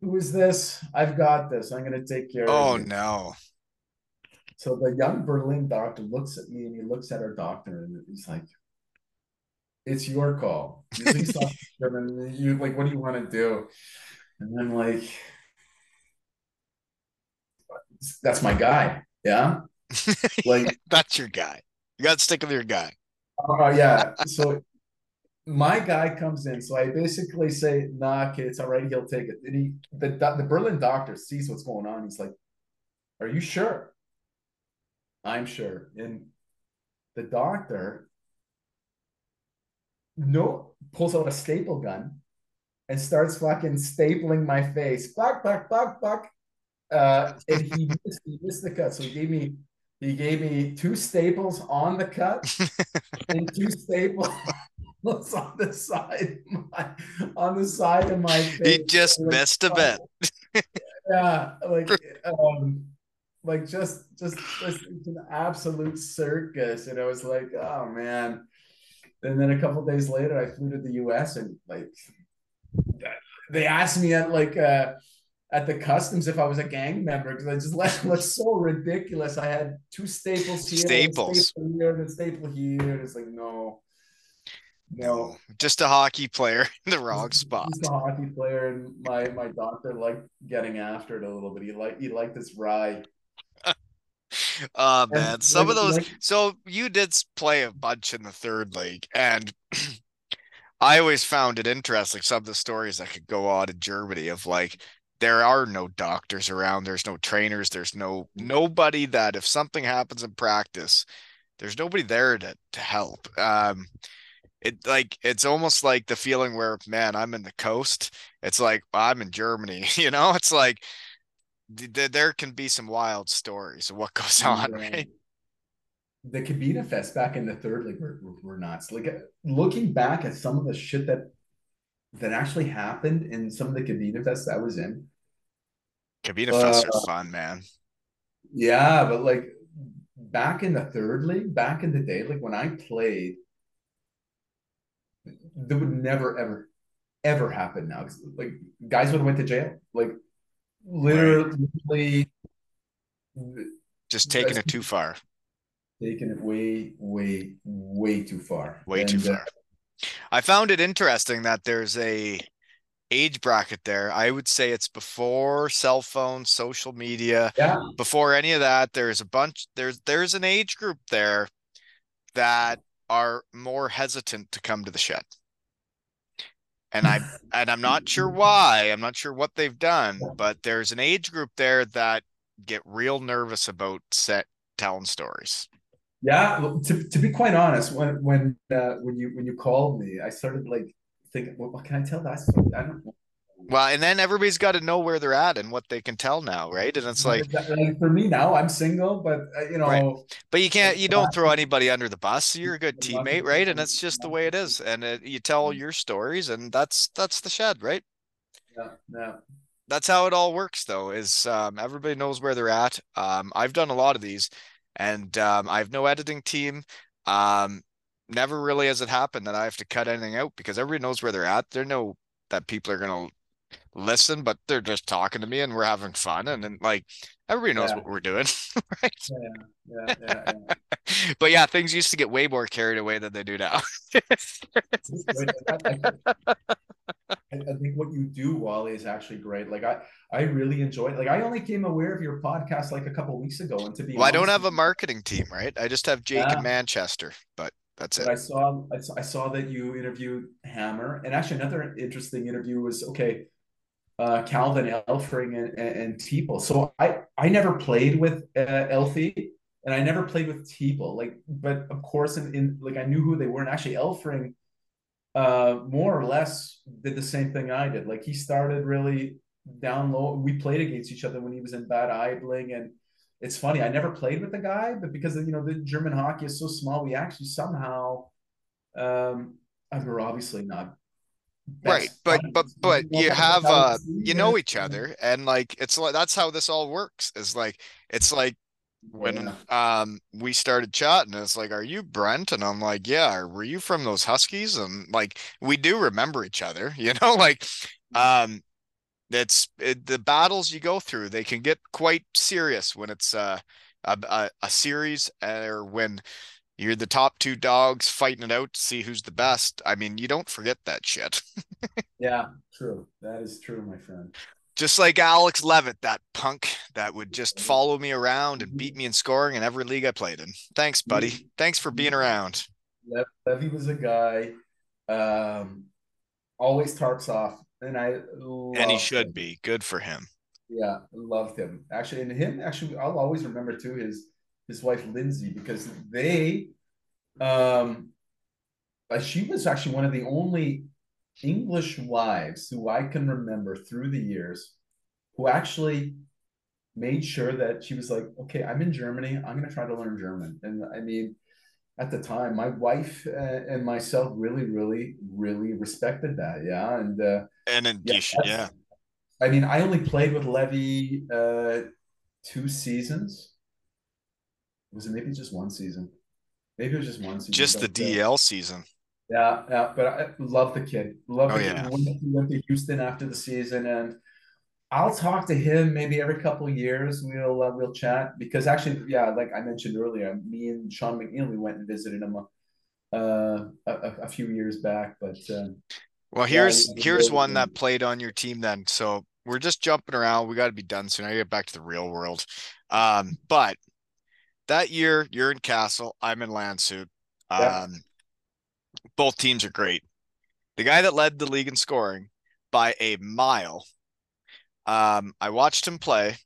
Who is this? I've got this. I'm going to take care
oh,
of
Oh, no.
So the young Berlin doctor looks at me and he looks at our doctor and he's like, it's your call. and *laughs* you like, what do you want to do? And I'm like, that's my guy. Yeah. *laughs*
Like that's your guy. You got to stick with your guy.
Oh uh, yeah. So my guy comes in, so I basically say, "Nah, kid, it's all right. He'll take it." And he, the the Berlin doctor sees what's going on. He's like, "Are you sure?" I'm sure. And the doctor, no, pulls out a staple gun and starts fucking stapling my face. Buck, buck, buck, buck. Uh, and he missed, he missed the cut, so he gave me he gave me two staples on the cut *laughs* and two staples *laughs* on the side my, on the side of my face.
He just missed a bet. *laughs*
yeah, like um like just just just an absolute circus. And I was like, oh man. And then a couple days later I flew to the US and like they asked me at like uh at the customs if I was a gang member because I just let *laughs* looked so ridiculous. I had two staples here,
staples
staple here, and a staple here. And it's like no,
no, just a hockey player in the wrong spot.
Just a hockey player, and my my doctor liked getting after it a little bit. He liked he liked this rye.
Oh man, some like, of those. Like, so you did play a bunch in the third league, and *clears throat* I always found it interesting. Some of the stories that could go on in Germany of like there are no doctors around. There's no trainers. There's no nobody that if something happens in practice, there's nobody there to to help. Um, it like it's almost like the feeling where man i'm in the coast it's like i'm in germany *laughs* you know it's like th- there can be some wild stories of what *laughs* goes on right
the Kabinenfest back in the third league were, were nuts. Like uh, looking back at some of the shit that that actually happened in some of the Kabinenfests I was in.
Kabina uh, Fests are fun, man.
Yeah, but like back in the third league, back in the day, like when I played, that would never ever ever happen now. Like guys would have went to jail. Like literally
just taking it too far.
Taking it way, way, way too far.
Way too
And, uh,
far. I found it interesting that there's a age bracket there. I would say it's before cell phone, social media,
yeah,
before any of that. There's a bunch. There's there's an age group there that are more hesitant to come to the shed. And I and I'm not sure why. I'm not sure what they've done, but there's an age group there that get real nervous about set telling stories.
yeah. well, To, to be quite honest, when when uh, when you when you called me, I started like thinking, well, what can I tell that story? I don't know.
Well, and then everybody's got to know where they're at and what they can tell now, right? And it's like,
Like, for me now, I'm single, but uh, you know,
Right. but you can't, you don't throw *laughs* anybody under the bus. You're a good teammate, right? And it's just the way it is. *laughs* And it, you tell your stories, and that's that's the shed, right?
yeah, yeah.
That's how it all works, though. Is um, everybody knows where they're at. Um, I've done a lot of these, and um, I have no editing team. Um, never really has it happened that I have to cut anything out because everybody knows where they're at. They know that people are gonna listen, but they're just talking to me and we're having fun, and then like everybody knows
Yeah.
what we're doing, *laughs* right?
Yeah, yeah, yeah, yeah. *laughs*
But yeah, things used to get way more carried away than they do now. *laughs*
I, think what you do, Wally, is actually great. Like I, I really enjoyed. Like I only came aware of your podcast like a couple weeks ago, and to be
Well, I don't have a marketing team, right? I just have Jake
Yeah.
in Manchester, but that's
But
it.
I saw, I saw, I saw that you interviewed Hammer, and actually another interesting interview was okay, uh, Calvin Elfring and, and, and Teeple. So I, I never played with uh, Elfie, and I never played with Teeple. Like, but of course, in, in like I knew who they were, and actually Elfring, uh, more or less did the same thing I did. Like he started really down low. We played against each other when he was in Bad Aibling, and it's funny. I never played with the guy, but because you know the German hockey is so small, we actually somehow, um, and we're obviously not
Right, but but but you have uh you know each other and like it's like that's how this all works is like it's like when um we started chatting it's like are you Brent? And I'm like yeah were you from those Huskies? And like we do remember each other *laughs* you know like um it's it, the battles you go through they can get quite serious when it's uh a, a, a series or when you're the top two dogs fighting it out to see who's the best I mean you don't forget that shit *laughs*
Yeah, true. That is true, my friend.
just like Alex Leavitt, that punk that would just follow me around and mm-hmm. beat me in scoring in every league I played in. Thanks, buddy. Mm-hmm. Thanks for being mm-hmm. around.
Le- Levy was a guy, um, always tarps off, and I
And he should
him.
be. Good for him.
Yeah, loved him. Actually, and him actually I'll always remember too his his wife Lindsay because they um uh, she was actually one of the only English wives who I can remember through the years who actually made sure that she was like, okay, I'm in Germany, I'm going to try to learn German. And I mean, at the time, my wife uh, and myself really, really, really respected that. Yeah, and uh,
And then
yeah,
yeah.
I mean, I only played with Levy uh, two seasons. Was it maybe just one season? Maybe it was just one season.
Just the
uh,
DL season.
yeah, yeah, but I love the kid. Love
Oh,
the kid.
yeah.
Went, he went to Houston after the season, and I'll talk to him maybe every couple of years. We'll uh, we'll chat because actually, yeah, like I mentioned earlier, me and Sean McNeil we went and visited him uh, a, a, a few years back. But um,
Well, here's
yeah,
here's one that played on your team then. So we're just jumping around. We got to be done soon. I get back to the real world. Um, but that year you're in Kassel, I'm in Landshut.
Yeah.
Um, both teams are great. The guy that led the league in scoring by a mile. Um, I watched him play.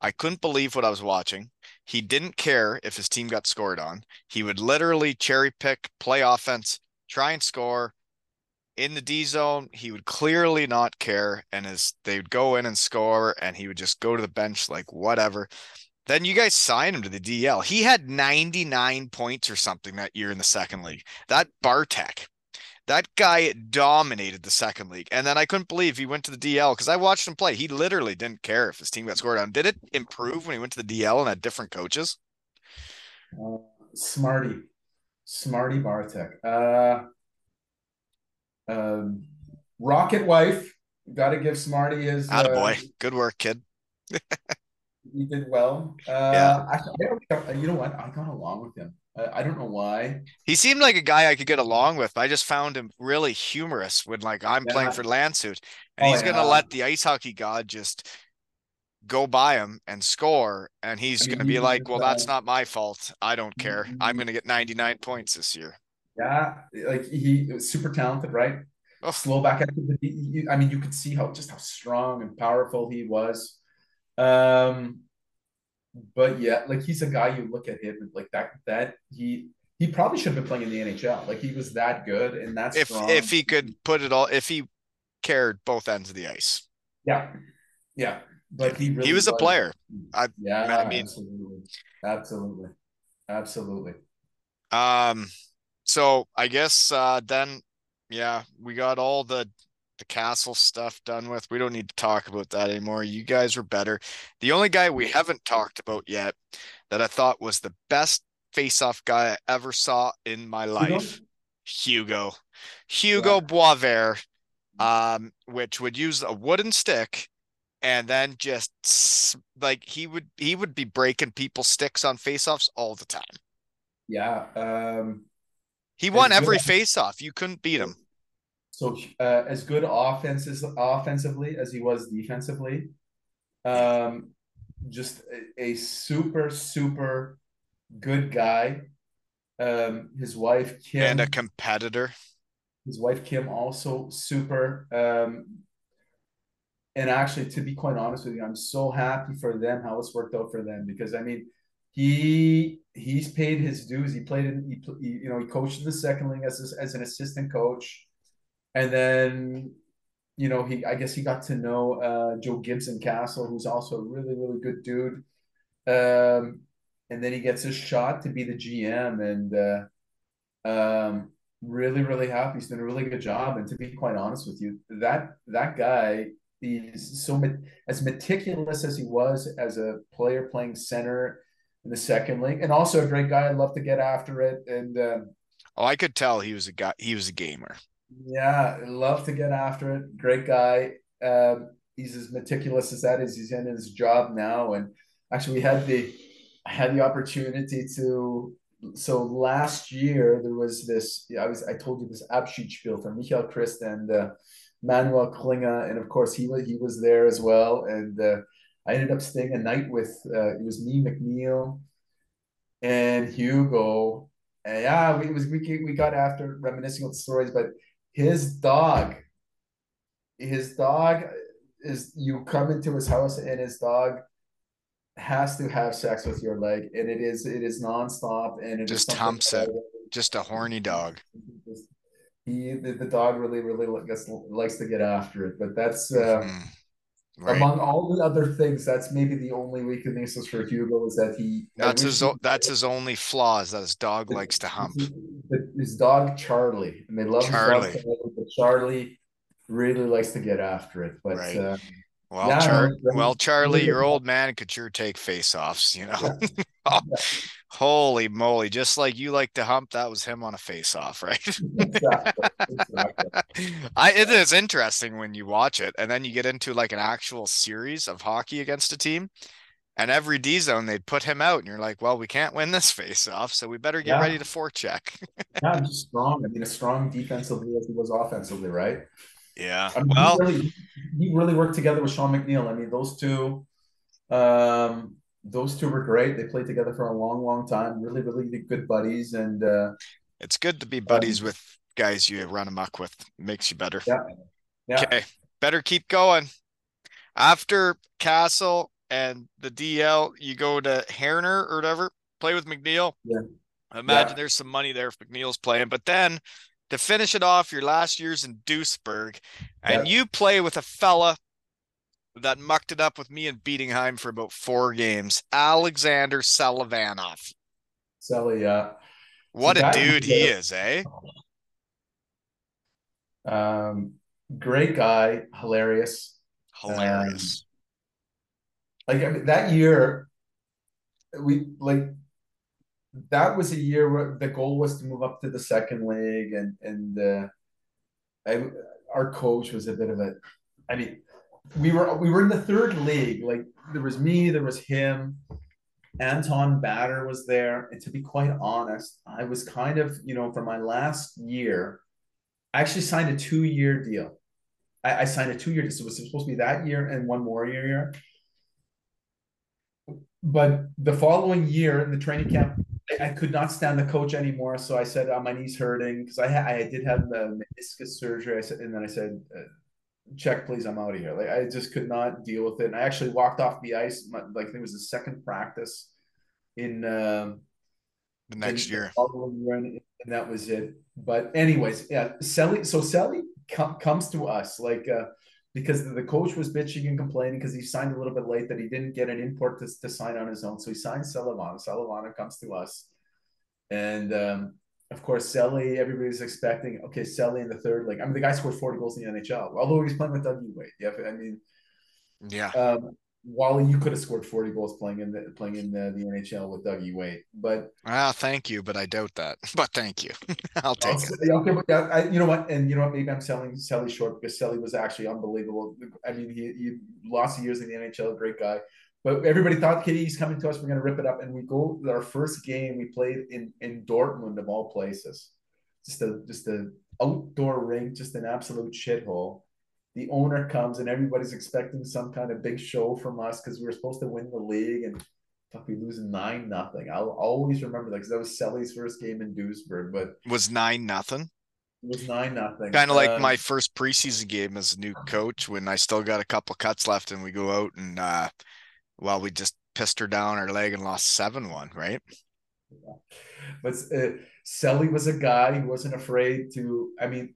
I couldn't believe what I was watching. He didn't care if his team got scored on. He would literally cherry pick, play offense, try and score in the D zone. He would clearly not care, and as they would go in and score, and he would just go to the bench like whatever. Then you guys signed him to the DL. He had 99 points or something that year in the second league. That Bartek, that guy dominated the second league. And then I couldn't believe he went to the DL because I watched him play. He literally didn't care if his team got scored on. Did it improve when he went to the DL and had different coaches?
uh, Smarty, Smarty Bartek, uh, um, Rocket Wife, got to give Smarty his.
Attaboy. Uh, Good work, kid. *laughs*
he did well. Uh, yeah. I, I, you know what? I got along with him. I, I, don't know why.
He seemed like a guy I could get along with. I just found him really humorous when, like, I'm yeah. playing for Landshut, and oh, he's yeah. gonna let the ice hockey god just go by him and score, and he's I mean, gonna be like, "Well, that's not my fault. I don't care. I'm gonna get 99 points this year."
Yeah, like he was super talented, right? Oh. Slow back I mean, you could see how just how strong and powerful he was. Um, but yeah, like he's a guy you look at him like that. That he he probably should have been playing in the NHL. Like he was that good and that's
if strong. if he could put it all if he cared both ends of the ice.
Yeah, yeah, but he really
he was, was, a player.
I yeah, I mean, absolutely, absolutely, absolutely.
Um, so I guess uh then yeah, we got all the the Kassel stuff done with. We don't need to talk about that anymore. You guys are better. The only guy we haven't talked about yet that I thought was the best face-off guy I ever saw in my life, Hugo. Hugo, yeah. Boisvert, um, which would use a wooden stick and then just like he would he would be breaking people's sticks on face-offs all the time.
Yeah. Um
he won every face-off. You couldn't beat him.
So uh, as good offenses offensively as he was defensively, um, just a, a super super good guy. Um, his wife Kim
and a competitor.
His wife Kim also super. Um, and actually, to be quite honest with you, I'm so happy for them how it's worked out for them because I mean, he he's paid his dues. He played in he, you know he coached in the second league as as an assistant coach and then you know he I guess he got to know uh, Joe Gibson Kassel, who's also a really really good dude. Um, and then he gets a shot to be the GM, and uh, um, really really happy. He's done a really good job. And to be quite honest with you, that that guy is so as meticulous as he was as a player playing center in the second league, and also a great guy. I love to get after it. And uh,
oh, I could tell he was a guy. He was a gamer.
Yeah, love to get after it. Great guy. Um, he's as meticulous as that is. He's in his job now, and actually, we had the I had the opportunity to. So last year there was this. I was I told you this Abschiedsspiel from Michael Christ and uh, Manuel Klinge, and of course he was he was there as well. And uh, I ended up staying a night with. Uh, it was me, McNeil, and Hugo. And yeah, we was we we got after reminiscing with stories, but his dog his dog is you come into his house and his dog has to have sex with your leg and it is it is nonstop and it
just humps it just a horny dog
he the, the dog really really likes, likes to get after it but that's uh mm-hmm. Right. Among all the other things, that's maybe the only weaknesses for Hugo is that he.
That's his. That's his only flaws. That his dog likes to hump.
His dog Charlie, and they love Charlie. His dog, but Charlie really likes to get after it. But right. uh,
well, yeah, Char- well, Charlie, your old man could sure take face-offs, you know. Yeah. *laughs* oh, holy moly! Just like you like to hump, that was him on a face-off, right? *laughs* exactly. exactly. *laughs* I it is interesting when you watch it, and then you get into like an actual series of hockey against a team, and every D zone they'd put him out, and you're like, well, we can't win this face-off, so we better get yeah. ready to forecheck.
yeah, just strong. I mean, as strong defensively as he was offensively, right?
Yeah. I mean, well,
he really, he really, worked together with Sean McNeil. I mean, those two, um, those two were great. They played together for a long, long time. Really, really good buddies. And uh,
it's good to be buddies um, with guys you run amok with. Makes you better.
Yeah. Yeah.
Okay. Better keep going. After Kassel and the DL, you go to Herner or whatever. Play with McNeil.
Yeah.
I imagine yeah. there's some money there if McNeil's playing, but then to finish it off your last years in Duisburg, and you play with a fella that mucked it up with me in Bietigheim for about four games, Alexander Selivanov.
Selly, yeah.
What a dude he is, eh?
Um, great guy, hilarious,
hilarious.
Um, like I mean, that year, we like that was a year where the goal was to move up to the second league, and and uh, I, our coach was a bit of a I mean, we were we were in the third league. Like there was me, there was him, Anton Batter was there, and to be quite honest, I was kind of you know for my last year, I actually signed a two year deal. I, I signed a two year, so it was supposed to be that year and one more year. But the following year in the training camp, I, could not stand the coach anymore. So I said, oh, "My knee's hurting," because I ha- I did have the meniscus surgery. I said, and then I said. Uh, check please i'm out of here like i just could not deal with it and i actually walked off the ice like it was the second practice in um
the next
in,
year
and, and that was it but anyways yeah Selly so Selly com- comes to us like uh because the coach was bitching and complaining because he signed a little bit late that he didn't get an import to, to sign on his own so he signed Salavana Salavana comes to us and um of course, Selly, everybody's expecting, okay, Selly in the third. Like, I mean, the guy scored 40 goals in the NHL, although he's playing with Dougie Weight. Yeah, I mean,
yeah.
Um, Wally, you could have scored 40 goals playing in the playing in the, the NHL with Dougie Weight, but
ah, thank you, but I doubt that. *laughs* But thank you, *laughs* I'll take it.
Okay, but yeah, I, you know what, and you know what, maybe I'm selling Selly short because Selly was actually unbelievable. I mean, he, he lost years in the NHL, great guy, but everybody thought, he's coming to us. We're going to rip it up. And we go, our first game we played in, in Dortmund, of all places. Just a, just a outdoor rink, just an absolute shithole. The owner comes and everybody's expecting some kind of big show from us because we were supposed to win the league and fuck, we lose nine nothing. I'll always remember that because that was Selly's first game in Duisburg. But
was nine nothing.
It was nine nothing.
Kind of like um, my first preseason game as a new coach when I still got a couple cuts left and we go out and uh well, we just pissed her down her leg and lost seven one, right?
Yeah. But uh, Selly was a guy who wasn't afraid to. I mean,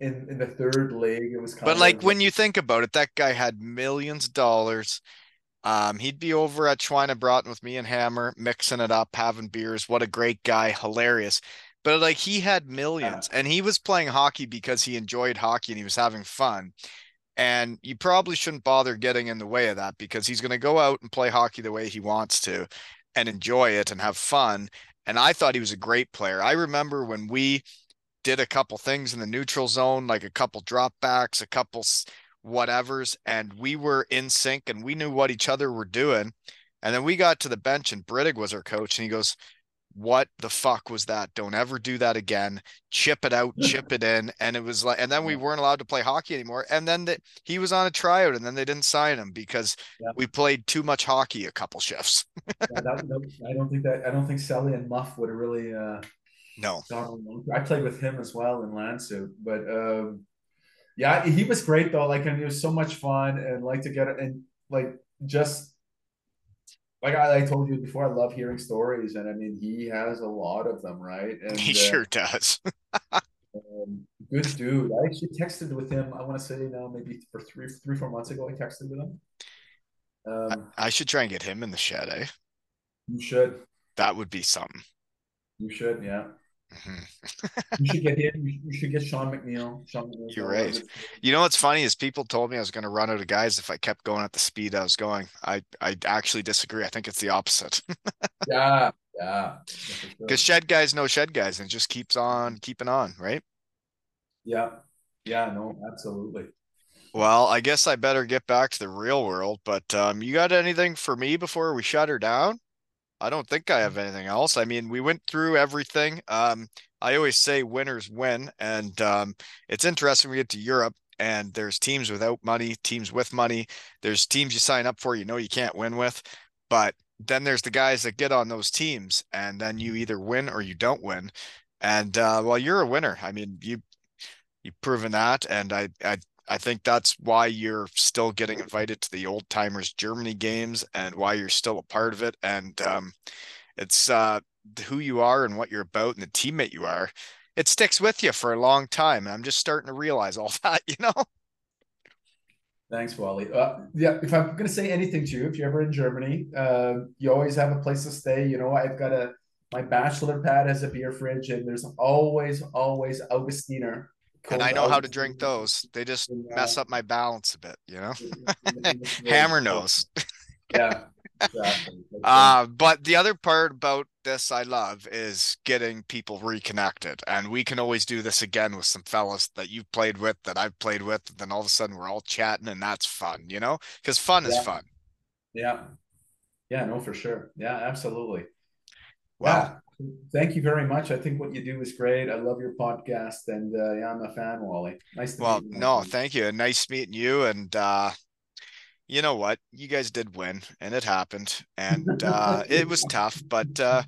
in in the third leg, it was.
kind but like when you think about it, that guy had millions of dollars. Um, he'd be over at Schweinebraten with me and Hammer, mixing it up, having beers. What a great guy, hilarious. But like he had millions, yeah. and he was playing hockey because he enjoyed hockey and he was having fun. And you probably shouldn't bother getting in the way of that because he's going to go out and play hockey the way he wants to and enjoy it and have fun. And I thought he was a great player. I remember when we did a couple things in the neutral zone, like a couple dropbacks, a couple whatevers, and we were in sync and we knew what each other were doing. And then we got to the bench and Brittig was our coach and he goes, what the fuck was that? Don't ever do that again. Chip it out, *laughs* chip it in. And it was like, and then we weren't allowed to play hockey anymore. And then the, he was on a tryout and then they didn't sign him because yeah. we played too much hockey a couple shifts. *laughs*
yeah, that, I don't think that, I don't think Sally and Muff would have really, uh,
no,
I played with him as well in Landshut, but, um, yeah, he was great though. Like, and it was so much fun and like to get it and like just like I, I, told you before, I love hearing stories, and I mean, he has a lot of them, right? *laughs* And
he uh, sure does. *laughs*
um, good dude. I actually texted with him. I want to say now, maybe for three, three, four months ago, I texted with him.
Um, I, I should try and get him in the shed, eh?
You should.
That would be something.
You should, yeah. Mm-hmm. you should *laughs* get him. You should get Sean McNeil. Sean
McNeil You're right. You know what's funny is people told me I was going to run out of guys if I kept going at the speed I was going. I I actually disagree. I think it's the opposite. *laughs*
yeah, yeah.
Because sure. shed guys know shed guys, and just keeps on keeping on, right?
Yeah, yeah. No, absolutely.
Well, I guess I better get back to the real world. But um, you got anything for me before we shut her down? I don't think I have anything else. I mean, we went through everything. Um, I always say winners win, and um, it's interesting. We get to Europe, and there's teams without money, teams with money. There's teams you sign up for, you know, you can't win with, but then there's the guys that get on those teams, and then you either win or you don't win. And uh, well, you're a winner. I mean, you you've proven that, and I I I think that's why you're still getting invited to the old timers Germany games and why you're still a part of it. And um, it's uh, who you are and what you're about and the teammate you are. It sticks with you for a long time. And I'm just starting to realize all *laughs* that, you know?
Thanks, Wally. Uh, yeah, if I'm going to say anything to you, if you're ever in Germany, uh, you always have a place to stay. You know, I've got a my bachelor pad has a beer fridge, and there's always, always Augustiner
and I know how to drink those. They just mess up my balance a bit, you know. *laughs* Hammer knows. *laughs*
yeah. Exactly.
uh, but the other part about this I love is getting people reconnected. And we can always do this again with some fellas that you've played with that I've played with. And then all of a sudden we're all chatting and that's fun, you know? Because fun
Yeah.
is fun.
Yeah. Yeah, no, for sure. Yeah, absolutely. Wow. Thank you very much. I think what you do is great. I love your podcast and uh, yeah, I'm a fan, Wally. Nice to
well,
meet you.
no, thank you. And nice meeting you. And uh you know what? You guys did win and it happened. And *laughs* uh it was tough, but uh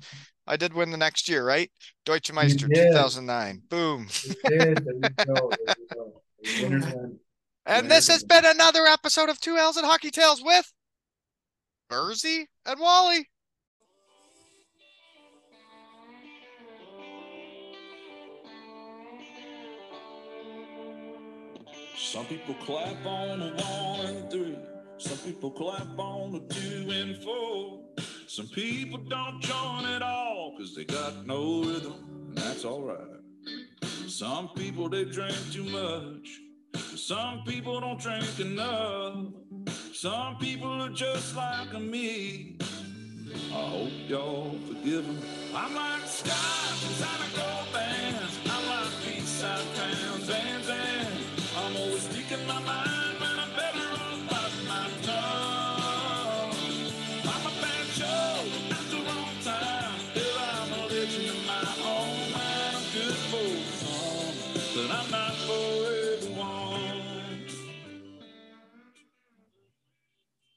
I did win the next year, right? Deutsche Meister 2009. Boom.
There you. There you go. Winners *laughs* win.
And this has been another episode of Two L's and Hockey Tales with Bursey and Wally.
Some people clap on a one and three. Some people clap on a two and four. Some people don't join at all because they got no rhythm, and that's alright. Some people they drink too much. Some people don't drink enough. Some people are just like me. I hope y'all forgive 'em. I'm like stars inside a gold bands. I'm like peace out Townes, Van Zandt my mind.